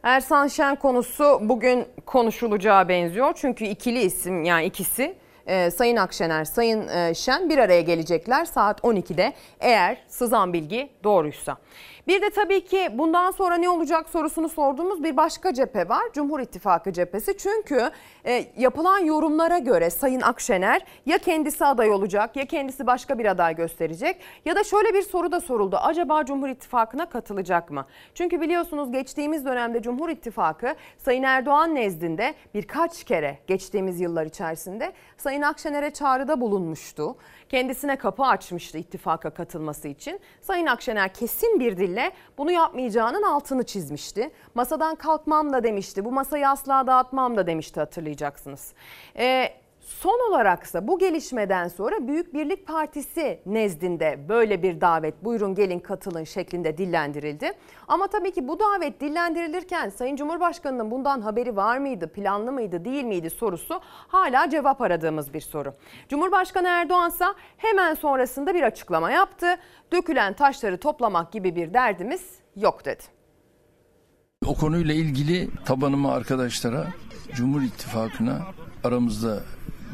Ersan Şen konusu bugün konuşulacağı benziyor. Çünkü ikili isim yani ikisi e, Sayın Akşener, Sayın e, Şen bir araya gelecekler saat 12'de eğer sızan bilgi doğruysa. Bir de tabii ki bundan sonra ne olacak sorusunu sorduğumuz bir başka cephe var. Cumhur İttifakı cephesi. Çünkü e, yapılan yorumlara göre Sayın Akşener ya kendisi aday olacak ya kendisi başka bir aday gösterecek. Ya da şöyle bir soru da soruldu. Acaba Cumhur İttifakı'na katılacak mı? Çünkü biliyorsunuz geçtiğimiz dönemde Cumhur İttifakı Sayın Erdoğan nezdinde birkaç kere geçtiğimiz yıllar içerisinde Sayın Akşener'e çağrıda bulunmuştu. Kendisine kapı açmıştı ittifaka katılması için. Sayın Akşener kesin bir dille bunu yapmayacağının altını çizmişti. Masadan kalkmam da demişti. Bu masayı asla dağıtmam da demişti hatırlayacaksınız. Ee, Son olaraksa bu gelişmeden sonra Büyük Birlik Partisi nezdinde böyle bir davet buyurun gelin katılın şeklinde dillendirildi. Ama tabii ki bu davet dillendirilirken Sayın Cumhurbaşkanı'nın bundan haberi var mıydı, planlı mıydı, değil miydi sorusu hala cevap aradığımız bir soru. Cumhurbaşkanı Erdoğan ise hemen sonrasında bir açıklama yaptı. Dökülen taşları toplamak gibi bir derdimiz yok dedi. O konuyla ilgili tabanıma arkadaşlara, Cumhur İttifakı'na aramızda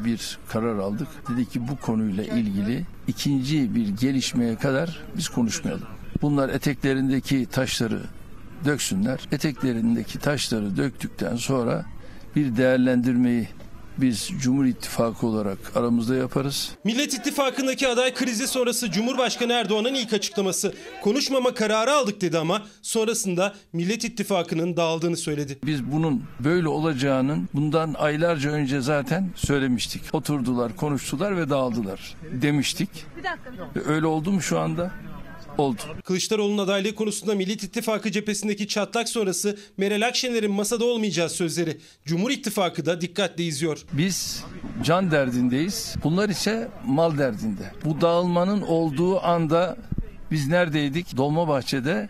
bir karar aldık. Dedi ki bu konuyla ilgili ikinci bir gelişmeye kadar biz konuşmayalım. Bunlar eteklerindeki taşları döksünler. Eteklerindeki taşları döktükten sonra bir değerlendirmeyi biz Cumhur İttifakı olarak aramızda yaparız. Millet İttifakı'ndaki aday krizi sonrası Cumhurbaşkanı Erdoğan'ın ilk açıklaması. Konuşmama kararı aldık dedi ama sonrasında Millet İttifakı'nın dağıldığını söyledi. Biz bunun böyle olacağının bundan aylarca önce zaten söylemiştik. Oturdular, konuştular ve dağıldılar demiştik. Öyle oldu mu şu anda? Oldu. Kılıçdaroğlu'nun adaylığı konusunda Millet İttifakı cephesindeki çatlak sonrası Meral Akşener'in masada olmayacağı sözleri. Cumhur İttifakı da dikkatle izliyor. Biz can derdindeyiz. Bunlar ise mal derdinde. Bu dağılmanın olduğu anda biz neredeydik? Dolmabahçe'de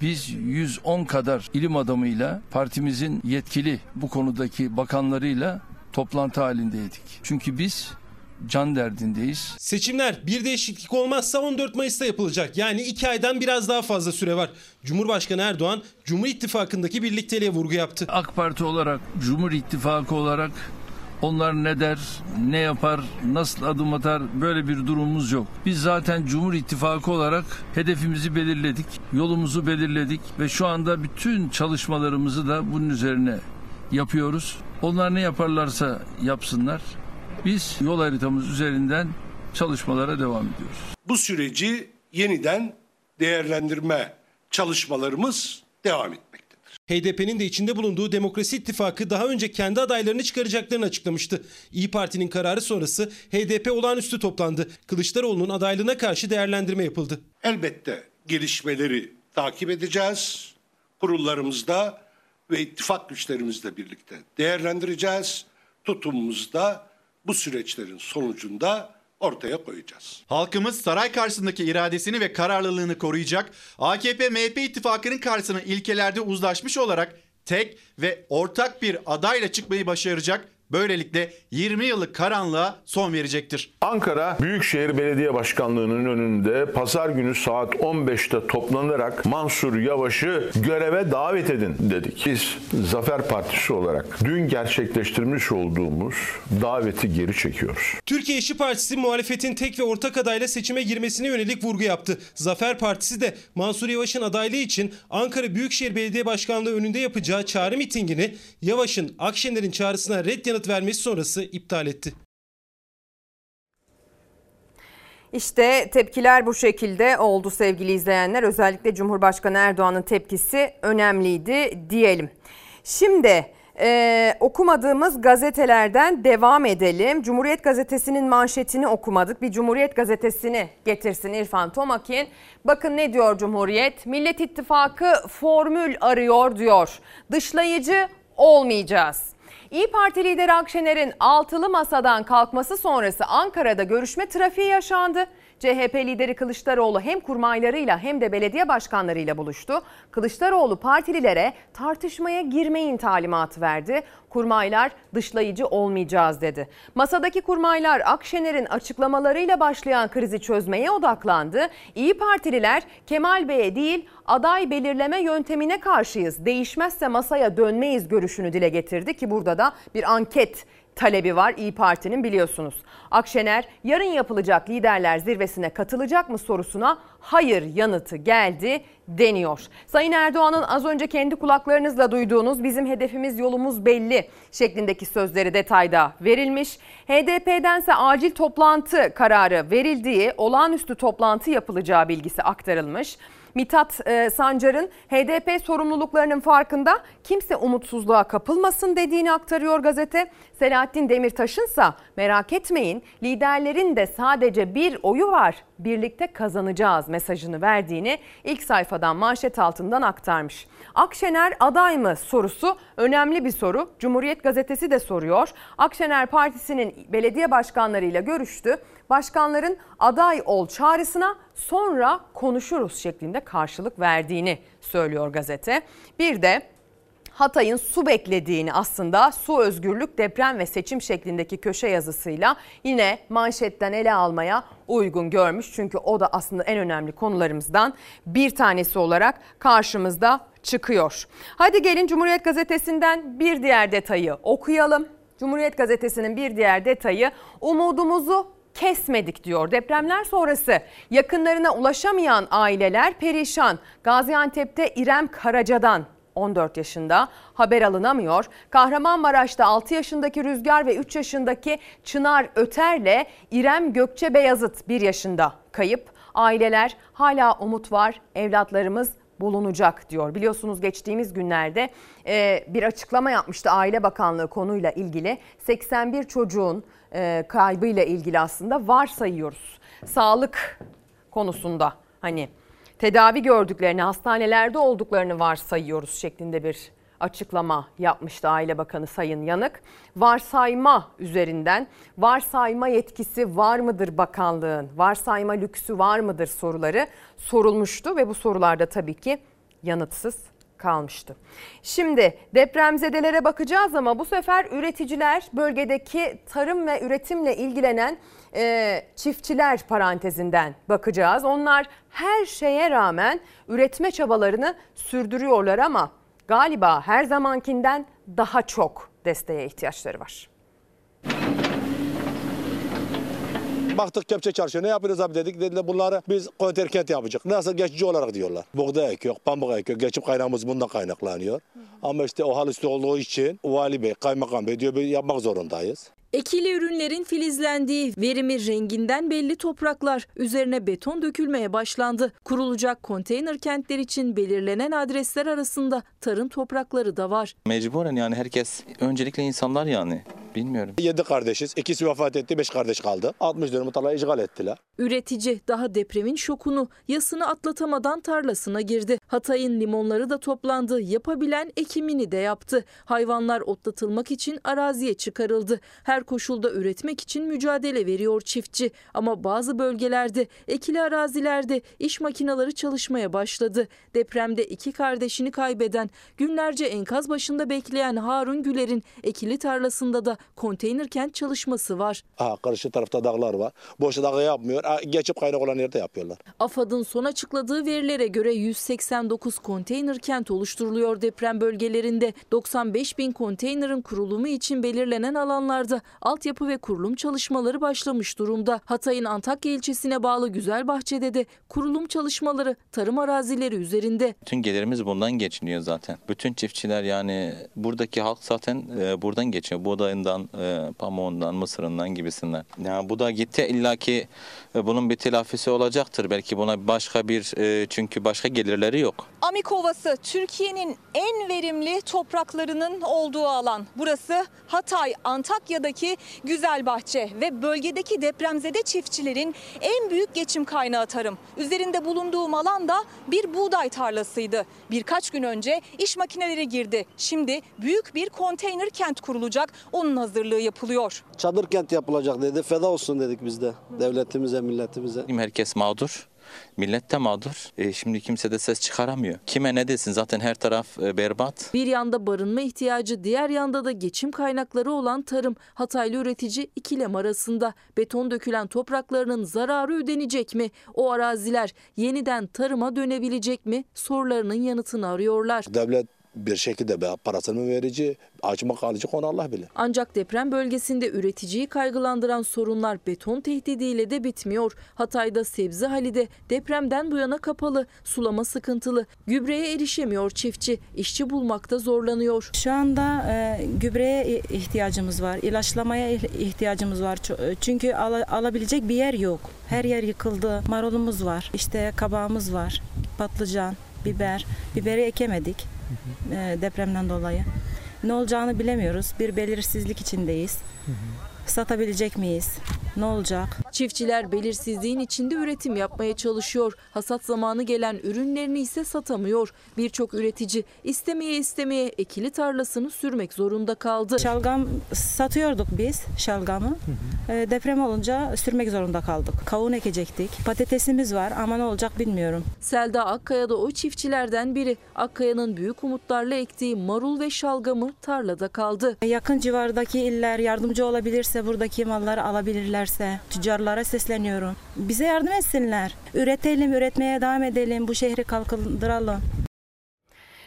biz 110 kadar ilim adamıyla partimizin yetkili bu konudaki bakanlarıyla toplantı halindeydik. Çünkü biz can derdindeyiz. Seçimler bir değişiklik olmazsa 14 Mayıs'ta yapılacak. Yani 2 aydan biraz daha fazla süre var. Cumhurbaşkanı Erdoğan Cumhur İttifakı'ndaki birlikteliğe vurgu yaptı. AK Parti olarak, Cumhur İttifakı olarak Onlar ne der, ne yapar, nasıl adım atar böyle bir durumumuz yok. Biz zaten Cumhur İttifakı olarak hedefimizi belirledik, yolumuzu belirledik ve şu anda bütün çalışmalarımızı da bunun üzerine yapıyoruz. Onlar ne yaparlarsa yapsınlar. Biz yol haritamız üzerinden çalışmalara devam ediyoruz. Bu süreci yeniden değerlendirme çalışmalarımız devam etmekte. HDP'nin de içinde bulunduğu Demokrasi İttifakı daha önce kendi adaylarını çıkaracaklarını açıklamıştı. İyi Parti'nin kararı sonrası HDP olağanüstü toplandı. Kılıçdaroğlu'nun adaylığına karşı değerlendirme yapıldı. Elbette gelişmeleri takip edeceğiz. Kurullarımızda ve ittifak güçlerimizle birlikte değerlendireceğiz. Tutumumuzu da bu süreçlerin sonucunda ortaya koyacağız. Halkımız saray karşısındaki iradesini ve kararlılığını koruyacak. AKP-MHP ittifakının karşısına ilkelerde uzlaşmış olarak tek ve ortak bir adayla çıkmayı başaracak. Böylelikle 20 yıllık karanlığa son verecektir. Ankara Büyükşehir Belediye Başkanlığı'nın önünde pazar günü saat 15'te toplanarak Mansur Yavaş'ı göreve davet edin dedik. Biz Zafer Partisi olarak dün gerçekleştirmiş olduğumuz daveti geri çekiyoruz. Türkiye İşçi Partisi muhalefetin tek ve ortak adayla seçime girmesine yönelik vurgu yaptı. Zafer Partisi de Mansur Yavaş'ın adaylığı için Ankara Büyükşehir Belediye Başkanlığı önünde yapacağı çağrı mitingini Yavaş'ın Akşener'in çağrısına red yanıt vermesi sonrası iptal etti. İşte tepkiler bu şekilde oldu sevgili izleyenler. Özellikle Cumhurbaşkanı Erdoğan'ın tepkisi önemliydi diyelim. Şimdi e, okumadığımız gazetelerden devam edelim. Cumhuriyet Gazetesi'nin manşetini okumadık. Bir Cumhuriyet Gazetesi'ni getirsin İrfan Tomakin. Bakın ne diyor Cumhuriyet? Millet İttifakı formül arıyor diyor. Dışlayıcı olmayacağız. İyi Parti lideri Akşener'in altılı masadan kalkması sonrası Ankara'da görüşme trafiği yaşandı. CHP lideri Kılıçdaroğlu hem kurmaylarıyla hem de belediye başkanlarıyla buluştu. Kılıçdaroğlu partililere tartışmaya girmeyin talimatı verdi. Kurmaylar dışlayıcı olmayacağız dedi. Masadaki kurmaylar Akşener'in açıklamalarıyla başlayan krizi çözmeye odaklandı. İyi Partililer Kemal Bey'e değil aday belirleme yöntemine karşıyız. Değişmezse masaya dönmeyiz görüşünü dile getirdi ki burada da bir anket talebi var İyi Parti'nin biliyorsunuz. Akşener yarın yapılacak liderler zirvesine katılacak mı sorusuna hayır yanıtı geldi deniyor. Sayın Erdoğan'ın az önce kendi kulaklarınızla duyduğunuz bizim hedefimiz yolumuz belli şeklindeki sözleri detayda verilmiş. HDP'dense acil toplantı kararı verildiği olağanüstü toplantı yapılacağı bilgisi aktarılmış. Mithat e, Sancar'ın HDP sorumluluklarının farkında kimse umutsuzluğa kapılmasın dediğini aktarıyor gazete. Selahattin Demirtaş'ın ise merak etmeyin liderlerin de sadece bir oyu var birlikte kazanacağız mesajını verdiğini ilk sayfadan manşet altından aktarmış. Akşener aday mı sorusu önemli bir soru. Cumhuriyet gazetesi de soruyor. Akşener Partisi'nin belediye başkanlarıyla görüştü. Başkanların aday ol çağrısına sonra konuşuruz şeklinde karşılık verdiğini söylüyor gazete. Bir de Hatay'ın su beklediğini aslında su özgürlük deprem ve seçim şeklindeki köşe yazısıyla yine manşetten ele almaya uygun görmüş. Çünkü o da aslında en önemli konularımızdan bir tanesi olarak karşımızda çıkıyor. Hadi gelin Cumhuriyet Gazetesi'nden bir diğer detayı okuyalım. Cumhuriyet Gazetesi'nin bir diğer detayı umudumuzu kesmedik diyor. Depremler sonrası yakınlarına ulaşamayan aileler perişan. Gaziantep'te İrem Karaca'dan 14 yaşında haber alınamıyor. Kahramanmaraş'ta 6 yaşındaki Rüzgar ve 3 yaşındaki Çınar Öter'le İrem Gökçe Beyazıt 1 yaşında kayıp. Aileler hala umut var evlatlarımız bulunacak diyor. Biliyorsunuz geçtiğimiz günlerde e, bir açıklama yapmıştı Aile Bakanlığı konuyla ilgili. 81 çocuğun e, kaybıyla ilgili aslında varsayıyoruz. Sağlık konusunda hani tedavi gördüklerini, hastanelerde olduklarını varsayıyoruz şeklinde bir açıklama yapmıştı Aile Bakanı Sayın Yanık. Varsayma üzerinden varsayma yetkisi var mıdır bakanlığın? Varsayma lüksü var mıdır soruları sorulmuştu ve bu sorularda tabii ki yanıtsız kalmıştı. Şimdi depremzedelere bakacağız ama bu sefer üreticiler bölgedeki tarım ve üretimle ilgilenen e, çiftçiler parantezinden bakacağız. Onlar her şeye rağmen üretme çabalarını sürdürüyorlar ama galiba her zamankinden daha çok desteğe ihtiyaçları var. Baktık kepçe çalışıyor. Ne yapıyoruz abi dedik. Dediler bunları biz konterkent yapacak. Nasıl geçici olarak diyorlar. Buğday ekiyor, pamuk ekiyor. Geçim kaynağımız bundan kaynaklanıyor. Ama işte o hal üstü olduğu için vali bey, kaymakam bey diyor "Biz yapmak zorundayız. Ekili ürünlerin filizlendiği, verimi renginden belli topraklar üzerine beton dökülmeye başlandı. Kurulacak konteyner kentler için belirlenen adresler arasında tarım toprakları da var. Mecburen yani herkes öncelikle insanlar yani bilmiyorum. Yedi kardeşiz. İkisi vefat etti, beş kardeş kaldı. 60 dönüm tarlayı işgal ettiler. Üretici daha depremin şokunu, yasını atlatamadan tarlasına girdi. Hatay'ın limonları da toplandı. Yapabilen ekimini de yaptı. Hayvanlar otlatılmak için araziye çıkarıldı. Her koşulda üretmek için mücadele veriyor çiftçi. Ama bazı bölgelerde, ekili arazilerde iş makineleri çalışmaya başladı. Depremde iki kardeşini kaybeden, günlerce enkaz başında bekleyen Harun Güler'in ekili tarlasında da konteyner kent çalışması var. Ha, karşı tarafta dağlar var. Boş dağı yapmıyor. Ha, geçip kaynak olan yerde yapıyorlar. AFAD'ın son açıkladığı verilere göre 189 konteyner kent oluşturuluyor deprem bölgelerinde. 95 bin konteynerin kurulumu için belirlenen alanlarda altyapı ve kurulum çalışmaları başlamış durumda. Hatay'ın Antakya ilçesine bağlı Güzelbahçe'de de kurulum çalışmaları tarım arazileri üzerinde. Bütün gelirimiz bundan geçiniyor zaten. Bütün çiftçiler yani buradaki halk zaten e, buradan geçiyor. Buğdayından, e, pamuğundan, mısırından gibisinden. Yani bu da gitti illaki e, bunun bir telafisi olacaktır. Belki buna başka bir e, çünkü başka gelirleri yok. Amik Ovası Türkiye'nin en verimli topraklarının olduğu alan. Burası Hatay, Antakya'daki Güzelbahçe ve bölgedeki depremzede çiftçilerin en büyük geçim kaynağı tarım. Üzerinde bulunduğum alan da bir buğday tarlasıydı. Birkaç gün önce iş makineleri girdi. Şimdi büyük bir konteyner kent kurulacak. Onun hazırlığı yapılıyor. Çadır kent yapılacak dedi. Feda olsun dedik biz de devletimize, milletimize. Herkes mağdur. Millet de mağdur. E, şimdi kimse de ses çıkaramıyor. Kime ne desin zaten her taraf e, berbat. Bir yanda barınma ihtiyacı, diğer yanda da geçim kaynakları olan tarım. Hataylı üretici ikilem arasında. Beton dökülen topraklarının zararı ödenecek mi? O araziler yeniden tarıma dönebilecek mi? Sorularının yanıtını arıyorlar. Devlet bir şekilde parasını verici, açmak alacak onu Allah bilir. Ancak deprem bölgesinde üreticiyi kaygılandıran sorunlar beton tehdidiyle de bitmiyor. Hatay'da sebze hali de depremden bu yana kapalı, sulama sıkıntılı. Gübreye erişemiyor çiftçi, işçi bulmakta zorlanıyor. Şu anda e, gübreye ihtiyacımız var, ilaçlamaya ihtiyacımız var. E, Çünkü ala- alabilecek bir yer yok. Her yer yıkıldı. Marulumuz var, işte kabağımız var, patlıcan, biber. Biberi ekemedik e, depremden dolayı. Ne olacağını bilemiyoruz. Bir belirsizlik içindeyiz. Satabilecek miyiz? Ne olacak? Çiftçiler belirsizliğin içinde üretim yapmaya çalışıyor. Hasat zamanı gelen ürünlerini ise satamıyor. Birçok üretici istemeye istemeye ekili tarlasını sürmek zorunda kaldı. Şalgam satıyorduk biz şalgamı. E, deprem olunca sürmek zorunda kaldık. Kavun ekecektik. Patatesimiz var ama ne olacak bilmiyorum. Selda Akkaya da o çiftçilerden biri. Akkaya'nın büyük umutlarla ektiği marul ve şalgamı tarlada kaldı. Yakın civardaki iller yardımcı olabilirse buradaki malları alabilirlerse tüccarlara sesleniyorum. Bize yardım etsinler. Üretelim, üretmeye devam edelim. Bu şehri kalkındıralım.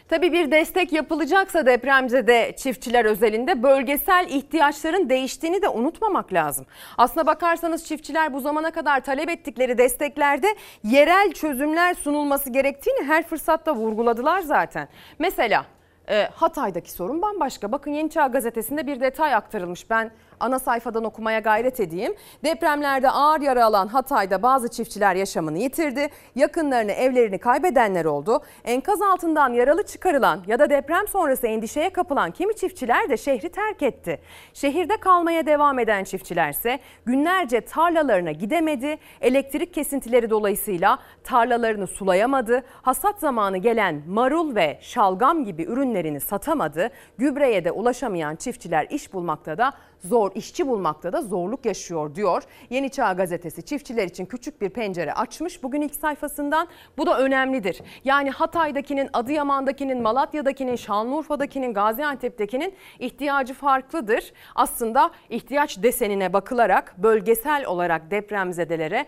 Tabii bir destek yapılacaksa depremzede çiftçiler özelinde bölgesel ihtiyaçların değiştiğini de unutmamak lazım. Aslına bakarsanız çiftçiler bu zamana kadar talep ettikleri desteklerde yerel çözümler sunulması gerektiğini her fırsatta vurguladılar zaten. Mesela e, Hatay'daki sorun bambaşka. Bakın Yeni Çağ gazetesinde bir detay aktarılmış. Ben ana sayfadan okumaya gayret edeyim. Depremlerde ağır yara alan Hatay'da bazı çiftçiler yaşamını yitirdi. Yakınlarını, evlerini kaybedenler oldu. Enkaz altından yaralı çıkarılan ya da deprem sonrası endişeye kapılan kimi çiftçiler de şehri terk etti. Şehirde kalmaya devam eden çiftçilerse günlerce tarlalarına gidemedi. Elektrik kesintileri dolayısıyla tarlalarını sulayamadı. Hasat zamanı gelen marul ve şalgam gibi ürünlerini satamadı. Gübreye de ulaşamayan çiftçiler iş bulmakta da zor, işçi bulmakta da zorluk yaşıyor diyor. Yeni Çağ gazetesi çiftçiler için küçük bir pencere açmış bugün ilk sayfasından. Bu da önemlidir. Yani Hatay'dakinin, Adıyaman'dakinin, Malatya'dakinin, Şanlıurfa'dakinin, Gaziantep'tekinin ihtiyacı farklıdır. Aslında ihtiyaç desenine bakılarak bölgesel olarak depremzedelere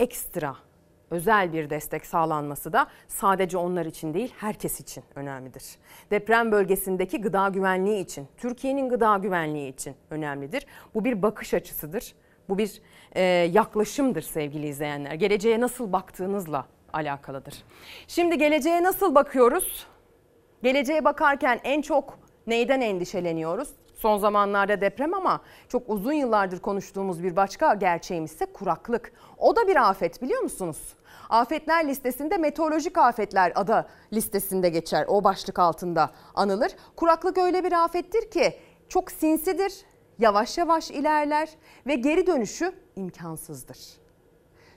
ekstra özel bir destek sağlanması da sadece onlar için değil herkes için önemlidir. Deprem bölgesindeki gıda güvenliği için, Türkiye'nin gıda güvenliği için önemlidir. Bu bir bakış açısıdır. Bu bir e, yaklaşımdır sevgili izleyenler. Geleceğe nasıl baktığınızla alakalıdır. Şimdi geleceğe nasıl bakıyoruz? Geleceğe bakarken en çok neyden endişeleniyoruz? Son zamanlarda deprem ama çok uzun yıllardır konuştuğumuz bir başka gerçeğimiz ise kuraklık. O da bir afet biliyor musunuz? Afetler listesinde meteorolojik afetler adı listesinde geçer. O başlık altında anılır. Kuraklık öyle bir afettir ki çok sinsidir, yavaş yavaş ilerler ve geri dönüşü imkansızdır.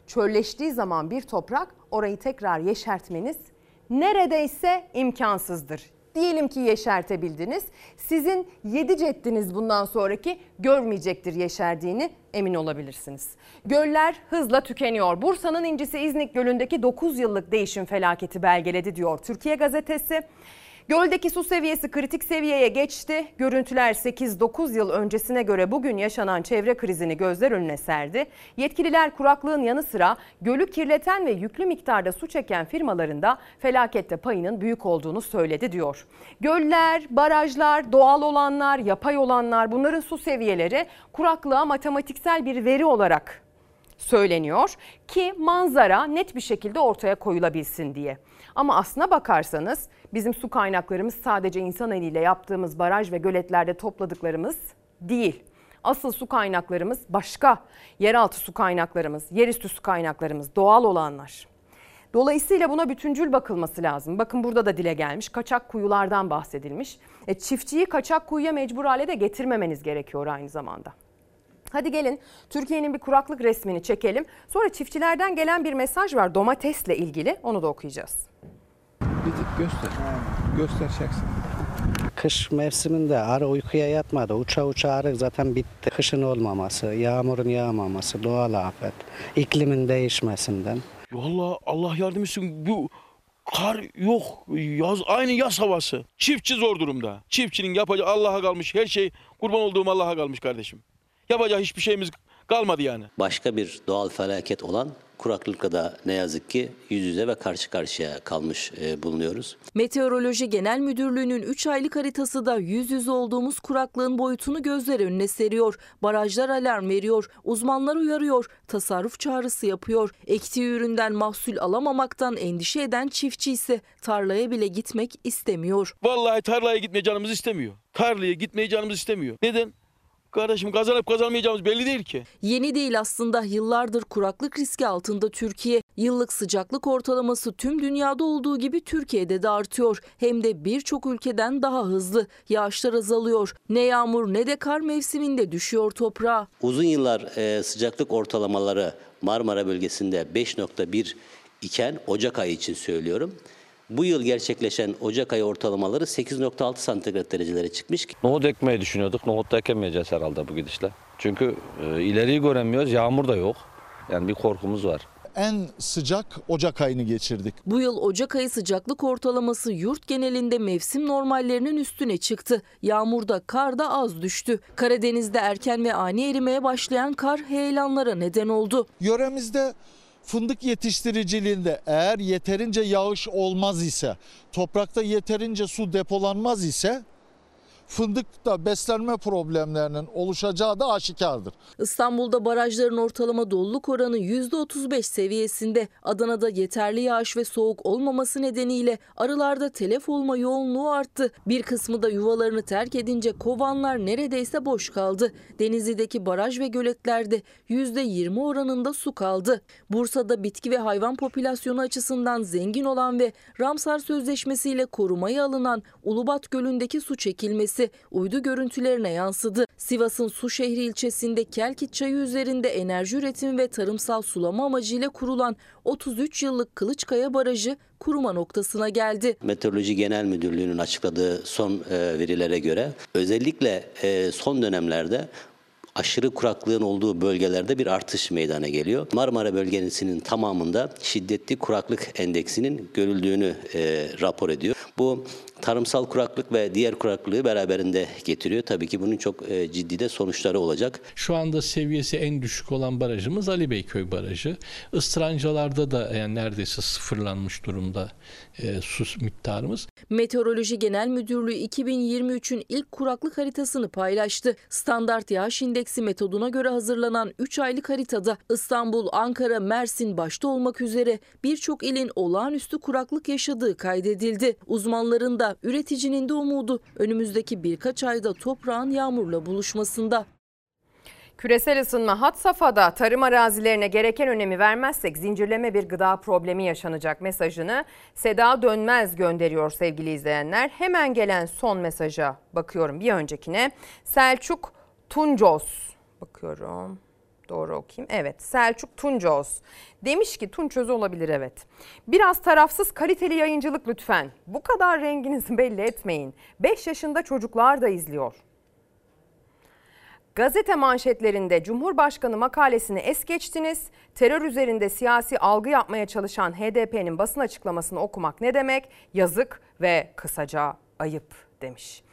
Çölleştiği zaman bir toprak orayı tekrar yeşertmeniz neredeyse imkansızdır. Diyelim ki yeşertebildiniz. Sizin yedi ceddiniz bundan sonraki görmeyecektir yeşerdiğini emin olabilirsiniz. Göller hızla tükeniyor. Bursa'nın incisi İznik Gölü'ndeki 9 yıllık değişim felaketi belgeledi diyor Türkiye Gazetesi. Göldeki su seviyesi kritik seviyeye geçti. Görüntüler 8-9 yıl öncesine göre bugün yaşanan çevre krizini gözler önüne serdi. Yetkililer kuraklığın yanı sıra gölü kirleten ve yüklü miktarda su çeken firmaların da felakette payının büyük olduğunu söyledi diyor. Göller, barajlar, doğal olanlar, yapay olanlar bunların su seviyeleri kuraklığa matematiksel bir veri olarak söyleniyor ki manzara net bir şekilde ortaya koyulabilsin diye. Ama aslına bakarsanız bizim su kaynaklarımız sadece insan eliyle yaptığımız baraj ve göletlerde topladıklarımız değil. Asıl su kaynaklarımız başka. Yeraltı su kaynaklarımız, yerüstü su kaynaklarımız, doğal olanlar. Dolayısıyla buna bütüncül bakılması lazım. Bakın burada da dile gelmiş. Kaçak kuyulardan bahsedilmiş. E, çiftçiyi kaçak kuyuya mecbur hale de getirmemeniz gerekiyor aynı zamanda. Hadi gelin Türkiye'nin bir kuraklık resmini çekelim. Sonra çiftçilerden gelen bir mesaj var domatesle ilgili. Onu da okuyacağız. Göster. Göstereceksin. Kış mevsiminde arı uykuya yatmadı. Uça uça arı zaten bitti. Kışın olmaması, yağmurun yağmaması, doğal afet, iklimin değişmesinden. Vallahi Allah yardım etsin bu kar yok. Yaz aynı yaz havası. Çiftçi zor durumda. Çiftçinin yapacağı Allah'a kalmış her şey kurban olduğum Allah'a kalmış kardeşim. Yapacak hiçbir şeyimiz kalmadı yani. Başka bir doğal felaket olan kuraklıkla da ne yazık ki yüz yüze ve karşı karşıya kalmış e, bulunuyoruz. Meteoroloji Genel Müdürlüğü'nün 3 aylık haritası da yüz yüze olduğumuz kuraklığın boyutunu gözler önüne seriyor. Barajlar alarm veriyor, uzmanlar uyarıyor, tasarruf çağrısı yapıyor. Ektiği üründen mahsul alamamaktan endişe eden çiftçi ise tarlaya bile gitmek istemiyor. Vallahi tarlaya gitmeye canımız istemiyor. Tarlaya gitmeye canımız istemiyor. Neden? Kardeşim kazanıp kazanmayacağımız belli değil ki. Yeni değil aslında yıllardır kuraklık riski altında Türkiye. Yıllık sıcaklık ortalaması tüm dünyada olduğu gibi Türkiye'de de artıyor. Hem de birçok ülkeden daha hızlı. Yağışlar azalıyor. Ne yağmur ne de kar mevsiminde düşüyor toprağa. Uzun yıllar e, sıcaklık ortalamaları Marmara bölgesinde 5.1 iken Ocak ayı için söylüyorum. Bu yıl gerçekleşen Ocak ayı ortalamaları 8.6 santigrat derecelere çıkmış. Nohut ekmeyi düşünüyorduk. Nohut da ekemeyeceğiz herhalde bu gidişle. Çünkü e, ileriyi göremiyoruz. Yağmur da yok. Yani bir korkumuz var. En sıcak Ocak ayını geçirdik. Bu yıl Ocak ayı sıcaklık ortalaması yurt genelinde mevsim normallerinin üstüne çıktı. Yağmurda kar da az düştü. Karadeniz'de erken ve ani erimeye başlayan kar heyelanlara neden oldu. Yöremizde fındık yetiştiriciliğinde eğer yeterince yağış olmaz ise, toprakta yeterince su depolanmaz ise fındıkta beslenme problemlerinin oluşacağı da aşikardır. İstanbul'da barajların ortalama doluluk oranı %35 seviyesinde. Adana'da yeterli yağış ve soğuk olmaması nedeniyle arılarda telef olma yoğunluğu arttı. Bir kısmı da yuvalarını terk edince kovanlar neredeyse boş kaldı. Denizli'deki baraj ve göletlerde %20 oranında su kaldı. Bursa'da bitki ve hayvan popülasyonu açısından zengin olan ve Ramsar Sözleşmesi ile korumaya alınan Ulubat Gölü'ndeki su çekilmesi uydu görüntülerine yansıdı. Sivas'ın Suşehri ilçesinde Kelkit Çayı üzerinde enerji üretimi ve tarımsal sulama amacıyla kurulan 33 yıllık Kılıçkaya Barajı kuruma noktasına geldi. Meteoroloji Genel Müdürlüğü'nün açıkladığı son e, verilere göre özellikle e, son dönemlerde aşırı kuraklığın olduğu bölgelerde bir artış meydana geliyor. Marmara bölgesinin tamamında şiddetli kuraklık endeksinin görüldüğünü e, rapor ediyor. Bu tarımsal kuraklık ve diğer kuraklığı beraberinde getiriyor. Tabii ki bunun çok e, ciddi de sonuçları olacak. Şu anda seviyesi en düşük olan barajımız Ali Beyköy Barajı. Istrancalarda da yani neredeyse sıfırlanmış durumda e, su miktarımız. Meteoroloji Genel Müdürlüğü 2023'ün ilk kuraklık haritasını paylaştı. Standart yağış indeksi metoduna göre hazırlanan 3 aylık haritada İstanbul, Ankara, Mersin başta olmak üzere birçok ilin olağanüstü kuraklık yaşadığı kaydedildi. Uzmanların da üreticinin de umudu önümüzdeki birkaç ayda toprağın yağmurla buluşmasında. Küresel ısınma had safhada tarım arazilerine gereken önemi vermezsek zincirleme bir gıda problemi yaşanacak mesajını Seda Dönmez gönderiyor sevgili izleyenler. Hemen gelen son mesaja bakıyorum bir öncekine. Selçuk Tuncos bakıyorum. Doğru okuyayım. Evet Selçuk Tuncos demiş ki Tunçöz olabilir evet. Biraz tarafsız kaliteli yayıncılık lütfen. Bu kadar renginizi belli etmeyin. 5 yaşında çocuklar da izliyor. Gazete manşetlerinde Cumhurbaşkanı makalesini es geçtiniz. Terör üzerinde siyasi algı yapmaya çalışan HDP'nin basın açıklamasını okumak ne demek? Yazık ve kısaca ayıp demiş.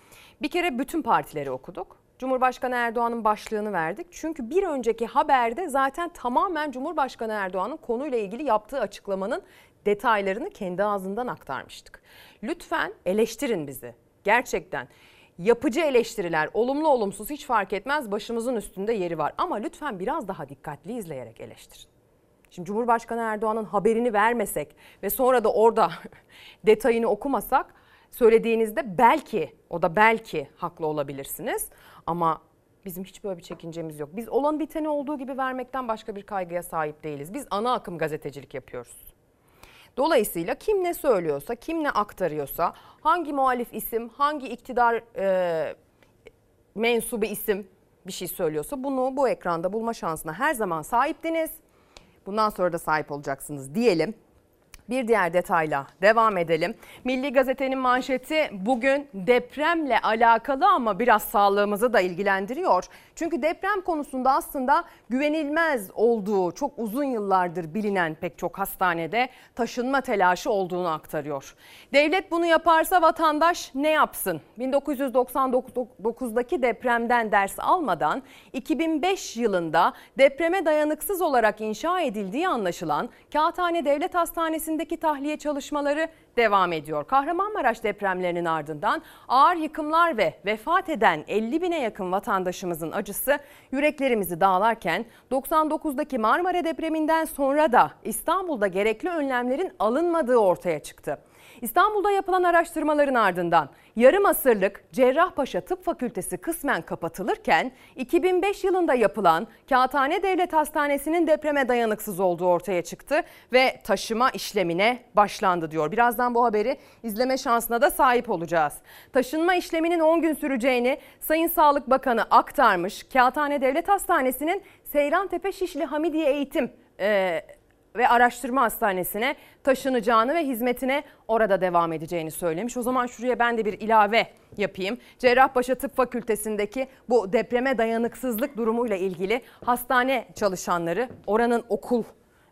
Bir kere bütün partileri okuduk. Cumhurbaşkanı Erdoğan'ın başlığını verdik. Çünkü bir önceki haberde zaten tamamen Cumhurbaşkanı Erdoğan'ın konuyla ilgili yaptığı açıklamanın detaylarını kendi ağzından aktarmıştık. Lütfen eleştirin bizi. Gerçekten yapıcı eleştiriler, olumlu olumsuz hiç fark etmez başımızın üstünde yeri var. Ama lütfen biraz daha dikkatli izleyerek eleştirin. Şimdi Cumhurbaşkanı Erdoğan'ın haberini vermesek ve sonra da orada detayını okumasak söylediğinizde belki o da belki haklı olabilirsiniz. Ama bizim hiç böyle bir çekincemiz yok. Biz olan biteni olduğu gibi vermekten başka bir kaygıya sahip değiliz. Biz ana akım gazetecilik yapıyoruz. Dolayısıyla kim ne söylüyorsa, kim ne aktarıyorsa, hangi muhalif isim, hangi iktidar e, mensubu isim bir şey söylüyorsa bunu bu ekranda bulma şansına her zaman sahiptiniz. Bundan sonra da sahip olacaksınız diyelim. Bir diğer detayla devam edelim. Milli Gazete'nin manşeti bugün depremle alakalı ama biraz sağlığımızı da ilgilendiriyor. Çünkü deprem konusunda aslında güvenilmez olduğu çok uzun yıllardır bilinen pek çok hastanede taşınma telaşı olduğunu aktarıyor. Devlet bunu yaparsa vatandaş ne yapsın? 1999'daki depremden ders almadan 2005 yılında depreme dayanıksız olarak inşa edildiği anlaşılan Kağıthane Devlet Hastanesi'ndeki tahliye çalışmaları devam ediyor. Kahramanmaraş depremlerinin ardından ağır yıkımlar ve vefat eden 50 bine yakın vatandaşımızın acısı yüreklerimizi dağlarken 99'daki Marmara depreminden sonra da İstanbul'da gerekli önlemlerin alınmadığı ortaya çıktı. İstanbul'da yapılan araştırmaların ardından yarım asırlık Cerrahpaşa Tıp Fakültesi kısmen kapatılırken 2005 yılında yapılan Kağıthane Devlet Hastanesi'nin depreme dayanıksız olduğu ortaya çıktı ve taşıma işlemine başlandı diyor. Birazdan bu haberi izleme şansına da sahip olacağız. Taşınma işleminin 10 gün süreceğini Sayın Sağlık Bakanı aktarmış. Kağıthane Devlet Hastanesi'nin Seyrantepe Şişli Hamidiye Eğitim e, ve Araştırma Hastanesi'ne taşınacağını ve hizmetine orada devam edeceğini söylemiş. O zaman şuraya ben de bir ilave yapayım. Cerrahpaşa Tıp Fakültesi'ndeki bu depreme dayanıksızlık durumuyla ilgili hastane çalışanları, oranın okul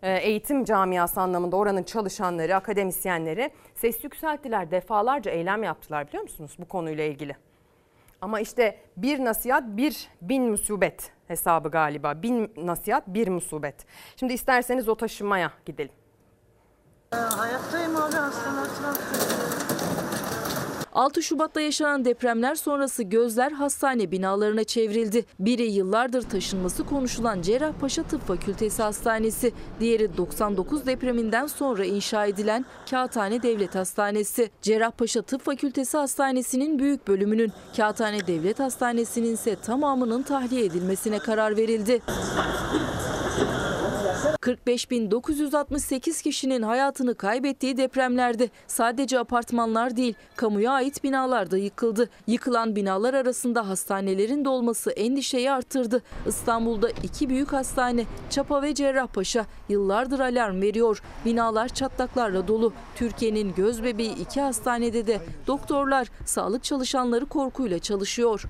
e, eğitim camiası anlamında oranın çalışanları, akademisyenleri ses yükselttiler. Defalarca eylem yaptılar biliyor musunuz bu konuyla ilgili. Ama işte bir nasihat bir bin musibet hesabı galiba. Bin nasihat bir musibet. Şimdi isterseniz o taşınmaya gidelim. Hayattayım abi hastanın 6 Şubat'ta yaşanan depremler sonrası gözler hastane binalarına çevrildi. Biri yıllardır taşınması konuşulan Cerrahpaşa Tıp Fakültesi Hastanesi, diğeri 99 depreminden sonra inşa edilen Kağıthane Devlet Hastanesi. Cerrahpaşa Tıp Fakültesi Hastanesi'nin büyük bölümünün, Kağıthane Devlet Hastanesi'nin ise tamamının tahliye edilmesine karar verildi. 45.968 kişinin hayatını kaybettiği depremlerde sadece apartmanlar değil, kamuya ait binalar da yıkıldı. Yıkılan binalar arasında hastanelerin de olması endişeyi arttırdı. İstanbul'da iki büyük hastane, Çapa ve Cerrahpaşa yıllardır alarm veriyor. Binalar çatlaklarla dolu. Türkiye'nin göz bebeği iki hastanede de doktorlar, sağlık çalışanları korkuyla çalışıyor.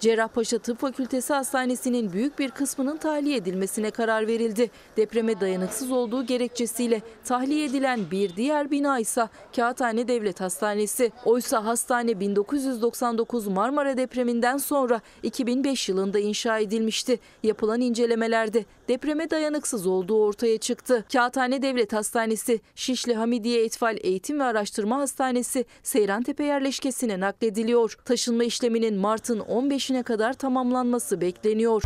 Cerrahpaşa Tıp Fakültesi Hastanesi'nin büyük bir kısmının tahliye edilmesine karar verildi. Depreme dayanıksız olduğu gerekçesiyle tahliye edilen bir diğer bina ise Kağıthane Devlet Hastanesi. Oysa hastane 1999 Marmara depreminden sonra 2005 yılında inşa edilmişti. Yapılan incelemelerde depreme dayanıksız olduğu ortaya çıktı. Kağıthane Devlet Hastanesi, Şişli Hamidiye Etfal Eğitim ve Araştırma Hastanesi Seyrantepe yerleşkesine naklediliyor. Taşınma işleminin Mart'ın 15'ine kadar tamamlanması bekleniyor.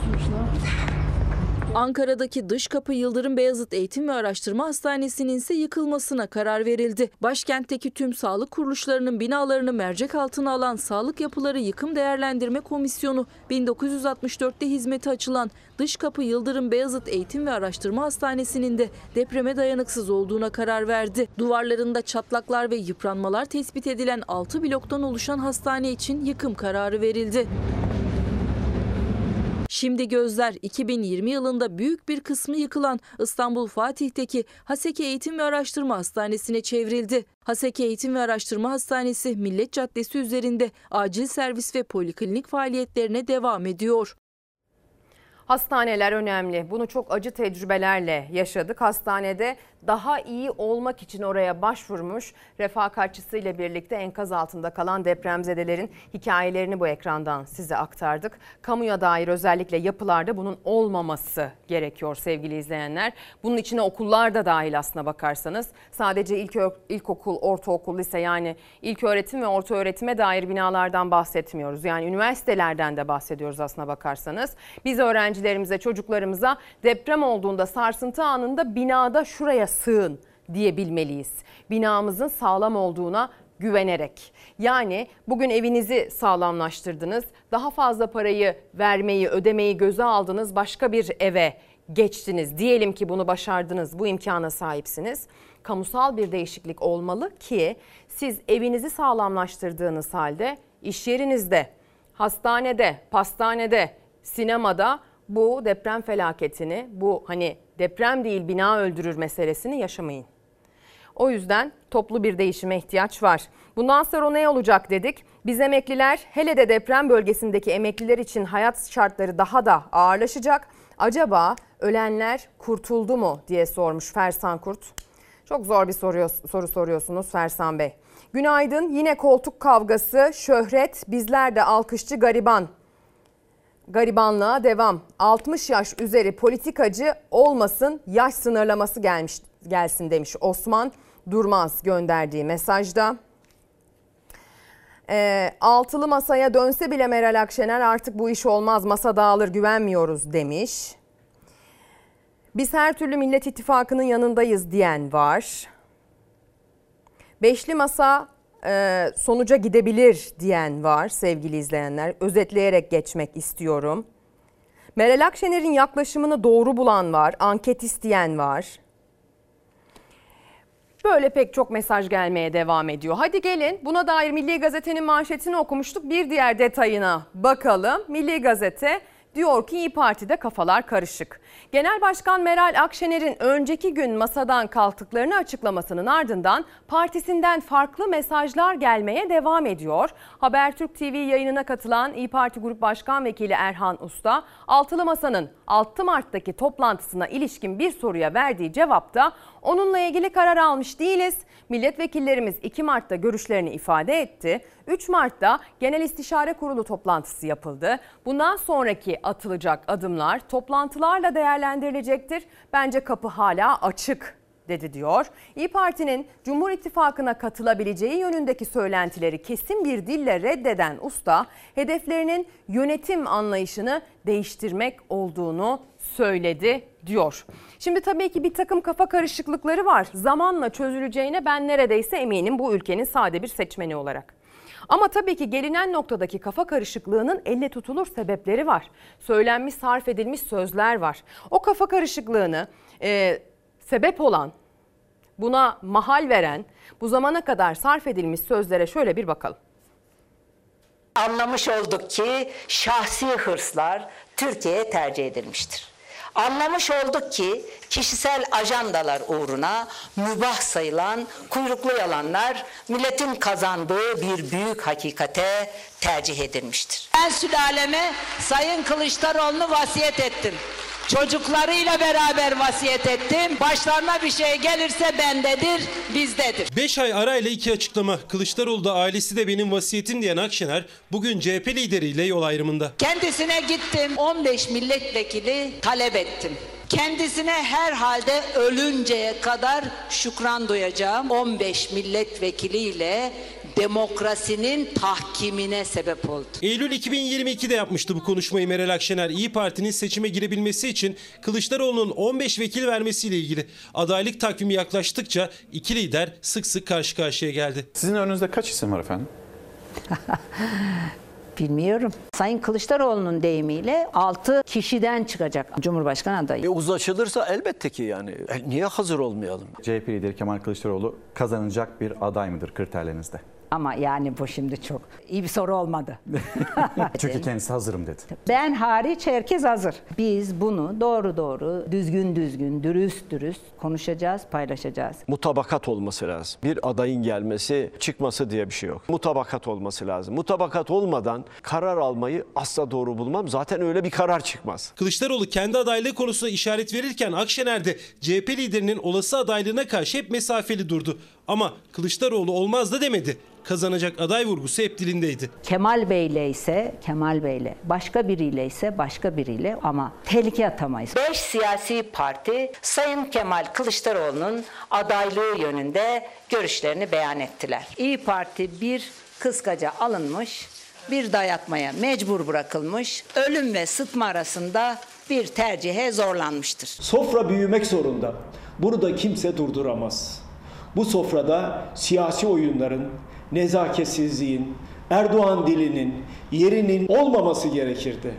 Ankara'daki dış kapı Yıldırım Beyazıt Eğitim ve Araştırma Hastanesi'nin ise yıkılmasına karar verildi. Başkentteki tüm sağlık kuruluşlarının binalarını mercek altına alan Sağlık Yapıları Yıkım Değerlendirme Komisyonu 1964'te hizmete açılan dış kapı Yıldırım Beyazıt Eğitim ve Araştırma Hastanesi'nin de depreme dayanıksız olduğuna karar verdi. Duvarlarında çatlaklar ve yıpranmalar tespit edilen 6 bloktan oluşan hastane için yıkım kararı verildi. Şimdi gözler 2020 yılında büyük bir kısmı yıkılan İstanbul Fatih'teki Haseki Eğitim ve Araştırma Hastanesi'ne çevrildi. Haseki Eğitim ve Araştırma Hastanesi Millet Caddesi üzerinde acil servis ve poliklinik faaliyetlerine devam ediyor. Hastaneler önemli. Bunu çok acı tecrübelerle yaşadık. Hastanede daha iyi olmak için oraya başvurmuş refakatçisiyle birlikte enkaz altında kalan depremzedelerin hikayelerini bu ekrandan size aktardık. Kamuya dair özellikle yapılarda bunun olmaması gerekiyor sevgili izleyenler. Bunun içine okullar da dahil aslına bakarsanız. Sadece ilk ilkokul, ortaokul, lise yani ilk öğretim ve orta öğretime dair binalardan bahsetmiyoruz. Yani üniversitelerden de bahsediyoruz aslına bakarsanız. Biz öğrencilerimize, çocuklarımıza deprem olduğunda sarsıntı anında binada şuraya sığın diyebilmeliyiz. Binamızın sağlam olduğuna güvenerek. Yani bugün evinizi sağlamlaştırdınız. Daha fazla parayı vermeyi, ödemeyi göze aldınız. Başka bir eve geçtiniz. Diyelim ki bunu başardınız. Bu imkana sahipsiniz. Kamusal bir değişiklik olmalı ki siz evinizi sağlamlaştırdığınız halde iş yerinizde, hastanede, pastanede, sinemada bu deprem felaketini, bu hani deprem değil bina öldürür meselesini yaşamayın. O yüzden toplu bir değişime ihtiyaç var. Bundan sonra ne olacak dedik. Biz emekliler hele de deprem bölgesindeki emekliler için hayat şartları daha da ağırlaşacak. Acaba ölenler kurtuldu mu diye sormuş Fersan Kurt. Çok zor bir soru, soru soruyorsunuz Fersan Bey. Günaydın yine koltuk kavgası, şöhret, bizler de alkışçı gariban garibanlığa devam. 60 yaş üzeri politikacı olmasın yaş sınırlaması gelmiş gelsin demiş Osman Durmaz gönderdiği mesajda. E, altılı masaya dönse bile Meral Akşener artık bu iş olmaz masa dağılır güvenmiyoruz demiş. Biz her türlü Millet İttifakı'nın yanındayız diyen var. Beşli masa e, sonuca gidebilir diyen var sevgili izleyenler. Özetleyerek geçmek istiyorum. Meral Akşener'in yaklaşımını doğru bulan var, anket isteyen var. Böyle pek çok mesaj gelmeye devam ediyor. Hadi gelin buna dair Milli Gazete'nin manşetini okumuştuk. Bir diğer detayına bakalım. Milli Gazete diyor ki İyi Parti'de kafalar karışık. Genel Başkan Meral Akşener'in önceki gün masadan kalktıklarını açıklamasının ardından partisinden farklı mesajlar gelmeye devam ediyor. Habertürk TV yayınına katılan İyi Parti Grup Başkan Vekili Erhan Usta, Altılı Masa'nın 6 Mart'taki toplantısına ilişkin bir soruya verdiği cevapta onunla ilgili karar almış değiliz. Milletvekillerimiz 2 Mart'ta görüşlerini ifade etti. 3 Mart'ta Genel İstişare Kurulu toplantısı yapıldı. Bundan sonraki atılacak adımlar toplantılarla değerlendirilecektir. Bence kapı hala açık dedi diyor. İyi Parti'nin Cumhur İttifakı'na katılabileceği yönündeki söylentileri kesin bir dille reddeden usta hedeflerinin yönetim anlayışını değiştirmek olduğunu söyledi diyor. Şimdi tabii ki bir takım kafa karışıklıkları var. Zamanla çözüleceğine ben neredeyse eminim bu ülkenin sade bir seçmeni olarak. Ama tabii ki gelinen noktadaki kafa karışıklığının elle tutulur sebepleri var. Söylenmiş, sarf edilmiş sözler var. O kafa karışıklığını e, sebep olan, buna mahal veren, bu zamana kadar sarf edilmiş sözlere şöyle bir bakalım. Anlamış olduk ki şahsi hırslar Türkiye'ye tercih edilmiştir. Anlamış olduk ki kişisel ajandalar uğruna mübah sayılan kuyruklu yalanlar milletin kazandığı bir büyük hakikate tercih edilmiştir. Ben sülaleme Sayın Kılıçdaroğlu'nu vasiyet ettim. Çocuklarıyla beraber vasiyet ettim. Başlarına bir şey gelirse bendedir, bizdedir. 5 ay arayla iki açıklama. Kılıçdaroğlu da ailesi de benim vasiyetim diyen Akşener bugün CHP lideriyle yol ayrımında. Kendisine gittim 15 milletvekili talep ettim. Kendisine herhalde ölünceye kadar şükran duyacağım. 15 milletvekiliyle demokrasinin tahkimine sebep oldu. Eylül 2022'de yapmıştı bu konuşmayı Meral Akşener. İyi Parti'nin seçime girebilmesi için Kılıçdaroğlu'nun 15 vekil vermesiyle ilgili adaylık takvimi yaklaştıkça iki lider sık sık karşı karşıya geldi. Sizin önünüzde kaç isim var efendim? Bilmiyorum. Sayın Kılıçdaroğlu'nun deyimiyle 6 kişiden çıkacak Cumhurbaşkanı adayı. E uzlaşılırsa elbette ki yani e, niye hazır olmayalım? CHP lideri Kemal Kılıçdaroğlu kazanacak bir aday mıdır kriterlerinizde? Ama yani bu şimdi çok iyi bir soru olmadı. Çünkü kendisi hazırım dedi. Ben hariç herkes hazır. Biz bunu doğru doğru, düzgün düzgün, dürüst dürüst konuşacağız, paylaşacağız. Mutabakat olması lazım. Bir adayın gelmesi, çıkması diye bir şey yok. Mutabakat olması lazım. Mutabakat olmadan karar almayı asla doğru bulmam. Zaten öyle bir karar çıkmaz. Kılıçdaroğlu kendi adaylığı konusunda işaret verirken Akşener de CHP liderinin olası adaylığına karşı hep mesafeli durdu. Ama Kılıçdaroğlu olmaz da demedi. Kazanacak aday vurgusu hep dilindeydi. Kemal Bey'le ise Kemal Bey'le, başka biriyle ise başka biriyle ama tehlike atamayız. Beş siyasi parti Sayın Kemal Kılıçdaroğlu'nun adaylığı yönünde görüşlerini beyan ettiler. İyi Parti bir kıskaca alınmış, Bir dayatmaya mecbur bırakılmış, ölüm ve sıtma arasında bir tercihe zorlanmıştır. Sofra büyümek zorunda. Bunu da kimse durduramaz. Bu sofrada siyasi oyunların, nezaketsizliğin, Erdoğan dilinin, yerinin olmaması gerekirdi.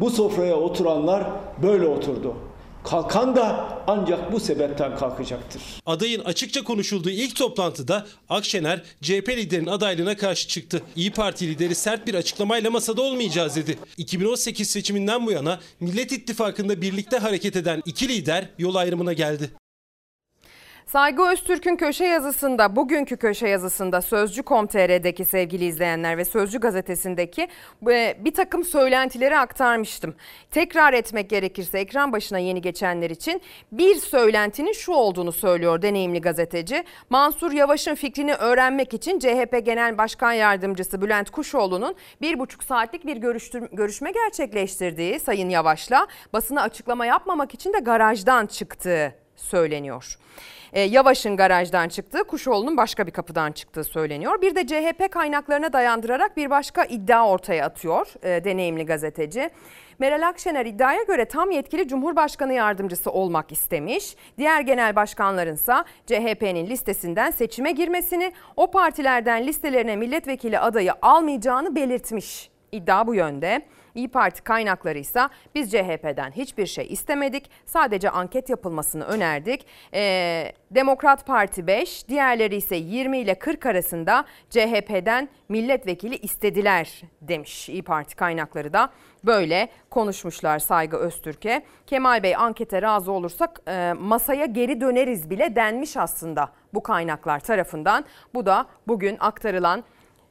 Bu sofraya oturanlar böyle oturdu. Kalkan da ancak bu sebepten kalkacaktır. Adayın açıkça konuşulduğu ilk toplantıda Akşener CHP liderinin adaylığına karşı çıktı. İyi Parti lideri sert bir açıklamayla masada olmayacağız dedi. 2018 seçiminden bu yana Millet İttifakı'nda birlikte hareket eden iki lider yol ayrımına geldi. Saygı Öztürk'ün köşe yazısında, bugünkü köşe yazısında Sözcü.com.tr'deki sevgili izleyenler ve Sözcü gazetesindeki e, bir takım söylentileri aktarmıştım. Tekrar etmek gerekirse ekran başına yeni geçenler için bir söylentinin şu olduğunu söylüyor deneyimli gazeteci. Mansur Yavaş'ın fikrini öğrenmek için CHP Genel Başkan Yardımcısı Bülent Kuşoğlu'nun bir buçuk saatlik bir görüşme gerçekleştirdiği Sayın Yavaş'la basına açıklama yapmamak için de garajdan çıktığı söyleniyor. Ee, Yavaş'ın garajdan çıktığı, Kuşoğlu'nun başka bir kapıdan çıktığı söyleniyor. Bir de CHP kaynaklarına dayandırarak bir başka iddia ortaya atıyor e, deneyimli gazeteci. Meral Akşener iddiaya göre tam yetkili Cumhurbaşkanı yardımcısı olmak istemiş. Diğer genel başkanlarınsa CHP'nin listesinden seçime girmesini, o partilerden listelerine milletvekili adayı almayacağını belirtmiş. İddia bu yönde. İyi Parti kaynakları ise biz CHP'den hiçbir şey istemedik. Sadece anket yapılmasını önerdik. Ee, Demokrat Parti 5, diğerleri ise 20 ile 40 arasında CHP'den milletvekili istediler demiş İyi Parti kaynakları da. Böyle konuşmuşlar Saygı Öztürk'e. Kemal Bey ankete razı olursak e, masaya geri döneriz bile denmiş aslında bu kaynaklar tarafından. Bu da bugün aktarılan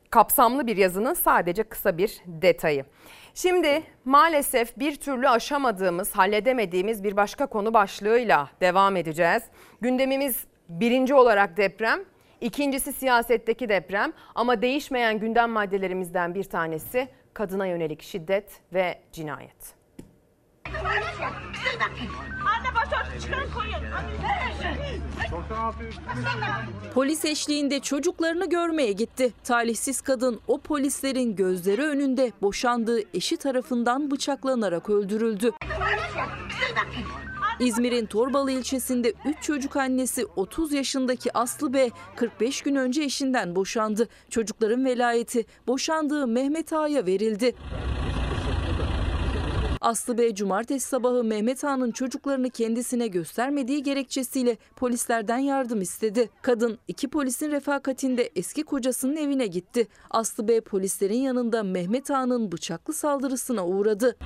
kapsamlı bir yazının sadece kısa bir detayı. Şimdi maalesef bir türlü aşamadığımız, halledemediğimiz bir başka konu başlığıyla devam edeceğiz. Gündemimiz birinci olarak deprem, ikincisi siyasetteki deprem ama değişmeyen gündem maddelerimizden bir tanesi kadına yönelik şiddet ve cinayet. Polis eşliğinde çocuklarını görmeye gitti. Talihsiz kadın o polislerin gözleri önünde boşandığı eşi tarafından bıçaklanarak öldürüldü. İzmir'in Torbalı ilçesinde 3 çocuk annesi 30 yaşındaki Aslı B 45 gün önce eşinden boşandı. Çocukların velayeti boşandığı Mehmet Ağa'ya verildi. Aslı Bey cumartesi sabahı Mehmet Ağa'nın çocuklarını kendisine göstermediği gerekçesiyle polislerden yardım istedi. Kadın iki polisin refakatinde eski kocasının evine gitti. Aslı Bey polislerin yanında Mehmet Ağa'nın bıçaklı saldırısına uğradı.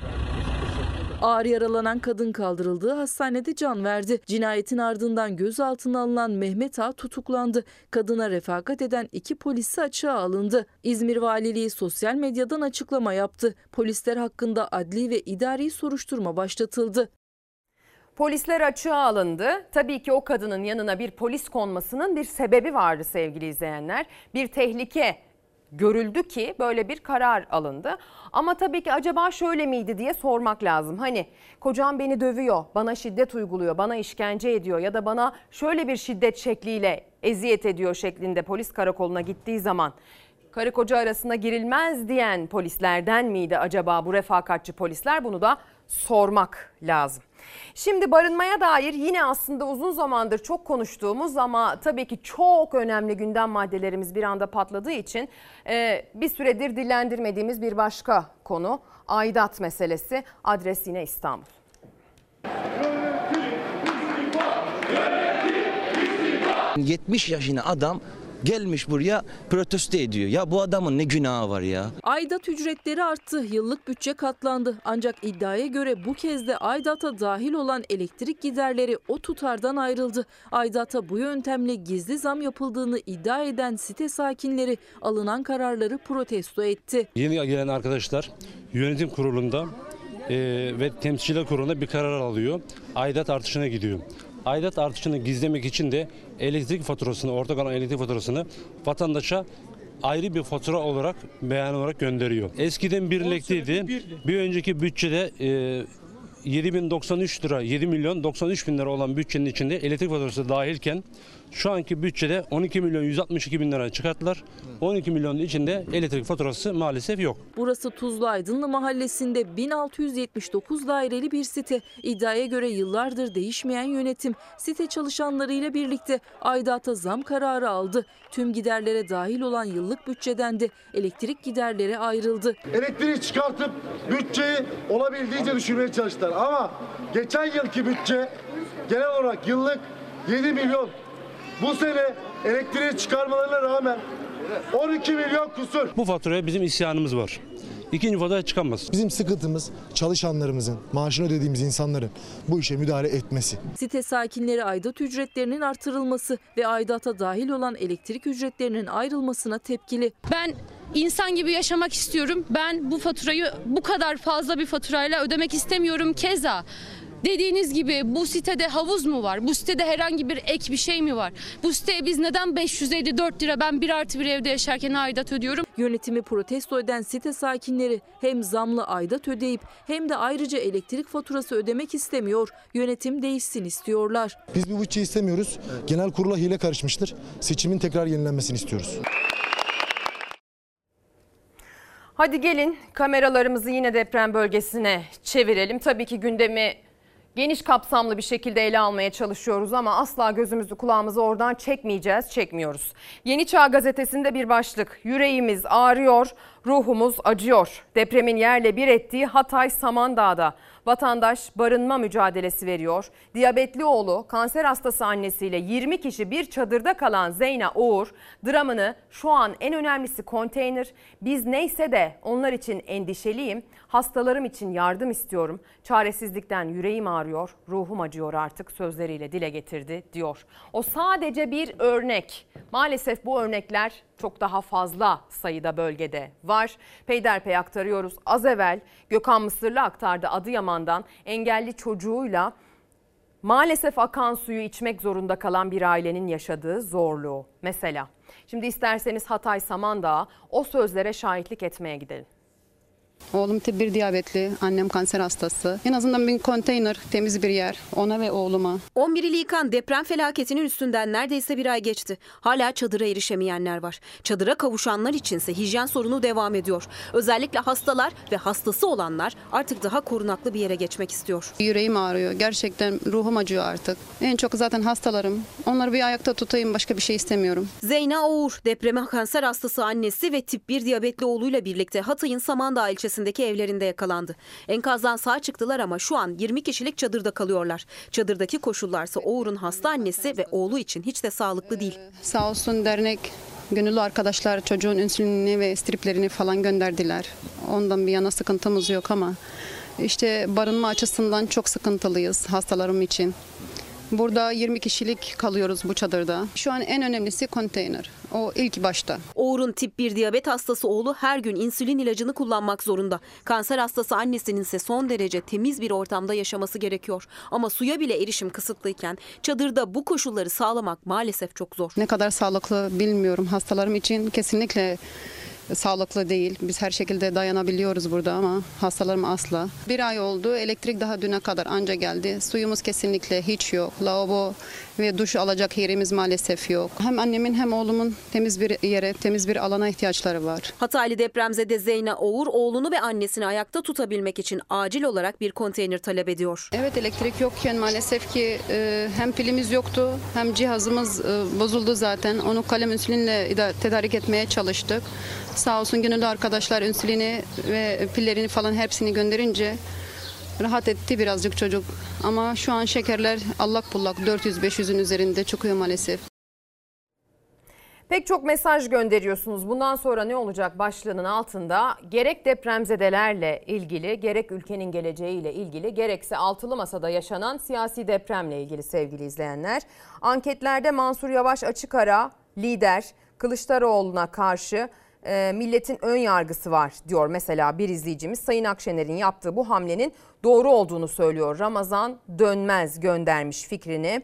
Ağır yaralanan kadın kaldırıldığı hastanede can verdi. Cinayetin ardından gözaltına alınan Mehmet Ağa tutuklandı. Kadına refakat eden iki polisi açığa alındı. İzmir Valiliği sosyal medyadan açıklama yaptı. Polisler hakkında adli ve idari soruşturma başlatıldı. Polisler açığa alındı. Tabii ki o kadının yanına bir polis konmasının bir sebebi vardı sevgili izleyenler. Bir tehlike görüldü ki böyle bir karar alındı. Ama tabii ki acaba şöyle miydi diye sormak lazım. Hani kocam beni dövüyor, bana şiddet uyguluyor, bana işkence ediyor ya da bana şöyle bir şiddet şekliyle eziyet ediyor şeklinde polis karakoluna gittiği zaman karı koca arasına girilmez diyen polislerden miydi acaba bu refakatçi polisler? Bunu da sormak lazım. Şimdi barınmaya dair yine aslında uzun zamandır çok konuştuğumuz ama tabii ki çok önemli gündem maddelerimiz bir anda patladığı için e, bir süredir dillendirmediğimiz bir başka konu aidat meselesi. Adres yine İstanbul. 70 yaşında adam gelmiş buraya protesto ediyor. Ya bu adamın ne günahı var ya? Aidat ücretleri arttı, yıllık bütçe katlandı. Ancak iddiaya göre bu kez de aidata dahil olan elektrik giderleri o tutardan ayrıldı. Aidata bu yöntemle gizli zam yapıldığını iddia eden site sakinleri alınan kararları protesto etti. Yeni gelen arkadaşlar yönetim kurulunda e, ve temsilciler kurulunda bir karar alıyor. Aidat artışına gidiyor. Aidat artışını gizlemek için de elektrik faturasını, ortak olan elektrik faturasını vatandaşa ayrı bir fatura olarak beyan olarak gönderiyor. Eskiden birlikteydi. Bir önceki bütçede e, 7093 lira, 7 milyon 93 bin lira olan bütçenin içinde elektrik faturası dahilken şu anki bütçede 12 milyon 162 bin lira çıkarttılar. 12 milyonun içinde elektrik faturası maalesef yok. Burası Tuzlu Aydınlı mahallesinde 1679 daireli bir site. İddiaya göre yıllardır değişmeyen yönetim site çalışanlarıyla birlikte aidata zam kararı aldı. Tüm giderlere dahil olan yıllık bütçeden de elektrik giderleri ayrıldı. Elektriği çıkartıp bütçeyi olabildiğince düşürmeye çalıştılar. Ama geçen yılki bütçe genel olarak yıllık 7 milyon. Bu sene elektriği çıkarmalarına rağmen 12 milyon kusur. Bu faturaya bizim isyanımız var. İkinci fatura çıkamaz. Bizim sıkıntımız çalışanlarımızın, maaşını ödediğimiz insanların bu işe müdahale etmesi. Site sakinleri aidat ücretlerinin artırılması ve aidata dahil olan elektrik ücretlerinin ayrılmasına tepkili. Ben insan gibi yaşamak istiyorum. Ben bu faturayı bu kadar fazla bir faturayla ödemek istemiyorum. Keza Dediğiniz gibi bu sitede havuz mu var? Bu sitede herhangi bir ek bir şey mi var? Bu siteye biz neden 554 lira ben bir artı bir evde yaşarken aidat ödüyorum? Yönetimi protesto eden site sakinleri hem zamlı aidat ödeyip hem de ayrıca elektrik faturası ödemek istemiyor. Yönetim değişsin istiyorlar. Biz bu bütçeyi istemiyoruz. Genel kurula hile karışmıştır. Seçimin tekrar yenilenmesini istiyoruz. Hadi gelin kameralarımızı yine deprem bölgesine çevirelim. Tabii ki gündemi geniş kapsamlı bir şekilde ele almaya çalışıyoruz ama asla gözümüzü kulağımızı oradan çekmeyeceğiz, çekmiyoruz. Yeni Çağ gazetesinde bir başlık. Yüreğimiz ağrıyor, ruhumuz acıyor. Depremin yerle bir ettiği Hatay Samandağ'da vatandaş barınma mücadelesi veriyor. Diyabetli oğlu kanser hastası annesiyle 20 kişi bir çadırda kalan Zeyna Uğur dramını şu an en önemlisi konteyner. Biz neyse de onlar için endişeliyim. Hastalarım için yardım istiyorum. Çaresizlikten yüreğim ağrıyor, ruhum acıyor artık sözleriyle dile getirdi diyor. O sadece bir örnek. Maalesef bu örnekler çok daha fazla sayıda bölgede var. Peyderpey aktarıyoruz. Az evvel Gökhan Mısırlı aktardı Adıyaman'dan engelli çocuğuyla maalesef akan suyu içmek zorunda kalan bir ailenin yaşadığı zorluğu. Mesela şimdi isterseniz Hatay Samandağ o sözlere şahitlik etmeye gidelim. Oğlum tip 1 diyabetli, annem kanser hastası. En azından bir konteyner, temiz bir yer ona ve oğluma. 11 ili yıkan deprem felaketinin üstünden neredeyse bir ay geçti. Hala çadıra erişemeyenler var. Çadıra kavuşanlar içinse hijyen sorunu devam ediyor. Özellikle hastalar ve hastası olanlar artık daha korunaklı bir yere geçmek istiyor. Yüreğim ağrıyor. Gerçekten ruhum acıyor artık. En çok zaten hastalarım. Onları bir ayakta tutayım başka bir şey istemiyorum. Zeyna Oğur depreme kanser hastası annesi ve tip 1 diyabetli oğluyla birlikte Hatay'ın Samandağ ilçesindeki evlerinde yakalandı. Enkazdan sağ çıktılar ama şu an 20 kişilik çadırda kalıyorlar. Çadırdaki koşullarsa Oğur'un hasta annesi ve oğlu için hiç de sağlıklı değil. Sağ olsun dernek gönüllü arkadaşlar çocuğun insülinini ve striplerini falan gönderdiler. Ondan bir yana sıkıntımız yok ama İşte barınma açısından çok sıkıntılıyız hastalarım için. Burada 20 kişilik kalıyoruz bu çadırda. Şu an en önemlisi konteyner. O ilk başta. Uğur'un tip 1 diyabet hastası oğlu her gün insülin ilacını kullanmak zorunda. Kanser hastası annesinin ise son derece temiz bir ortamda yaşaması gerekiyor. Ama suya bile erişim kısıtlıyken çadırda bu koşulları sağlamak maalesef çok zor. Ne kadar sağlıklı bilmiyorum. Hastalarım için kesinlikle sağlıklı değil. Biz her şekilde dayanabiliyoruz burada ama hastalarım asla. Bir ay oldu. Elektrik daha düne kadar anca geldi. Suyumuz kesinlikle hiç yok. Lavabo ve duş alacak yerimiz maalesef yok. Hem annemin hem oğlumun temiz bir yere, temiz bir alana ihtiyaçları var. Hataylı depremzede Zeyna Oğur oğlunu ve annesini ayakta tutabilmek için acil olarak bir konteyner talep ediyor. Evet elektrik yokken maalesef ki e, hem pilimiz yoktu hem cihazımız e, bozuldu zaten. Onu kalem insülinle tedarik etmeye çalıştık. Sağ olsun gönüllü arkadaşlar insülini ve pillerini falan hepsini gönderince rahat etti birazcık çocuk. Ama şu an şekerler allak bullak 400-500'ün üzerinde çıkıyor maalesef. Pek çok mesaj gönderiyorsunuz. Bundan sonra ne olacak başlığının altında gerek depremzedelerle ilgili, gerek ülkenin geleceğiyle ilgili, gerekse altılı masada yaşanan siyasi depremle ilgili sevgili izleyenler. Anketlerde Mansur Yavaş açık ara lider Kılıçdaroğlu'na karşı e, milletin ön yargısı var diyor mesela bir izleyicimiz. Sayın Akşener'in yaptığı bu hamlenin doğru olduğunu söylüyor. Ramazan Dönmez göndermiş fikrini.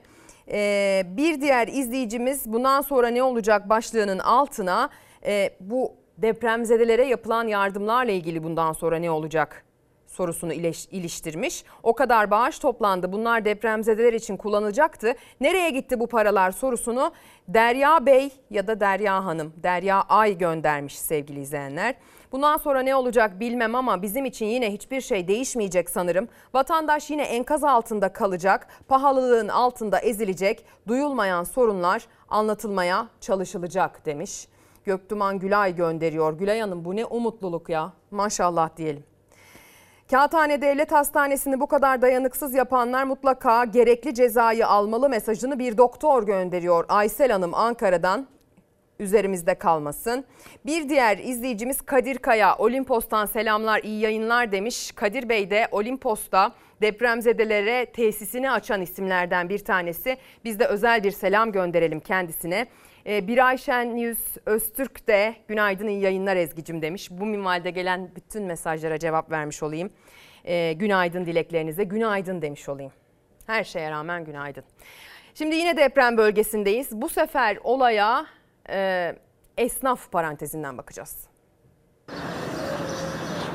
Ee, bir diğer izleyicimiz bundan sonra ne olacak başlığının altına e, bu depremzedelere yapılan yardımlarla ilgili bundan sonra ne olacak sorusunu iliştirmiş. O kadar bağış toplandı bunlar depremzedeler için kullanılacaktı. Nereye gitti bu paralar sorusunu Derya Bey ya da Derya Hanım, Derya Ay göndermiş sevgili izleyenler. Bundan sonra ne olacak bilmem ama bizim için yine hiçbir şey değişmeyecek sanırım. Vatandaş yine enkaz altında kalacak, pahalılığın altında ezilecek, duyulmayan sorunlar anlatılmaya çalışılacak demiş. Göktuman Gülay gönderiyor. Gülay Hanım bu ne umutluluk ya maşallah diyelim. Kağıthane Devlet Hastanesi'ni bu kadar dayanıksız yapanlar mutlaka gerekli cezayı almalı mesajını bir doktor gönderiyor. Aysel Hanım Ankara'dan üzerimizde kalmasın. Bir diğer izleyicimiz Kadir Kaya Olimpos'tan selamlar iyi yayınlar demiş. Kadir Bey de Olimpos'ta depremzedelere tesisini açan isimlerden bir tanesi. Biz de özel bir selam gönderelim kendisine. Ee, Bir Ayşen Yüz Öztürk de günaydın iyi yayınlar Ezgi'cim demiş. Bu minvalde gelen bütün mesajlara cevap vermiş olayım. Ee, günaydın dileklerinize günaydın demiş olayım. Her şeye rağmen günaydın. Şimdi yine deprem bölgesindeyiz. Bu sefer olaya e, esnaf parantezinden bakacağız.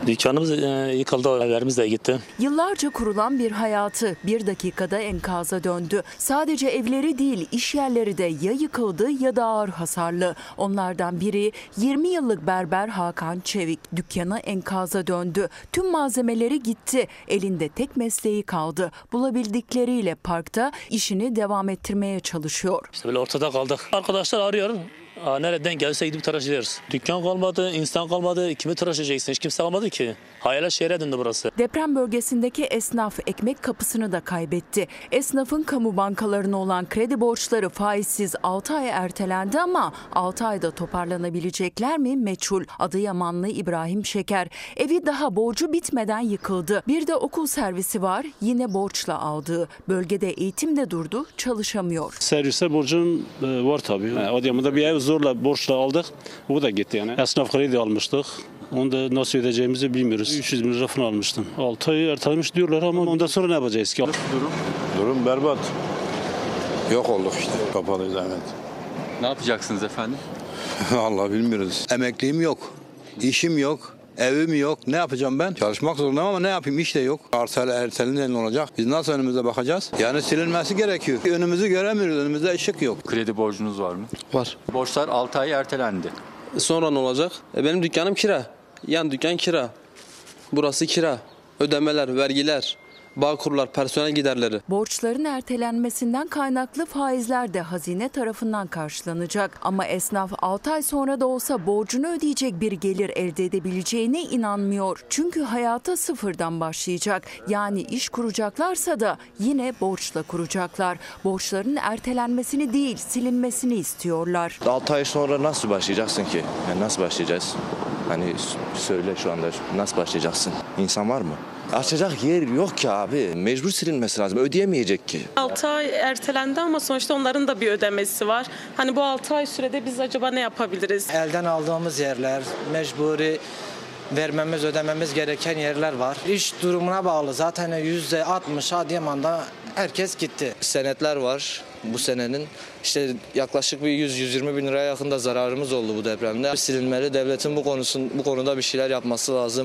Dükkanımız e, yıkıldı, evlerimiz de gitti. Yıllarca kurulan bir hayatı bir dakikada enkaza döndü. Sadece evleri değil iş yerleri de ya yıkıldı ya da ağır hasarlı. Onlardan biri 20 yıllık berber Hakan Çevik. Dükkanı enkaza döndü. Tüm malzemeleri gitti. Elinde tek mesleği kaldı. Bulabildikleriyle parkta işini devam ettirmeye çalışıyor. İşte böyle ortada kaldık. Arkadaşlar arıyor. Nereden gelse gidip tıraş ederiz. Dükkan kalmadı, insan kalmadı. Kimi tıraş edeceksin? Hiç kimse kalmadı ki. Hayale şehre döndü burası. Deprem bölgesindeki esnaf ekmek kapısını da kaybetti. Esnafın kamu bankalarına olan kredi borçları faizsiz 6 ay ertelendi ama 6 ayda toparlanabilecekler mi meçhul. Adıyamanlı İbrahim Şeker evi daha borcu bitmeden yıkıldı. Bir de okul servisi var yine borçla aldığı. Bölgede eğitim de durdu çalışamıyor. Servise borcum e, var tabii. Yani Adıyaman'da bir ev zorla borçla aldık. Bu da gitti yani. Esnaf kredi almıştık. Onu da nasıl ödeyeceğimizi bilmiyoruz. 300 bin lira falan almıştım. 6 ay ertelemiş diyorlar ama ondan sonra ne yapacağız ki? Durum? Durum berbat. Yok olduk işte. Kapalıyız evet. Ne yapacaksınız efendim? Allah bilmiyoruz. Emekliyim yok. İşim yok. Evim yok. Ne yapacağım ben? Çalışmak zorundayım ama ne yapayım? İş de yok. Arsal ertelince ne olacak? Biz nasıl önümüze bakacağız? Yani silinmesi gerekiyor. Önümüzü göremiyoruz. Önümüzde ışık yok. Kredi borcunuz var mı? Var. Borçlar 6 ay ertelendi. Sonra ne olacak? E benim dükkanım kira. Yan dükkan kira. Burası kira. Ödemeler, vergiler, bağkurlar, personel giderleri. Borçların ertelenmesinden kaynaklı faizler de hazine tarafından karşılanacak. Ama esnaf 6 ay sonra da olsa borcunu ödeyecek bir gelir elde edebileceğine inanmıyor. Çünkü hayata sıfırdan başlayacak. Yani iş kuracaklarsa da yine borçla kuracaklar. Borçların ertelenmesini değil silinmesini istiyorlar. 6 ay sonra nasıl başlayacaksın ki? Yani nasıl başlayacağız? Hani söyle şu anda nasıl başlayacaksın? İnsan var mı? Açacak yer yok ki abi. Mecbur silinmesi lazım. Ödeyemeyecek ki. 6 ay ertelendi ama sonuçta onların da bir ödemesi var. Hani bu 6 ay sürede biz acaba ne yapabiliriz? Elden aldığımız yerler, mecburi vermemiz, ödememiz gereken yerler var. İş durumuna bağlı. Zaten %60 Adıyaman'da herkes gitti. Senetler var bu senenin. İşte yaklaşık bir 100-120 bin liraya yakında zararımız oldu bu depremde. Silinmeli devletin bu konusun bu konuda bir şeyler yapması lazım.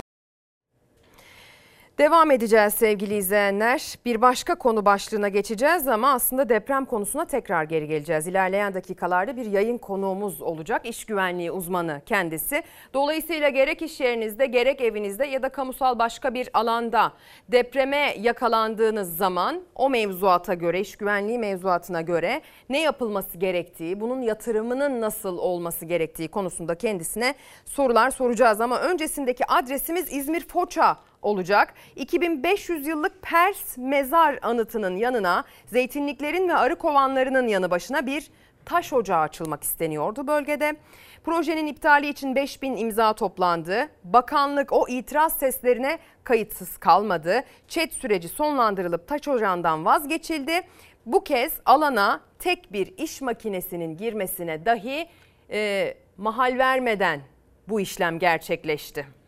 Devam edeceğiz sevgili izleyenler. Bir başka konu başlığına geçeceğiz ama aslında deprem konusuna tekrar geri geleceğiz. İlerleyen dakikalarda bir yayın konuğumuz olacak. İş güvenliği uzmanı kendisi. Dolayısıyla gerek iş yerinizde gerek evinizde ya da kamusal başka bir alanda depreme yakalandığınız zaman o mevzuata göre, iş güvenliği mevzuatına göre ne yapılması gerektiği, bunun yatırımının nasıl olması gerektiği konusunda kendisine sorular soracağız. Ama öncesindeki adresimiz İzmir Foça olacak. 2500 yıllık Pers mezar anıtının yanına zeytinliklerin ve arı kovanlarının yanı başına bir taş ocağı açılmak isteniyordu bölgede. Projenin iptali için 5000 imza toplandı. Bakanlık o itiraz seslerine kayıtsız kalmadı. Çet süreci sonlandırılıp taş ocağından vazgeçildi. Bu kez alana tek bir iş makinesinin girmesine dahi e, mahal vermeden bu işlem gerçekleşti.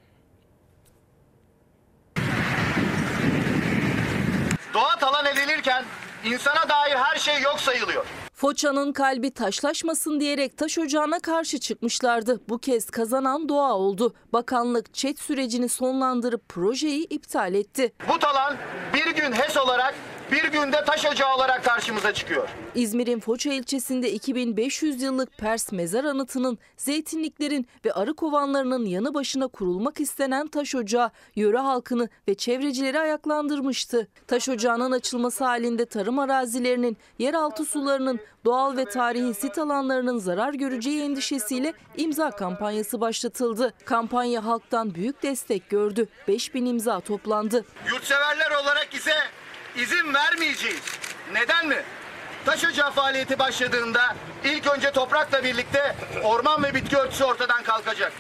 Doğa talan edilirken insana dair her şey yok sayılıyor. Foça'nın kalbi taşlaşmasın diyerek taş ocağına karşı çıkmışlardı. Bu kez kazanan doğa oldu. Bakanlık çet sürecini sonlandırıp projeyi iptal etti. Bu talan bir gün HES olarak bir günde taş ocağı olarak karşımıza çıkıyor. İzmir'in Foça ilçesinde 2500 yıllık Pers mezar anıtının, zeytinliklerin ve arı kovanlarının yanı başına kurulmak istenen taş ocağı yöre halkını ve çevrecileri ayaklandırmıştı. Taş ocağının açılması halinde tarım arazilerinin, yeraltı sularının, doğal ve tarihi sit alanlarının zarar göreceği endişesiyle imza kampanyası başlatıldı. Kampanya halktan büyük destek gördü. 5000 imza toplandı. Yurtseverler olarak ise izin vermeyeceğiz. Neden mi? Taş ocağı faaliyeti başladığında ilk önce toprakla birlikte orman ve bitki örtüsü ortadan kalkacak.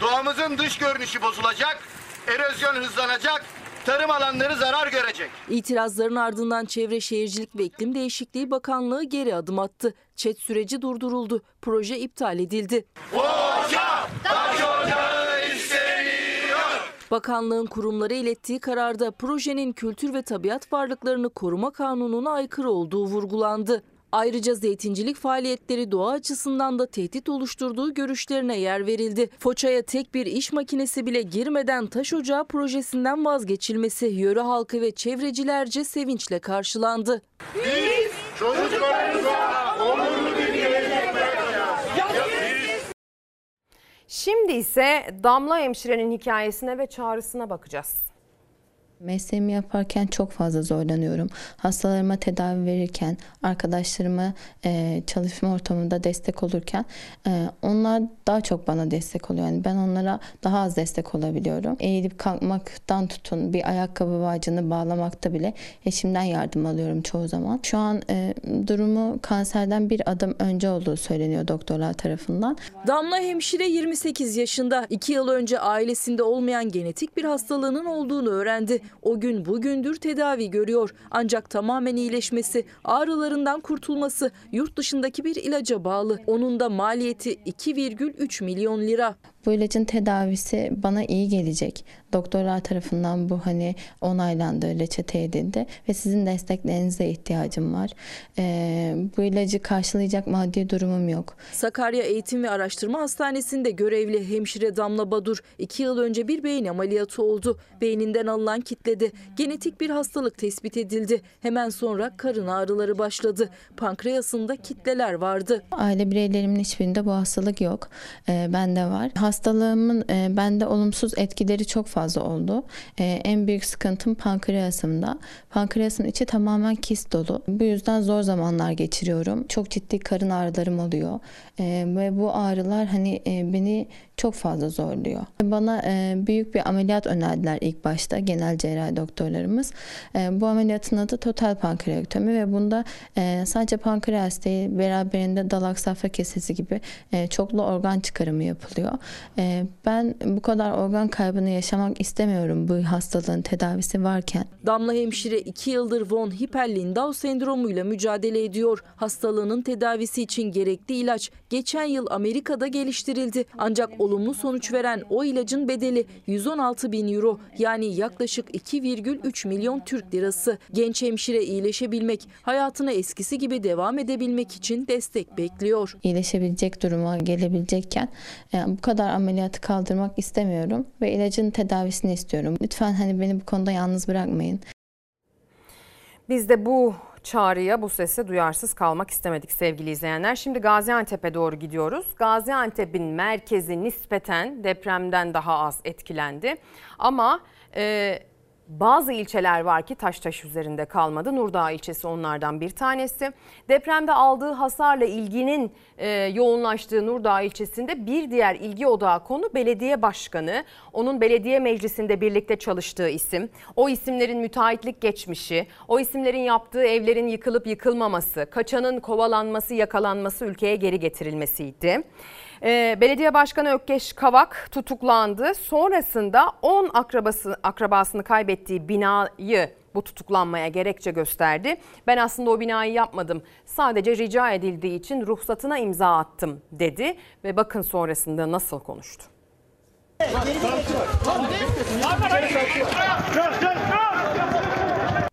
Doğamızın dış görünüşü bozulacak, erozyon hızlanacak, tarım alanları zarar görecek. İtirazların ardından Çevre Şehircilik ve İklim Değişikliği Bakanlığı geri adım attı. Çet süreci durduruldu. Proje iptal edildi. Foça taş ocağı. Bakanlığın kurumlara ilettiği kararda projenin kültür ve tabiat varlıklarını koruma kanununa aykırı olduğu vurgulandı. Ayrıca zeytincilik faaliyetleri doğa açısından da tehdit oluşturduğu görüşlerine yer verildi. Foça'ya tek bir iş makinesi bile girmeden taş ocağı projesinden vazgeçilmesi yöre halkı ve çevrecilerce sevinçle karşılandı. Biz çocuklarımıza onurlu bir gelecek Şimdi ise Damla hemşirenin hikayesine ve çağrısına bakacağız. Mesleğimi yaparken çok fazla zorlanıyorum. Hastalarıma tedavi verirken, arkadaşlarıma e, çalışma ortamında destek olurken e, onlar daha çok bana destek oluyor. Yani ben onlara daha az destek olabiliyorum. Eğilip kalkmaktan tutun bir ayakkabı bağcını bağlamakta bile eşimden yardım alıyorum çoğu zaman. Şu an e, durumu kanserden bir adım önce olduğu söyleniyor doktorlar tarafından. Damla hemşire 28 yaşında. 2 yıl önce ailesinde olmayan genetik bir hastalığının olduğunu öğrendi. O gün bugündür tedavi görüyor. Ancak tamamen iyileşmesi, ağrılarından kurtulması yurt dışındaki bir ilaca bağlı. Onun da maliyeti 2,3 milyon lira. Bu ilacın tedavisi bana iyi gelecek. Doktorlar tarafından bu hani onaylandı, reçete edildi ve sizin desteklerinize ihtiyacım var. Ee, bu ilacı karşılayacak maddi durumum yok. Sakarya Eğitim ve Araştırma Hastanesi'nde görevli hemşire Damla Badur 2 yıl önce bir beyin ameliyatı oldu. Beyninden alınan kitledi. Genetik bir hastalık tespit edildi. Hemen sonra karın ağrıları başladı. Pankreasında kitleler vardı. Aile bireylerimin hiçbirinde bu hastalık yok. Ee, bende var. Hastalığımın e, bende olumsuz etkileri çok fazla oldu. E, en büyük sıkıntım pankreasımda. Pankreasın içi tamamen kist dolu. Bu yüzden zor zamanlar geçiriyorum. Çok ciddi karın ağrılarım oluyor. E, ve bu ağrılar hani e, beni çok fazla zorluyor. Bana e, büyük bir ameliyat önerdiler ilk başta genel cerrahi doktorlarımız. E, bu ameliyatın adı total pankreatomi ve bunda e, sadece pankreas değil beraberinde dalak safra kesesi gibi e, çoklu organ çıkarımı yapılıyor. Ee, ben bu kadar organ kaybını yaşamak istemiyorum bu hastalığın tedavisi varken. Damla hemşire 2 yıldır von Hippel-Lindau sendromuyla mücadele ediyor. Hastalığının tedavisi için gerekli ilaç geçen yıl Amerika'da geliştirildi. Ancak olumlu sonuç veren o ilacın bedeli 116 bin euro yani yaklaşık 2,3 milyon Türk lirası. Genç hemşire iyileşebilmek, hayatına eskisi gibi devam edebilmek için destek bekliyor. İyileşebilecek duruma gelebilecekken e, bu kadar ameliyatı kaldırmak istemiyorum ve ilacın tedavisini istiyorum. Lütfen hani beni bu konuda yalnız bırakmayın. Biz de bu çağrıya, bu sese duyarsız kalmak istemedik sevgili izleyenler. Şimdi Gaziantep'e doğru gidiyoruz. Gaziantep'in merkezi nispeten depremden daha az etkilendi. Ama e, bazı ilçeler var ki taş taş üzerinde kalmadı. Nurdağ ilçesi onlardan bir tanesi. Depremde aldığı hasarla ilginin e, yoğunlaştığı Nurdağ ilçesinde bir diğer ilgi odağı konu belediye başkanı. Onun belediye meclisinde birlikte çalıştığı isim. O isimlerin müteahhitlik geçmişi, o isimlerin yaptığı evlerin yıkılıp yıkılmaması, kaçanın kovalanması, yakalanması, ülkeye geri getirilmesiydi. Ee, Belediye Başkanı Ökkeş Kavak tutuklandı. Sonrasında 10 akrabası, akrabasını kaybettiği binayı bu tutuklanmaya gerekçe gösterdi. Ben aslında o binayı yapmadım. Sadece rica edildiği için ruhsatına imza attım dedi ve bakın sonrasında nasıl konuştu.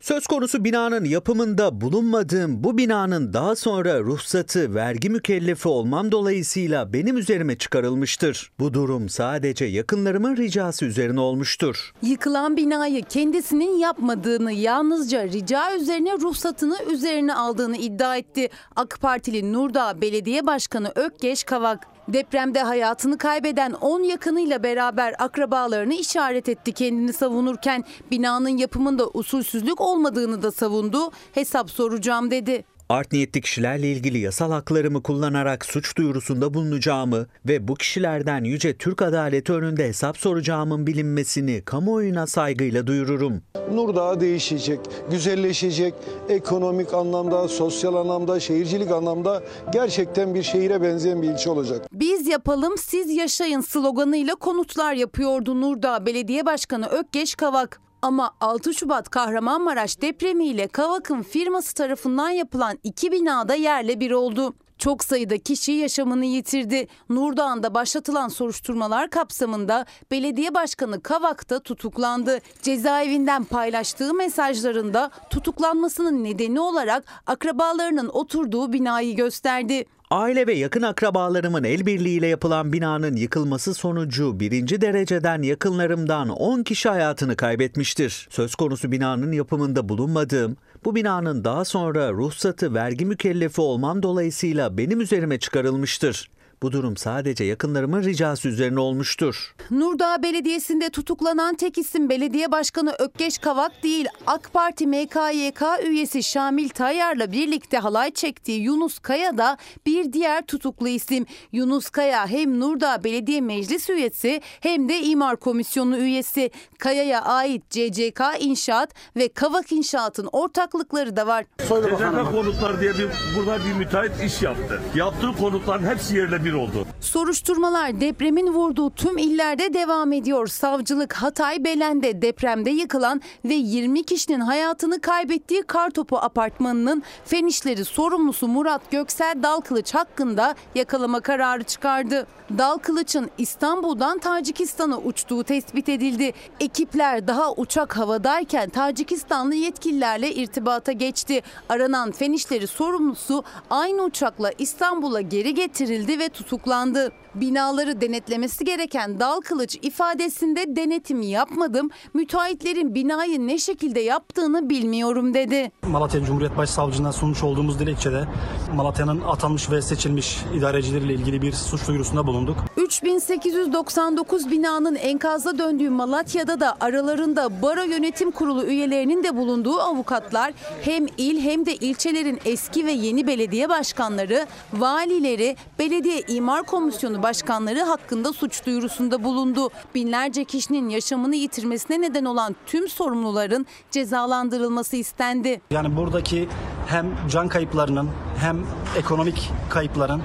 Söz konusu binanın yapımında bulunmadığım bu binanın daha sonra ruhsatı vergi mükellefi olmam dolayısıyla benim üzerime çıkarılmıştır. Bu durum sadece yakınlarımın ricası üzerine olmuştur. Yıkılan binayı kendisinin yapmadığını yalnızca rica üzerine ruhsatını üzerine aldığını iddia etti. AK Partili Nurdağ Belediye Başkanı Ökkeş Kavak. Depremde hayatını kaybeden 10 yakınıyla beraber akrabalarını işaret etti kendini savunurken binanın yapımında usulsüzlük olmadığını da savundu. Hesap soracağım dedi. Art niyetli kişilerle ilgili yasal haklarımı kullanarak suç duyurusunda bulunacağımı ve bu kişilerden yüce Türk adaleti önünde hesap soracağımın bilinmesini kamuoyuna saygıyla duyururum. Nurdağ değişecek, güzelleşecek, ekonomik anlamda, sosyal anlamda, şehircilik anlamda gerçekten bir şehire benzeyen bir ilçe olacak. Biz yapalım siz yaşayın sloganıyla konutlar yapıyordu Nurdağ Belediye Başkanı Ökkeş Kavak. Ama 6 Şubat Kahramanmaraş depremiyle Kavak'ın firması tarafından yapılan iki binada yerle bir oldu. Çok sayıda kişi yaşamını yitirdi. Nurdağ'ında başlatılan soruşturmalar kapsamında belediye başkanı Kavak da tutuklandı. Cezaevinden paylaştığı mesajlarında tutuklanmasının nedeni olarak akrabalarının oturduğu binayı gösterdi. Aile ve yakın akrabalarımın el birliğiyle yapılan binanın yıkılması sonucu birinci dereceden yakınlarımdan 10 kişi hayatını kaybetmiştir. Söz konusu binanın yapımında bulunmadığım, bu binanın daha sonra ruhsatı vergi mükellefi olmam dolayısıyla benim üzerime çıkarılmıştır. Bu durum sadece yakınlarımın ricası üzerine olmuştur. Nurdağ Belediyesi'nde tutuklanan tek isim belediye başkanı Ökkeş Kavak değil. AK Parti MKYK üyesi Şamil Tayyar'la birlikte halay çektiği Yunus Kaya da bir diğer tutuklu isim. Yunus Kaya hem Nurdağ Belediye Meclis üyesi hem de İmar Komisyonu üyesi. Kaya'ya ait CCK İnşaat ve Kavak İnşaat'ın ortaklıkları da var. CCK konutlar diye bir burada bir müteahhit iş yaptı. Yaptığı konutların hepsi yerle bir oldu. Soruşturmalar depremin vurduğu tüm illerde devam ediyor. Savcılık Hatay Belen'de depremde yıkılan ve 20 kişinin hayatını kaybettiği Kartopu apartmanının fen işleri sorumlusu Murat Göksel Dalkılıç hakkında yakalama kararı çıkardı. Dalkılıç'ın İstanbul'dan Tacikistan'a uçtuğu tespit edildi. Ekipler daha uçak havadayken Tacikistanlı yetkililerle irtibata geçti. Aranan fen işleri sorumlusu aynı uçakla İstanbul'a geri getirildi ve tutuklandı. Binaları denetlemesi gereken Dal Kılıç ifadesinde denetim yapmadım, müteahhitlerin binayı ne şekilde yaptığını bilmiyorum dedi. Malatya Cumhuriyet Başsavcılığına sunmuş olduğumuz dilekçede Malatya'nın atanmış ve seçilmiş idarecileriyle ilgili bir suç duyurusunda bulunduk. 3899 binanın enkaza döndüğü Malatya'da da aralarında Baro Yönetim Kurulu üyelerinin de bulunduğu avukatlar hem il hem de ilçelerin eski ve yeni belediye başkanları, valileri, belediye imar komisyonu başkanları hakkında suç duyurusunda bulundu. Binlerce kişinin yaşamını yitirmesine neden olan tüm sorumluların cezalandırılması istendi. Yani buradaki hem can kayıplarının hem ekonomik kayıpların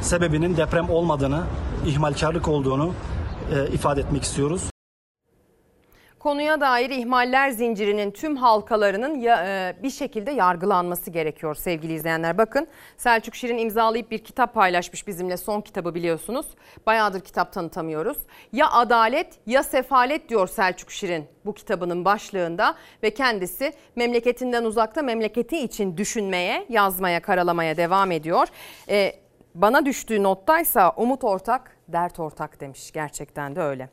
sebebinin deprem olmadığını, ihmalkarlık olduğunu e, ifade etmek istiyoruz. Konuya dair ihmaller zincirinin tüm halkalarının ya, e, bir şekilde yargılanması gerekiyor sevgili izleyenler. Bakın Selçuk Şirin imzalayıp bir kitap paylaşmış bizimle son kitabı biliyorsunuz. Bayağıdır kitap tanıtamıyoruz. Ya adalet ya sefalet diyor Selçuk Şirin bu kitabının başlığında ve kendisi memleketinden uzakta memleketi için düşünmeye, yazmaya, karalamaya devam ediyor. E, bana düştüğü nottaysa umut ortak, dert ortak demiş. Gerçekten de öyle.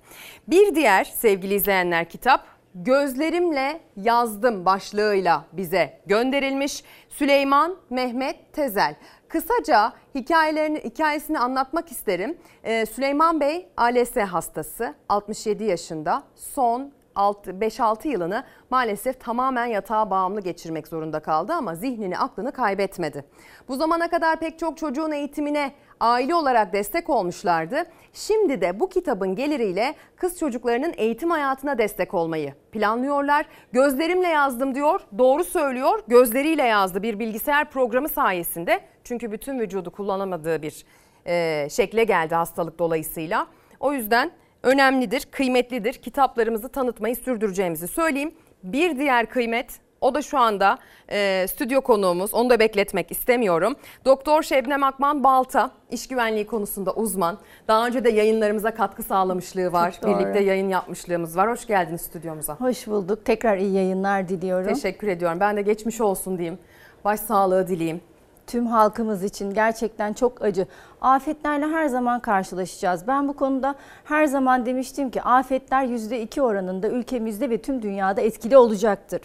Bir diğer sevgili izleyenler kitap Gözlerimle yazdım başlığıyla bize gönderilmiş Süleyman Mehmet Tezel. Kısaca hikayelerini hikayesini anlatmak isterim. Ee, Süleyman Bey ALS hastası 67 yaşında son 5-6 yılını maalesef tamamen yatağa bağımlı geçirmek zorunda kaldı ama zihnini aklını kaybetmedi. Bu zamana kadar pek çok çocuğun eğitimine aile olarak destek olmuşlardı. Şimdi de bu kitabın geliriyle kız çocuklarının eğitim hayatına destek olmayı planlıyorlar. Gözlerimle yazdım diyor. Doğru söylüyor. Gözleriyle yazdı bir bilgisayar programı sayesinde. Çünkü bütün vücudu kullanamadığı bir e, şekle geldi hastalık dolayısıyla. O yüzden önemlidir, kıymetlidir. Kitaplarımızı tanıtmayı sürdüreceğimizi söyleyeyim. Bir diğer kıymet o da şu anda e, stüdyo konuğumuz. Onu da bekletmek istemiyorum. Doktor Şebnem Akman Balta, iş güvenliği konusunda uzman. Daha önce de yayınlarımıza katkı sağlamışlığı var. Çok doğru. Birlikte yayın yapmışlığımız var. Hoş geldiniz stüdyomuza. Hoş bulduk. Tekrar iyi yayınlar diliyorum. Teşekkür ediyorum. Ben de geçmiş olsun diyeyim. Baş sağlığı dileyim. Tüm halkımız için gerçekten çok acı. Afetlerle her zaman karşılaşacağız. Ben bu konuda her zaman demiştim ki afetler %2 oranında ülkemizde ve tüm dünyada etkili olacaktır.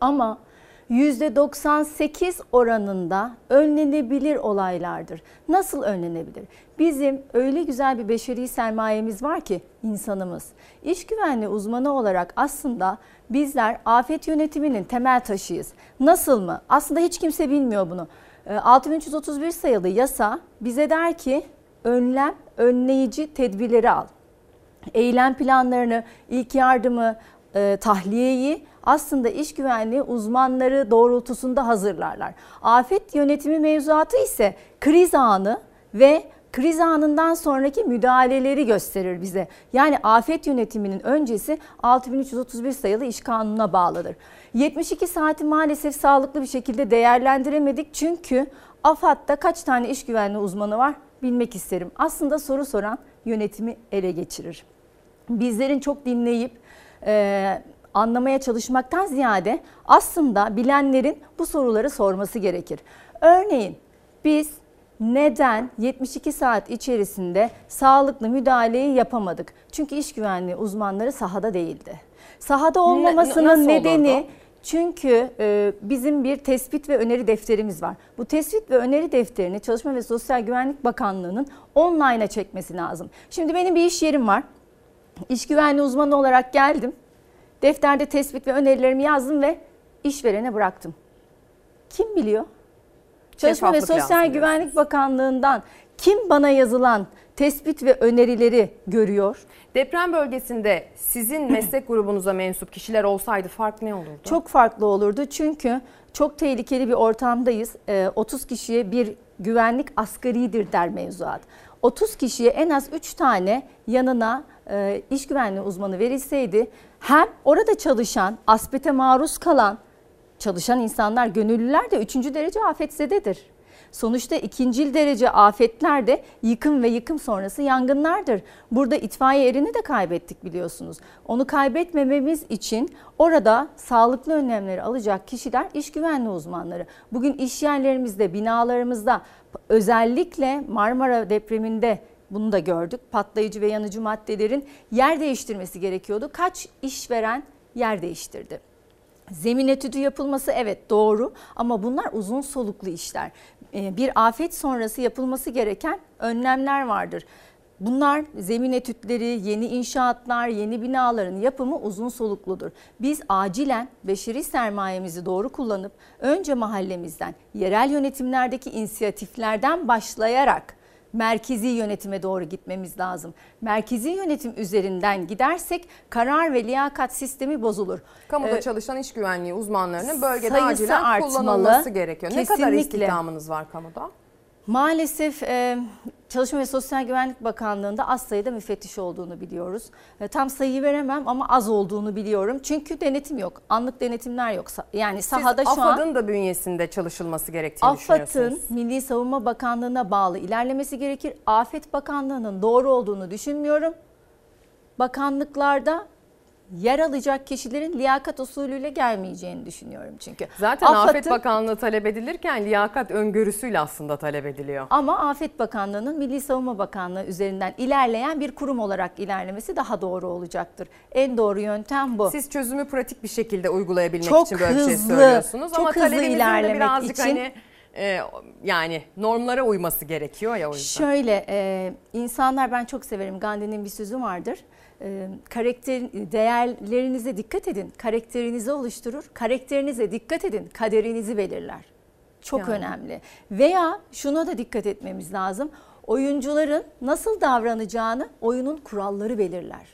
Ama %98 oranında önlenebilir olaylardır. Nasıl önlenebilir? Bizim öyle güzel bir beşeri sermayemiz var ki insanımız. İş güvenliği uzmanı olarak aslında bizler afet yönetiminin temel taşıyız. Nasıl mı? Aslında hiç kimse bilmiyor bunu. 6331 sayılı yasa bize der ki önlem, önleyici tedbirleri al. Eylem planlarını, ilk yardımı, e, tahliyeyi aslında iş güvenliği uzmanları doğrultusunda hazırlarlar. Afet yönetimi mevzuatı ise kriz anı ve kriz anından sonraki müdahaleleri gösterir bize. Yani afet yönetiminin öncesi 6331 sayılı iş kanununa bağlıdır. 72 saati maalesef sağlıklı bir şekilde değerlendiremedik çünkü AFAD'da kaç tane iş güvenliği uzmanı var bilmek isterim. Aslında soru soran yönetimi ele geçirir. Bizlerin çok dinleyip anlamaya çalışmaktan ziyade aslında bilenlerin bu soruları sorması gerekir. Örneğin biz neden 72 saat içerisinde sağlıklı müdahaleyi yapamadık? Çünkü iş güvenliği uzmanları sahada değildi. Sahada olmamasının Ne- nedeni olurdu? çünkü e, bizim bir tespit ve öneri defterimiz var. Bu tespit ve öneri defterini Çalışma ve Sosyal Güvenlik Bakanlığı'nın online'a çekmesi lazım. Şimdi benim bir iş yerim var. İş güvenliği uzmanı olarak geldim. Defterde tespit ve önerilerimi yazdım ve işverene bıraktım. Kim biliyor? Çalışma ve Sosyal Güvenlik Bakanlığı'ndan kim bana yazılan tespit ve önerileri görüyor? Deprem bölgesinde sizin meslek grubunuza mensup kişiler olsaydı fark ne olurdu? Çok farklı olurdu çünkü çok tehlikeli bir ortamdayız. Ee, 30 kişiye bir güvenlik asgaridir der mevzuat. 30 kişiye en az 3 tane yanına e, iş güvenliği uzmanı verilseydi hem orada çalışan, aspete maruz kalan çalışan insanlar, gönüllüler de 3. derece afetzededir. Sonuçta ikincil derece afetler de yıkım ve yıkım sonrası yangınlardır. Burada itfaiye erini de kaybettik biliyorsunuz. Onu kaybetmememiz için orada sağlıklı önlemleri alacak kişiler iş güvenliği uzmanları. Bugün iş yerlerimizde, binalarımızda özellikle Marmara depreminde bunu da gördük. Patlayıcı ve yanıcı maddelerin yer değiştirmesi gerekiyordu. Kaç işveren yer değiştirdi? Zemin etüdü yapılması evet doğru ama bunlar uzun soluklu işler. Ee, Bir afet sonrası yapılması gereken önlemler vardır. Bunlar zemin etütleri, yeni inşaatlar, yeni binaların yapımı uzun solukludur. Biz acilen beşeri sermayemizi doğru kullanıp önce mahallemizden, yerel yönetimlerdeki inisiyatiflerden başlayarak merkezi yönetime doğru gitmemiz lazım. Merkezi yönetim üzerinden gidersek karar ve liyakat sistemi bozulur. Kamuda Ee, çalışan iş güvenliği uzmanlarının bölgede acilen artmalı. kullanılması gerekiyor. Ne kadar Kesinlikle. istihdamınız var kamuda? Maalesef e, Çalışma ve Sosyal Güvenlik Bakanlığı'nda az sayıda müfettiş olduğunu biliyoruz. E, tam sayıyı veremem ama az olduğunu biliyorum. Çünkü denetim yok. Anlık denetimler yok. Yani sahada Siz şu an AFAD'ın da bünyesinde çalışılması gerektiğini AFAD'ın düşünüyorsunuz. Milli Savunma Bakanlığı'na bağlı ilerlemesi gerekir. Afet Bakanlığı'nın doğru olduğunu düşünmüyorum. Bakanlıklarda yer alacak kişilerin liyakat usulüyle gelmeyeceğini düşünüyorum çünkü. Zaten Afet AFAD'ın- Bakanlığı talep edilirken liyakat öngörüsüyle aslında talep ediliyor. Ama Afet Bakanlığı'nın Milli Savunma Bakanlığı üzerinden ilerleyen bir kurum olarak ilerlemesi daha doğru olacaktır. En doğru yöntem bu. Siz çözümü pratik bir şekilde uygulayabilmek Çok için böyle bir şey hızlı, söylüyorsunuz. çok Ama hızlı ilerlemek birazcık için- hani e, yani normlara uyması gerekiyor ya o yüzden. Şöyle e, insanlar ben çok severim Gandhi'nin bir sözü vardır. Karakter değerlerinize dikkat edin. Karakterinizi oluşturur. Karakterinize dikkat edin. Kaderinizi belirler. Çok Yani. önemli. Veya şuna da dikkat etmemiz lazım. Oyuncuların nasıl davranacağını oyunun kuralları belirler.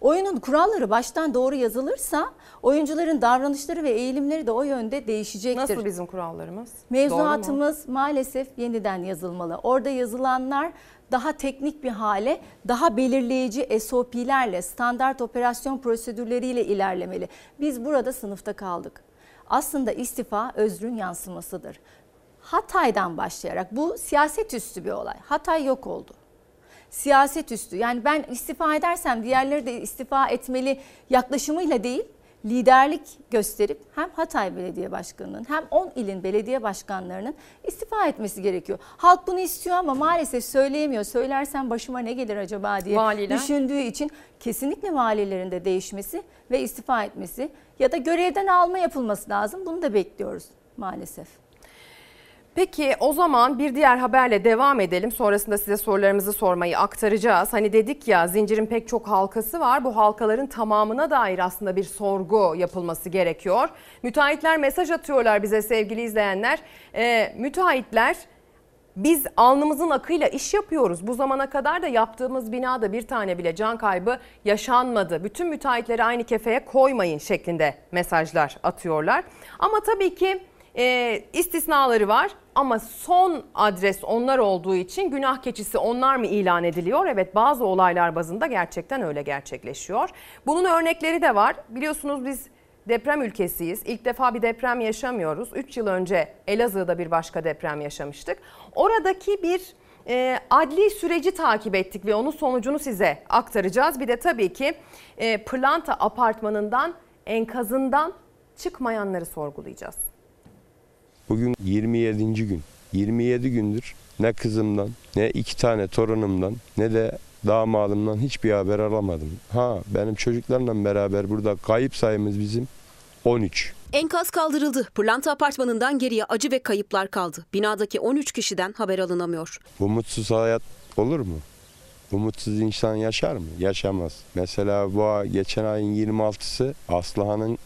Oyunun kuralları baştan doğru yazılırsa oyuncuların davranışları ve eğilimleri de o yönde değişecektir. Nasıl bizim kurallarımız? Mevzuatımız maalesef yeniden yazılmalı. Orada yazılanlar daha teknik bir hale, daha belirleyici SOP'lerle, standart operasyon prosedürleriyle ilerlemeli. Biz burada sınıfta kaldık. Aslında istifa özrün yansımasıdır. Hatay'dan başlayarak bu siyaset üstü bir olay. Hatay yok oldu. Siyaset üstü. Yani ben istifa edersem diğerleri de istifa etmeli yaklaşımıyla değil, liderlik gösterip hem Hatay Belediye Başkanı'nın hem 10 ilin belediye başkanlarının istifa etmesi gerekiyor. Halk bunu istiyor ama maalesef söyleyemiyor. Söylersem başıma ne gelir acaba diye Valiler? düşündüğü için kesinlikle valilerin de değişmesi ve istifa etmesi ya da görevden alma yapılması lazım. Bunu da bekliyoruz maalesef. Peki o zaman bir diğer haberle devam edelim. Sonrasında size sorularımızı sormayı aktaracağız. Hani dedik ya zincirin pek çok halkası var. Bu halkaların tamamına dair aslında bir sorgu yapılması gerekiyor. Müteahhitler mesaj atıyorlar bize sevgili izleyenler. Ee, müteahhitler biz alnımızın akıyla iş yapıyoruz. Bu zamana kadar da yaptığımız binada bir tane bile can kaybı yaşanmadı. Bütün müteahhitleri aynı kefeye koymayın şeklinde mesajlar atıyorlar. Ama tabii ki e, istisnaları var. Ama son adres onlar olduğu için günah keçisi onlar mı ilan ediliyor? Evet bazı olaylar bazında gerçekten öyle gerçekleşiyor. Bunun örnekleri de var. Biliyorsunuz biz deprem ülkesiyiz. İlk defa bir deprem yaşamıyoruz. 3 yıl önce Elazığ'da bir başka deprem yaşamıştık. Oradaki bir e, adli süreci takip ettik ve onun sonucunu size aktaracağız. Bir de tabii ki e, Pırlanta apartmanından enkazından çıkmayanları sorgulayacağız. Bugün 27. gün. 27 gündür ne kızımdan ne iki tane torunumdan ne de damadımdan hiçbir haber alamadım. Ha benim çocuklarla beraber burada kayıp sayımız bizim 13. Enkaz kaldırıldı. Pırlanta apartmanından geriye acı ve kayıplar kaldı. Binadaki 13 kişiden haber alınamıyor. Bu mutsuz hayat olur mu? Bu mutsuz insan yaşar mı? Yaşamaz. Mesela bu geçen ayın 26'sı Aslıhan'ın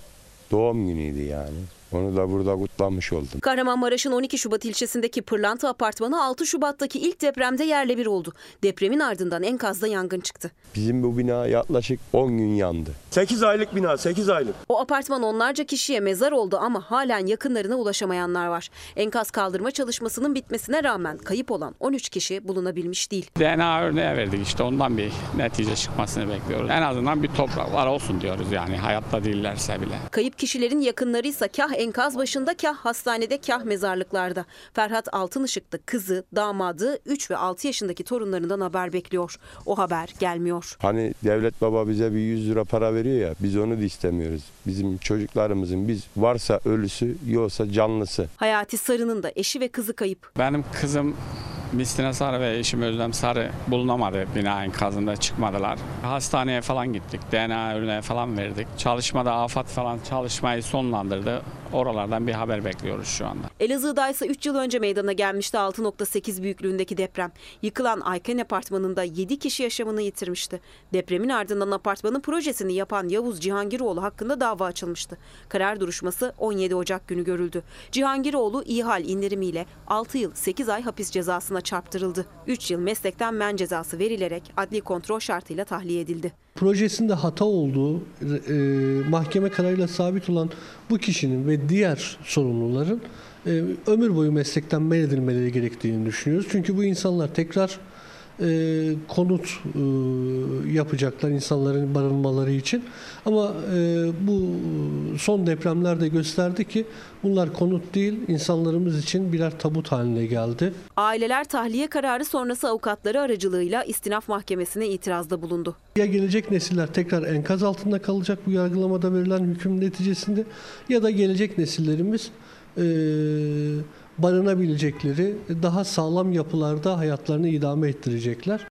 doğum günüydü yani. Onu da burada kutlamış oldum. Kahramanmaraş'ın 12 Şubat ilçesindeki Pırlanta apartmanı 6 Şubat'taki ilk depremde yerle bir oldu. Depremin ardından enkazda yangın çıktı. Bizim bu bina yaklaşık 10 gün yandı. 8 aylık bina 8 aylık. O apartman onlarca kişiye mezar oldu ama halen yakınlarına ulaşamayanlar var. Enkaz kaldırma çalışmasının bitmesine rağmen kayıp olan 13 kişi bulunabilmiş değil. DNA örneği verdik işte ondan bir netice çıkmasını bekliyoruz. En azından bir topraklar olsun diyoruz yani hayatta değillerse bile. Kayıp kişilerin yakınlarıysa kah enkaz başında kah hastanede kah mezarlıklarda. Ferhat Altınışık'ta kızı, damadı, 3 ve 6 yaşındaki torunlarından haber bekliyor. O haber gelmiyor. Hani devlet baba bize bir 100 lira para veriyor ya biz onu da istemiyoruz. Bizim çocuklarımızın biz varsa ölüsü yoksa canlısı. Hayati Sarı'nın da eşi ve kızı kayıp. Benim kızım Mistina Sarı ve eşim Özlem Sarı bulunamadı bina enkazında çıkmadılar. Hastaneye falan gittik. DNA örneği falan verdik. Çalışmada afat falan çalışmayı sonlandırdı. Oralardan bir haber bekliyoruz şu anda. Elazığ'da ise 3 yıl önce meydana gelmişti 6.8 büyüklüğündeki deprem. Yıkılan Ayken apartmanında 7 kişi yaşamını yitirmişti. Depremin ardından apartmanın projesini yapan Yavuz Cihangiroğlu hakkında dava açılmıştı. Karar duruşması 17 Ocak günü görüldü. Cihangiroğlu ihal indirimiyle 6 yıl 8 ay hapis cezasına çarptırıldı. 3 yıl meslekten men cezası verilerek adli kontrol şartıyla tahliye edildi. Projesinde hata olduğu e, mahkeme kararıyla sabit olan bu kişinin ve diğer sorumluların e, ömür boyu meslekten men edilmeleri gerektiğini düşünüyoruz. Çünkü bu insanlar tekrar e, konut e, yapacaklar insanların barınmaları için. Ama e, bu son depremler de gösterdi ki bunlar konut değil insanlarımız için birer tabut haline geldi. Aileler tahliye kararı sonrası avukatları aracılığıyla istinaf mahkemesine itirazda bulundu. Ya gelecek nesiller tekrar enkaz altında kalacak bu yargılamada verilen hüküm neticesinde ya da gelecek nesillerimiz e, barınabilecekleri daha sağlam yapılarda hayatlarını idame ettirecekler.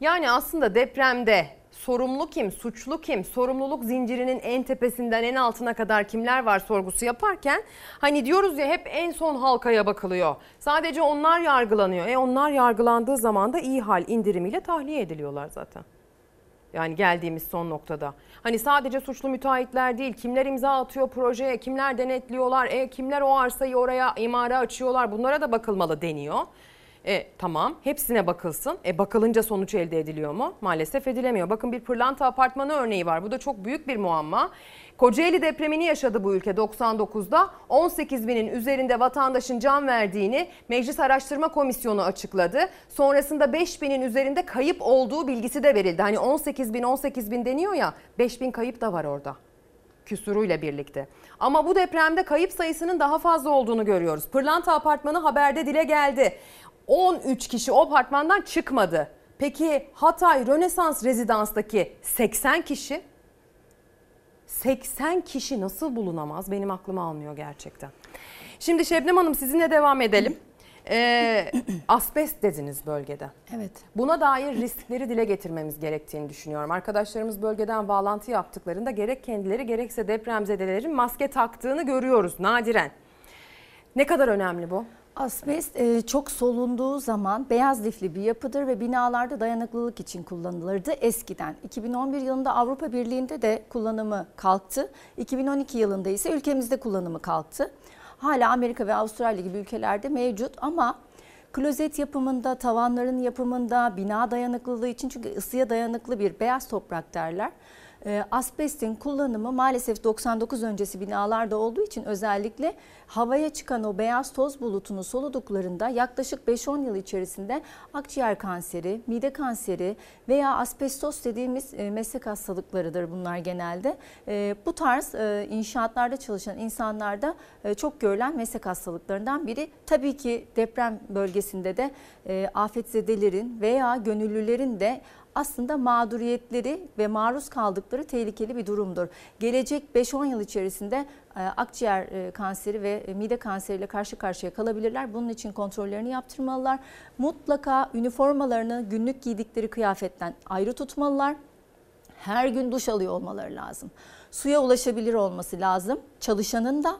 Yani aslında depremde sorumlu kim, suçlu kim, sorumluluk zincirinin en tepesinden en altına kadar kimler var sorgusu yaparken hani diyoruz ya hep en son halkaya bakılıyor. Sadece onlar yargılanıyor. E onlar yargılandığı zaman da iyi hal indirimiyle tahliye ediliyorlar zaten. Yani geldiğimiz son noktada. Hani sadece suçlu müteahhitler değil, kimler imza atıyor projeye, kimler denetliyorlar, e, kimler o arsayı oraya imara açıyorlar bunlara da bakılmalı deniyor. E, tamam hepsine bakılsın. E, bakılınca sonuç elde ediliyor mu? Maalesef edilemiyor. Bakın bir pırlanta apartmanı örneği var. Bu da çok büyük bir muamma. Kocaeli depremini yaşadı bu ülke 99'da. 18 binin üzerinde vatandaşın can verdiğini Meclis Araştırma Komisyonu açıkladı. Sonrasında 5 binin üzerinde kayıp olduğu bilgisi de verildi. Hani 18 bin 18 bin deniyor ya 5 bin kayıp da var orada küsuruyla birlikte. Ama bu depremde kayıp sayısının daha fazla olduğunu görüyoruz. Pırlanta apartmanı haberde dile geldi. 13 kişi o apartmandan çıkmadı. Peki Hatay Rönesans Rezidans'taki 80 kişi 80 kişi nasıl bulunamaz? Benim aklım almıyor gerçekten. Şimdi Şebnem Hanım sizinle devam edelim. Ee, asbest dediniz bölgede. Evet. Buna dair riskleri dile getirmemiz gerektiğini düşünüyorum. Arkadaşlarımız bölgeden bağlantı yaptıklarında gerek kendileri gerekse depremzedelerin maske taktığını görüyoruz nadiren. Ne kadar önemli bu? Asbest e, çok solunduğu zaman beyaz lifli bir yapıdır ve binalarda dayanıklılık için kullanılırdı eskiden. 2011 yılında Avrupa Birliği'nde de kullanımı kalktı. 2012 yılında ise ülkemizde kullanımı kalktı. Hala Amerika ve Avustralya gibi ülkelerde mevcut ama klozet yapımında, tavanların yapımında, bina dayanıklılığı için çünkü ısıya dayanıklı bir beyaz toprak derler. E, asbestin kullanımı maalesef 99 öncesi binalarda olduğu için özellikle havaya çıkan o beyaz toz bulutunu soluduklarında yaklaşık 5-10 yıl içerisinde akciğer kanseri, mide kanseri veya asbestos dediğimiz e, meslek hastalıklarıdır bunlar genelde. E, bu tarz e, inşaatlarda çalışan insanlarda e, çok görülen meslek hastalıklarından biri. Tabii ki deprem bölgesinde de e, afetzedelerin veya gönüllülerin de aslında mağduriyetleri ve maruz kaldıkları tehlikeli bir durumdur. Gelecek 5-10 yıl içerisinde e, akciğer e, kanseri ve mide kanseriyle karşı karşıya kalabilirler. Bunun için kontrollerini yaptırmalılar. Mutlaka üniformalarını günlük giydikleri kıyafetten ayrı tutmalılar. Her gün duş alıyor olmaları lazım. Suya ulaşabilir olması lazım. Çalışanın da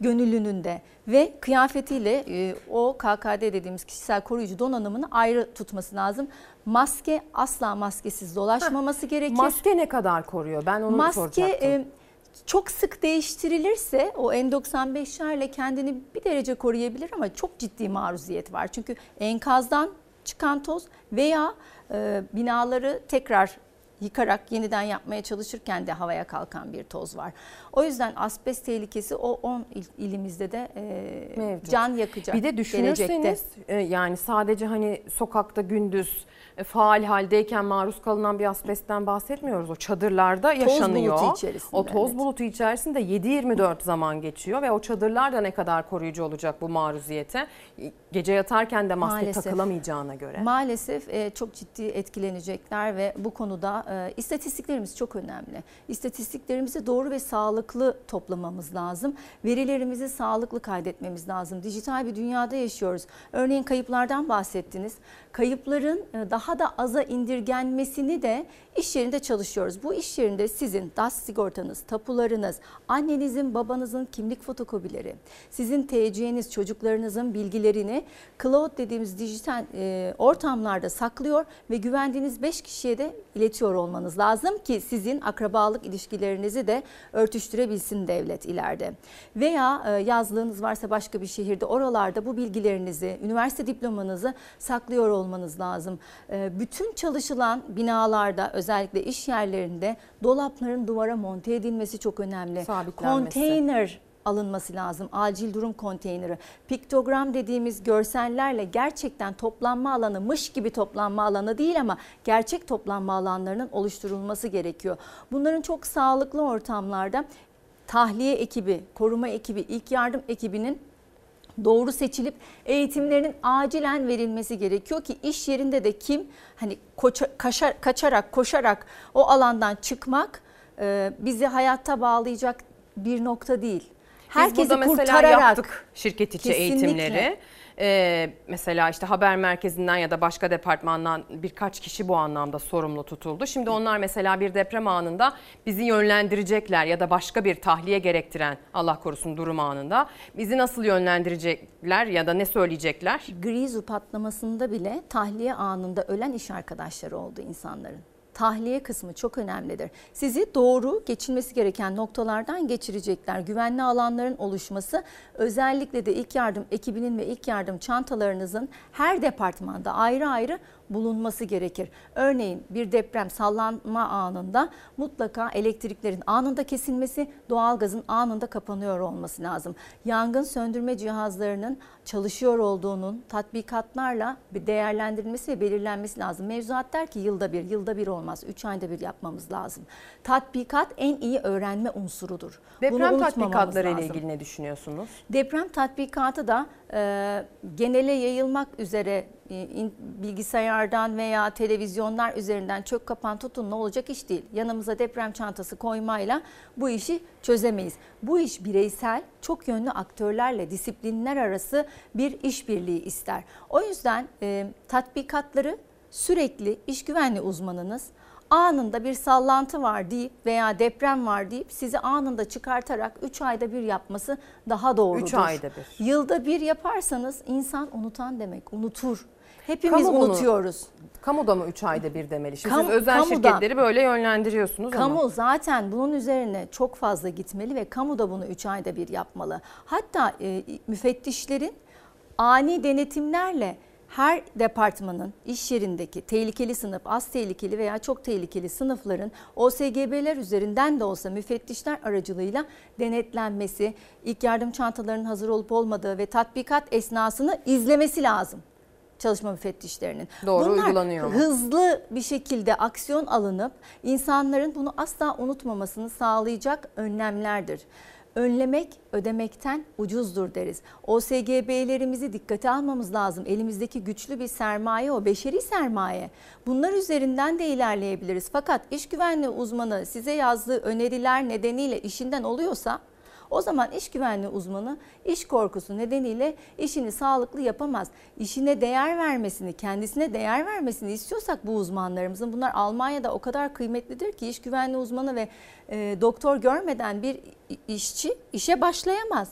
gönüllünün de ve kıyafetiyle e, o KKD dediğimiz kişisel koruyucu donanımını ayrı tutması lazım. Maske asla maskesiz dolaşmaması Heh, gerekir. Maske ne kadar koruyor? Ben onu maske, soracaktım. E, çok sık değiştirilirse o N95'lerle kendini bir derece koruyabilir ama çok ciddi maruziyet var. Çünkü enkazdan çıkan toz veya e, binaları tekrar yıkarak yeniden yapmaya çalışırken de havaya kalkan bir toz var. O yüzden asbest tehlikesi o 10 il, ilimizde de e, can yakacak. Bir de düşünürseniz e, yani sadece hani sokakta gündüz e, faal haldeyken maruz kalınan bir asbestten bahsetmiyoruz. O çadırlarda yaşanıyor. Toz bulutu içerisinde. O toz evet. bulutu içerisinde 7-24 zaman geçiyor ve o çadırlar da ne kadar koruyucu olacak bu maruziyete? Gece yatarken de maske Maalesef. takılamayacağına göre. Maalesef e, çok ciddi etkilenecekler ve bu konuda e, istatistiklerimiz çok önemli. İstatistiklerimizi doğru ve sağlıklı toplamamız lazım. Verilerimizi sağlıklı kaydetmemiz lazım. Dijital bir dünyada yaşıyoruz. Örneğin kayıplardan bahsettiniz. Kayıpların e, daha da aza indirgenmesini de iş yerinde çalışıyoruz. Bu iş yerinde sizin DAS sigortanız, tapularınız, annenizin, babanızın kimlik fotokopileri, sizin TC'niz, çocuklarınızın bilgilerini cloud dediğimiz dijital e, ortamlarda saklıyor ve güvendiğiniz 5 kişiye de iletiyor olmanız lazım ki sizin akrabalık ilişkilerinizi de örtüştürebilsin devlet ileride. Veya e, yazlığınız varsa başka bir şehirde oralarda bu bilgilerinizi, üniversite diplomanızı saklıyor olmanız lazım. Ee, bütün çalışılan binalarda özellikle iş yerlerinde dolapların duvara monte edilmesi çok önemli. Konteyner alınması lazım. Acil durum konteyneri. Piktogram dediğimiz görsellerle gerçekten toplanma alanı, mış gibi toplanma alanı değil ama gerçek toplanma alanlarının oluşturulması gerekiyor. Bunların çok sağlıklı ortamlarda tahliye ekibi, koruma ekibi, ilk yardım ekibinin doğru seçilip eğitimlerinin acilen verilmesi gerekiyor ki iş yerinde de kim hani koça, kaşar, kaçarak koşarak o alandan çıkmak e, bizi hayatta bağlayacak bir nokta değil. Biz burada mesela kurtararak yaptık şirket içi Kesinlikle. eğitimleri. Ee, mesela işte haber merkezinden ya da başka departmandan birkaç kişi bu anlamda sorumlu tutuldu. Şimdi onlar mesela bir deprem anında bizi yönlendirecekler ya da başka bir tahliye gerektiren Allah korusun durum anında bizi nasıl yönlendirecekler ya da ne söyleyecekler? Grizu patlamasında bile tahliye anında ölen iş arkadaşları oldu insanların. Tahliye kısmı çok önemlidir. Sizi doğru geçilmesi gereken noktalardan geçirecekler. Güvenli alanların oluşması özellikle de ilk yardım ekibinin ve ilk yardım çantalarınızın her departmanda ayrı ayrı bulunması gerekir. Örneğin bir deprem sallanma anında mutlaka elektriklerin anında kesilmesi, doğalgazın anında kapanıyor olması lazım. Yangın söndürme cihazlarının çalışıyor olduğunun tatbikatlarla bir değerlendirilmesi ve belirlenmesi lazım. Mevzuat der ki yılda bir, yılda bir olmaz, üç ayda bir yapmamız lazım. Tatbikat en iyi öğrenme unsurudur. Deprem tatbikatları ile ilgili ne düşünüyorsunuz? Deprem tatbikatı da e, genele yayılmak üzere bilgisayardan veya televizyonlar üzerinden çök kapan tutun ne olacak iş değil. Yanımıza deprem çantası koymayla bu işi çözemeyiz. Bu iş bireysel, çok yönlü aktörlerle disiplinler arası bir işbirliği ister. O yüzden e, tatbikatları sürekli iş güvenliği uzmanınız anında bir sallantı var deyip veya deprem var deyip sizi anında çıkartarak 3 ayda bir yapması daha doğrudur. Üç ayda bir. Yılda bir yaparsanız insan unutan demek, unutur. Hepimiz Kamu bunu- unutuyoruz. Kamuda mı 3 ayda bir demeli? Şimdi Kam- siz özel kamuda- şirketleri böyle yönlendiriyorsunuz ama. Kamu zaten bunun üzerine çok fazla gitmeli ve kamu da bunu 3 ayda bir yapmalı. Hatta e, müfettişlerin ani denetimlerle her departmanın iş yerindeki tehlikeli sınıf, az tehlikeli veya çok tehlikeli sınıfların OSGB'ler üzerinden de olsa müfettişler aracılığıyla denetlenmesi, ilk yardım çantalarının hazır olup olmadığı ve tatbikat esnasını izlemesi lazım çalışma müfettişlerinin. Doğru Bunlar uygulanıyor mu? hızlı bir şekilde aksiyon alınıp insanların bunu asla unutmamasını sağlayacak önlemlerdir. Önlemek ödemekten ucuzdur deriz. OSGB'lerimizi dikkate almamız lazım. Elimizdeki güçlü bir sermaye o, beşeri sermaye. Bunlar üzerinden de ilerleyebiliriz. Fakat iş güvenliği uzmanı size yazdığı öneriler nedeniyle işinden oluyorsa o zaman iş güvenliği uzmanı iş korkusu nedeniyle işini sağlıklı yapamaz. İşine değer vermesini, kendisine değer vermesini istiyorsak bu uzmanlarımızın bunlar Almanya'da o kadar kıymetlidir ki iş güvenliği uzmanı ve e, doktor görmeden bir işçi işe başlayamaz.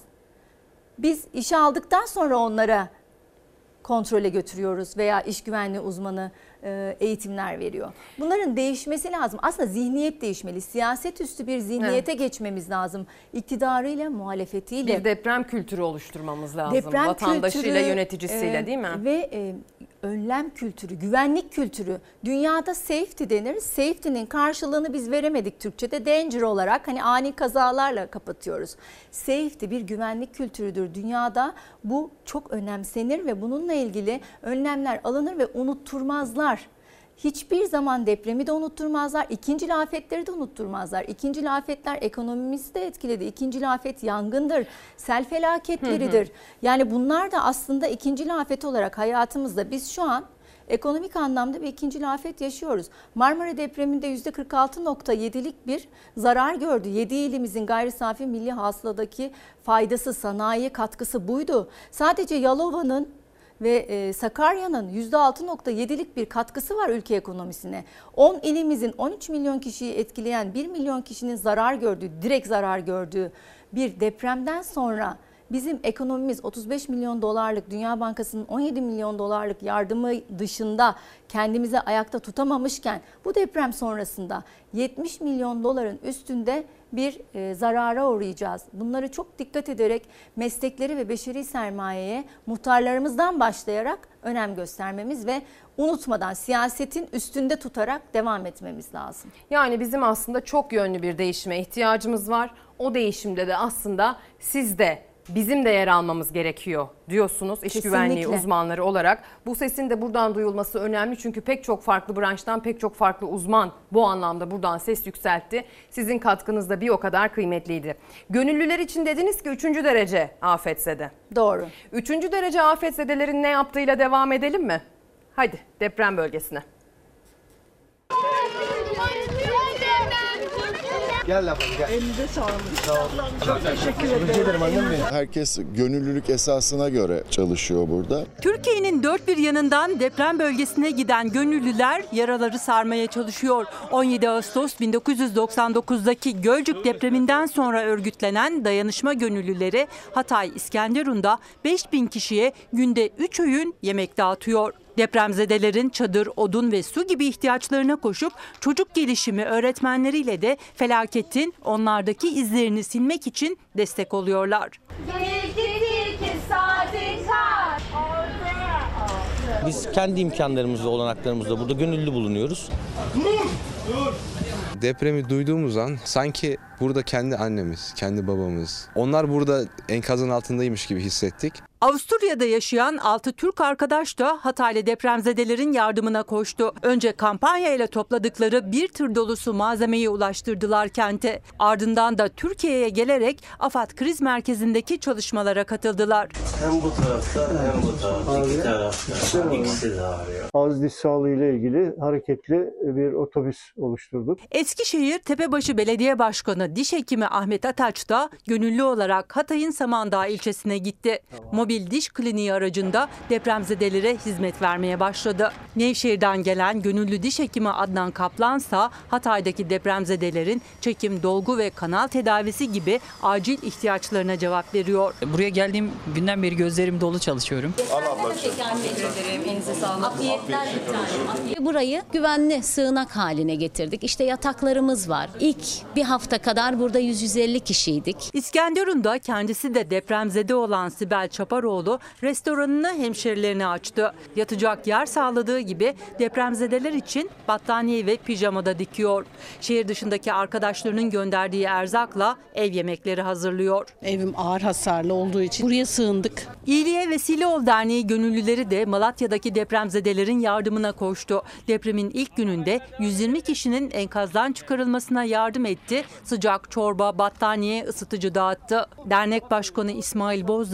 Biz işe aldıktan sonra onlara kontrole götürüyoruz veya iş güvenliği uzmanı eğitimler veriyor. Bunların değişmesi lazım. Aslında zihniyet değişmeli. Siyaset üstü bir zihniyete geçmemiz lazım. İktidarıyla, muhalefetiyle. Bir deprem kültürü oluşturmamız lazım. Deprem Vatandaşıyla, kültürü, yöneticisiyle e, değil mi? Ve e, önlem kültürü, güvenlik kültürü. Dünyada safety denir. Safety'nin karşılığını biz veremedik Türkçe'de. Danger olarak hani ani kazalarla kapatıyoruz. Safety bir güvenlik kültürüdür. Dünyada bu çok önemsenir ve bununla ilgili önlemler alınır ve unutturmazlar. Hiçbir zaman depremi de unutturmazlar, ikinci afetleri de unutturmazlar. İkinci afetler ekonomimizi de etkiledi. İkinci afet yangındır, sel felaketleridir. Yani bunlar da aslında ikinci afet olarak hayatımızda biz şu an ekonomik anlamda bir ikinci afet yaşıyoruz. Marmara depreminde %46.7'lik bir zarar gördü. 7 ilimizin gayri safi milli hasıladaki faydası, sanayi katkısı buydu. Sadece Yalova'nın ve e, Sakarya'nın %6.7'lik bir katkısı var ülke ekonomisine. 10 ilimizin 13 milyon kişiyi etkileyen 1 milyon kişinin zarar gördüğü, direkt zarar gördüğü bir depremden sonra bizim ekonomimiz 35 milyon dolarlık Dünya Bankası'nın 17 milyon dolarlık yardımı dışında kendimizi ayakta tutamamışken bu deprem sonrasında 70 milyon doların üstünde bir e, zarara uğrayacağız. Bunları çok dikkat ederek meslekleri ve beşeri sermayeye muhtarlarımızdan başlayarak önem göstermemiz ve unutmadan siyasetin üstünde tutarak devam etmemiz lazım. Yani bizim aslında çok yönlü bir değişime ihtiyacımız var. O değişimde de aslında siz de bizim de yer almamız gerekiyor diyorsunuz iş Kesinlikle. güvenliği uzmanları olarak. Bu sesin de buradan duyulması önemli çünkü pek çok farklı branştan pek çok farklı uzman bu anlamda buradan ses yükseltti. Sizin katkınız da bir o kadar kıymetliydi. Gönüllüler için dediniz ki 3. derece afetzede. Doğru. 3. derece afetzedelerin ne yaptığıyla devam edelim mi? Hadi deprem bölgesine. Gel lafım gel. Elinize sağlık. Sağ olun. Çok teşekkür ederim. Rica ederim annem benim. Herkes gönüllülük esasına göre çalışıyor burada. Türkiye'nin dört bir yanından deprem bölgesine giden gönüllüler yaraları sarmaya çalışıyor. 17 Ağustos 1999'daki Gölcük depreminden sonra örgütlenen dayanışma gönüllüleri Hatay İskenderun'da 5000 kişiye günde 3 öğün yemek dağıtıyor. Depremzedelerin çadır, odun ve su gibi ihtiyaçlarına koşup çocuk gelişimi öğretmenleriyle de felaketin onlardaki izlerini silmek için destek oluyorlar. Biz kendi imkanlarımızla, olanaklarımızla burada gönüllü bulunuyoruz. Depremi duyduğumuz an sanki burada kendi annemiz, kendi babamız. Onlar burada enkazın altındaymış gibi hissettik. Avusturya'da yaşayan 6 Türk arkadaş da Hataylı depremzedelerin yardımına koştu. Önce kampanya ile topladıkları bir tır dolusu malzemeyi ulaştırdılar kente. Ardından da Türkiye'ye gelerek AFAD Kriz Merkezi'ndeki çalışmalara katıldılar. Hem bu tarafta hem bu tarafta. İki tarafta. İkisi de ağrıyor. Ağız diş sağlığı ile ilgili hareketli bir otobüs oluşturduk. Eskişehir Tepebaşı Belediye Başkanı Diş Hekimi Ahmet Ataç da gönüllü olarak Hatay'ın Samandağ ilçesine gitti. Mobil diş kliniği aracında depremzedelere hizmet vermeye başladı. Nevşehir'den gelen gönüllü diş hekimi Adnan Kaplansa Hatay'daki depremzedelerin çekim, dolgu ve kanal tedavisi gibi acil ihtiyaçlarına cevap veriyor. Buraya geldiğim günden beri gözlerim dolu çalışıyorum. Al ablacığım. Burayı güvenli sığınak haline getirdik. İşte yataklarımız var. İlk bir hafta kadar burada 100-150 kişiydik. İskenderun'da kendisi de depremzede olan Sibel Çaparoğlu restoranını hemşerilerine açtı. Yatacak yer sağladığı gibi depremzedeler için battaniye ve pijama da dikiyor. Şehir dışındaki arkadaşlarının gönderdiği erzakla ev yemekleri hazırlıyor. Evim ağır hasarlı olduğu için buraya sığındık. İyiliğe Vesile Ol Derneği gönüllüleri de Malatya'daki depremzedelerin yardımına koştu. Depremin ilk gününde 120 kişinin enkazdan çıkarılmasına yardım etti. Sıcak çorba, battaniye, ısıtıcı dağıttı. Dernek Başkanı İsmail Bozdağ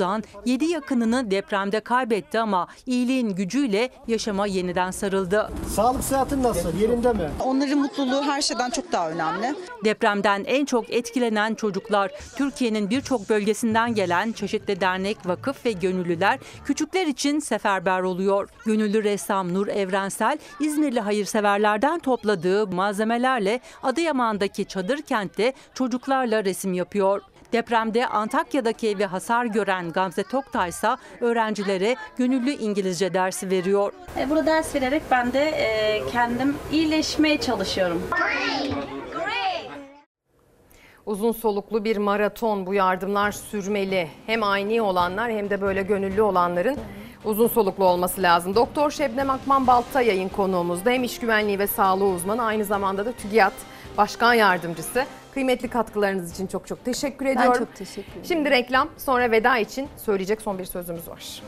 7 yakınını depremde kaybetti ama iyiliğin gücüyle yaşama yeniden sarıldı. Sağlık sıhhatin nasıl? Yerinde mi? Onların mutluluğu her şeyden çok daha önemli. Depremden en çok etkilenen çocuklar. Türkiye'nin birçok bölgesinden gelen çeşitli dernek, vakıf ve gönüllüler küçükler için seferber oluyor. Gönüllü ressam Nur Evrensel, İzmirli hayırseverlerden topladığı malzemelerle Adıyaman'daki çadır kentte çocuklarla resim yapıyor. Depremde Antakya'daki evi hasar gören Gamze Toktay ise öğrencilere gönüllü İngilizce dersi veriyor. E, Burada ders vererek ben de e, kendim iyileşmeye çalışıyorum. Uzun soluklu bir maraton bu yardımlar sürmeli. Hem aynı olanlar hem de böyle gönüllü olanların uzun soluklu olması lazım. Doktor Şebnem Akman Balta yayın konuğumuzda hem iş güvenliği ve sağlığı uzmanı aynı zamanda da TÜGİAD Başkan Yardımcısı. Kıymetli katkılarınız için çok çok teşekkür ediyorum. Ben çok teşekkür ederim. Şimdi reklam sonra veda için söyleyecek son bir sözümüz var.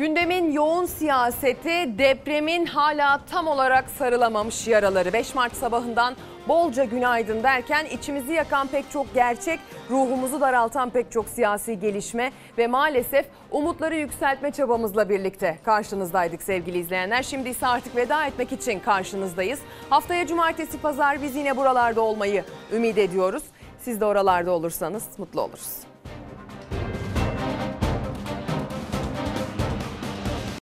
Gündemin yoğun siyaseti depremin hala tam olarak sarılamamış yaraları. 5 Mart sabahından bolca günaydın derken içimizi yakan pek çok gerçek, ruhumuzu daraltan pek çok siyasi gelişme ve maalesef umutları yükseltme çabamızla birlikte karşınızdaydık sevgili izleyenler. Şimdi ise artık veda etmek için karşınızdayız. Haftaya cumartesi pazar biz yine buralarda olmayı ümit ediyoruz. Siz de oralarda olursanız mutlu oluruz.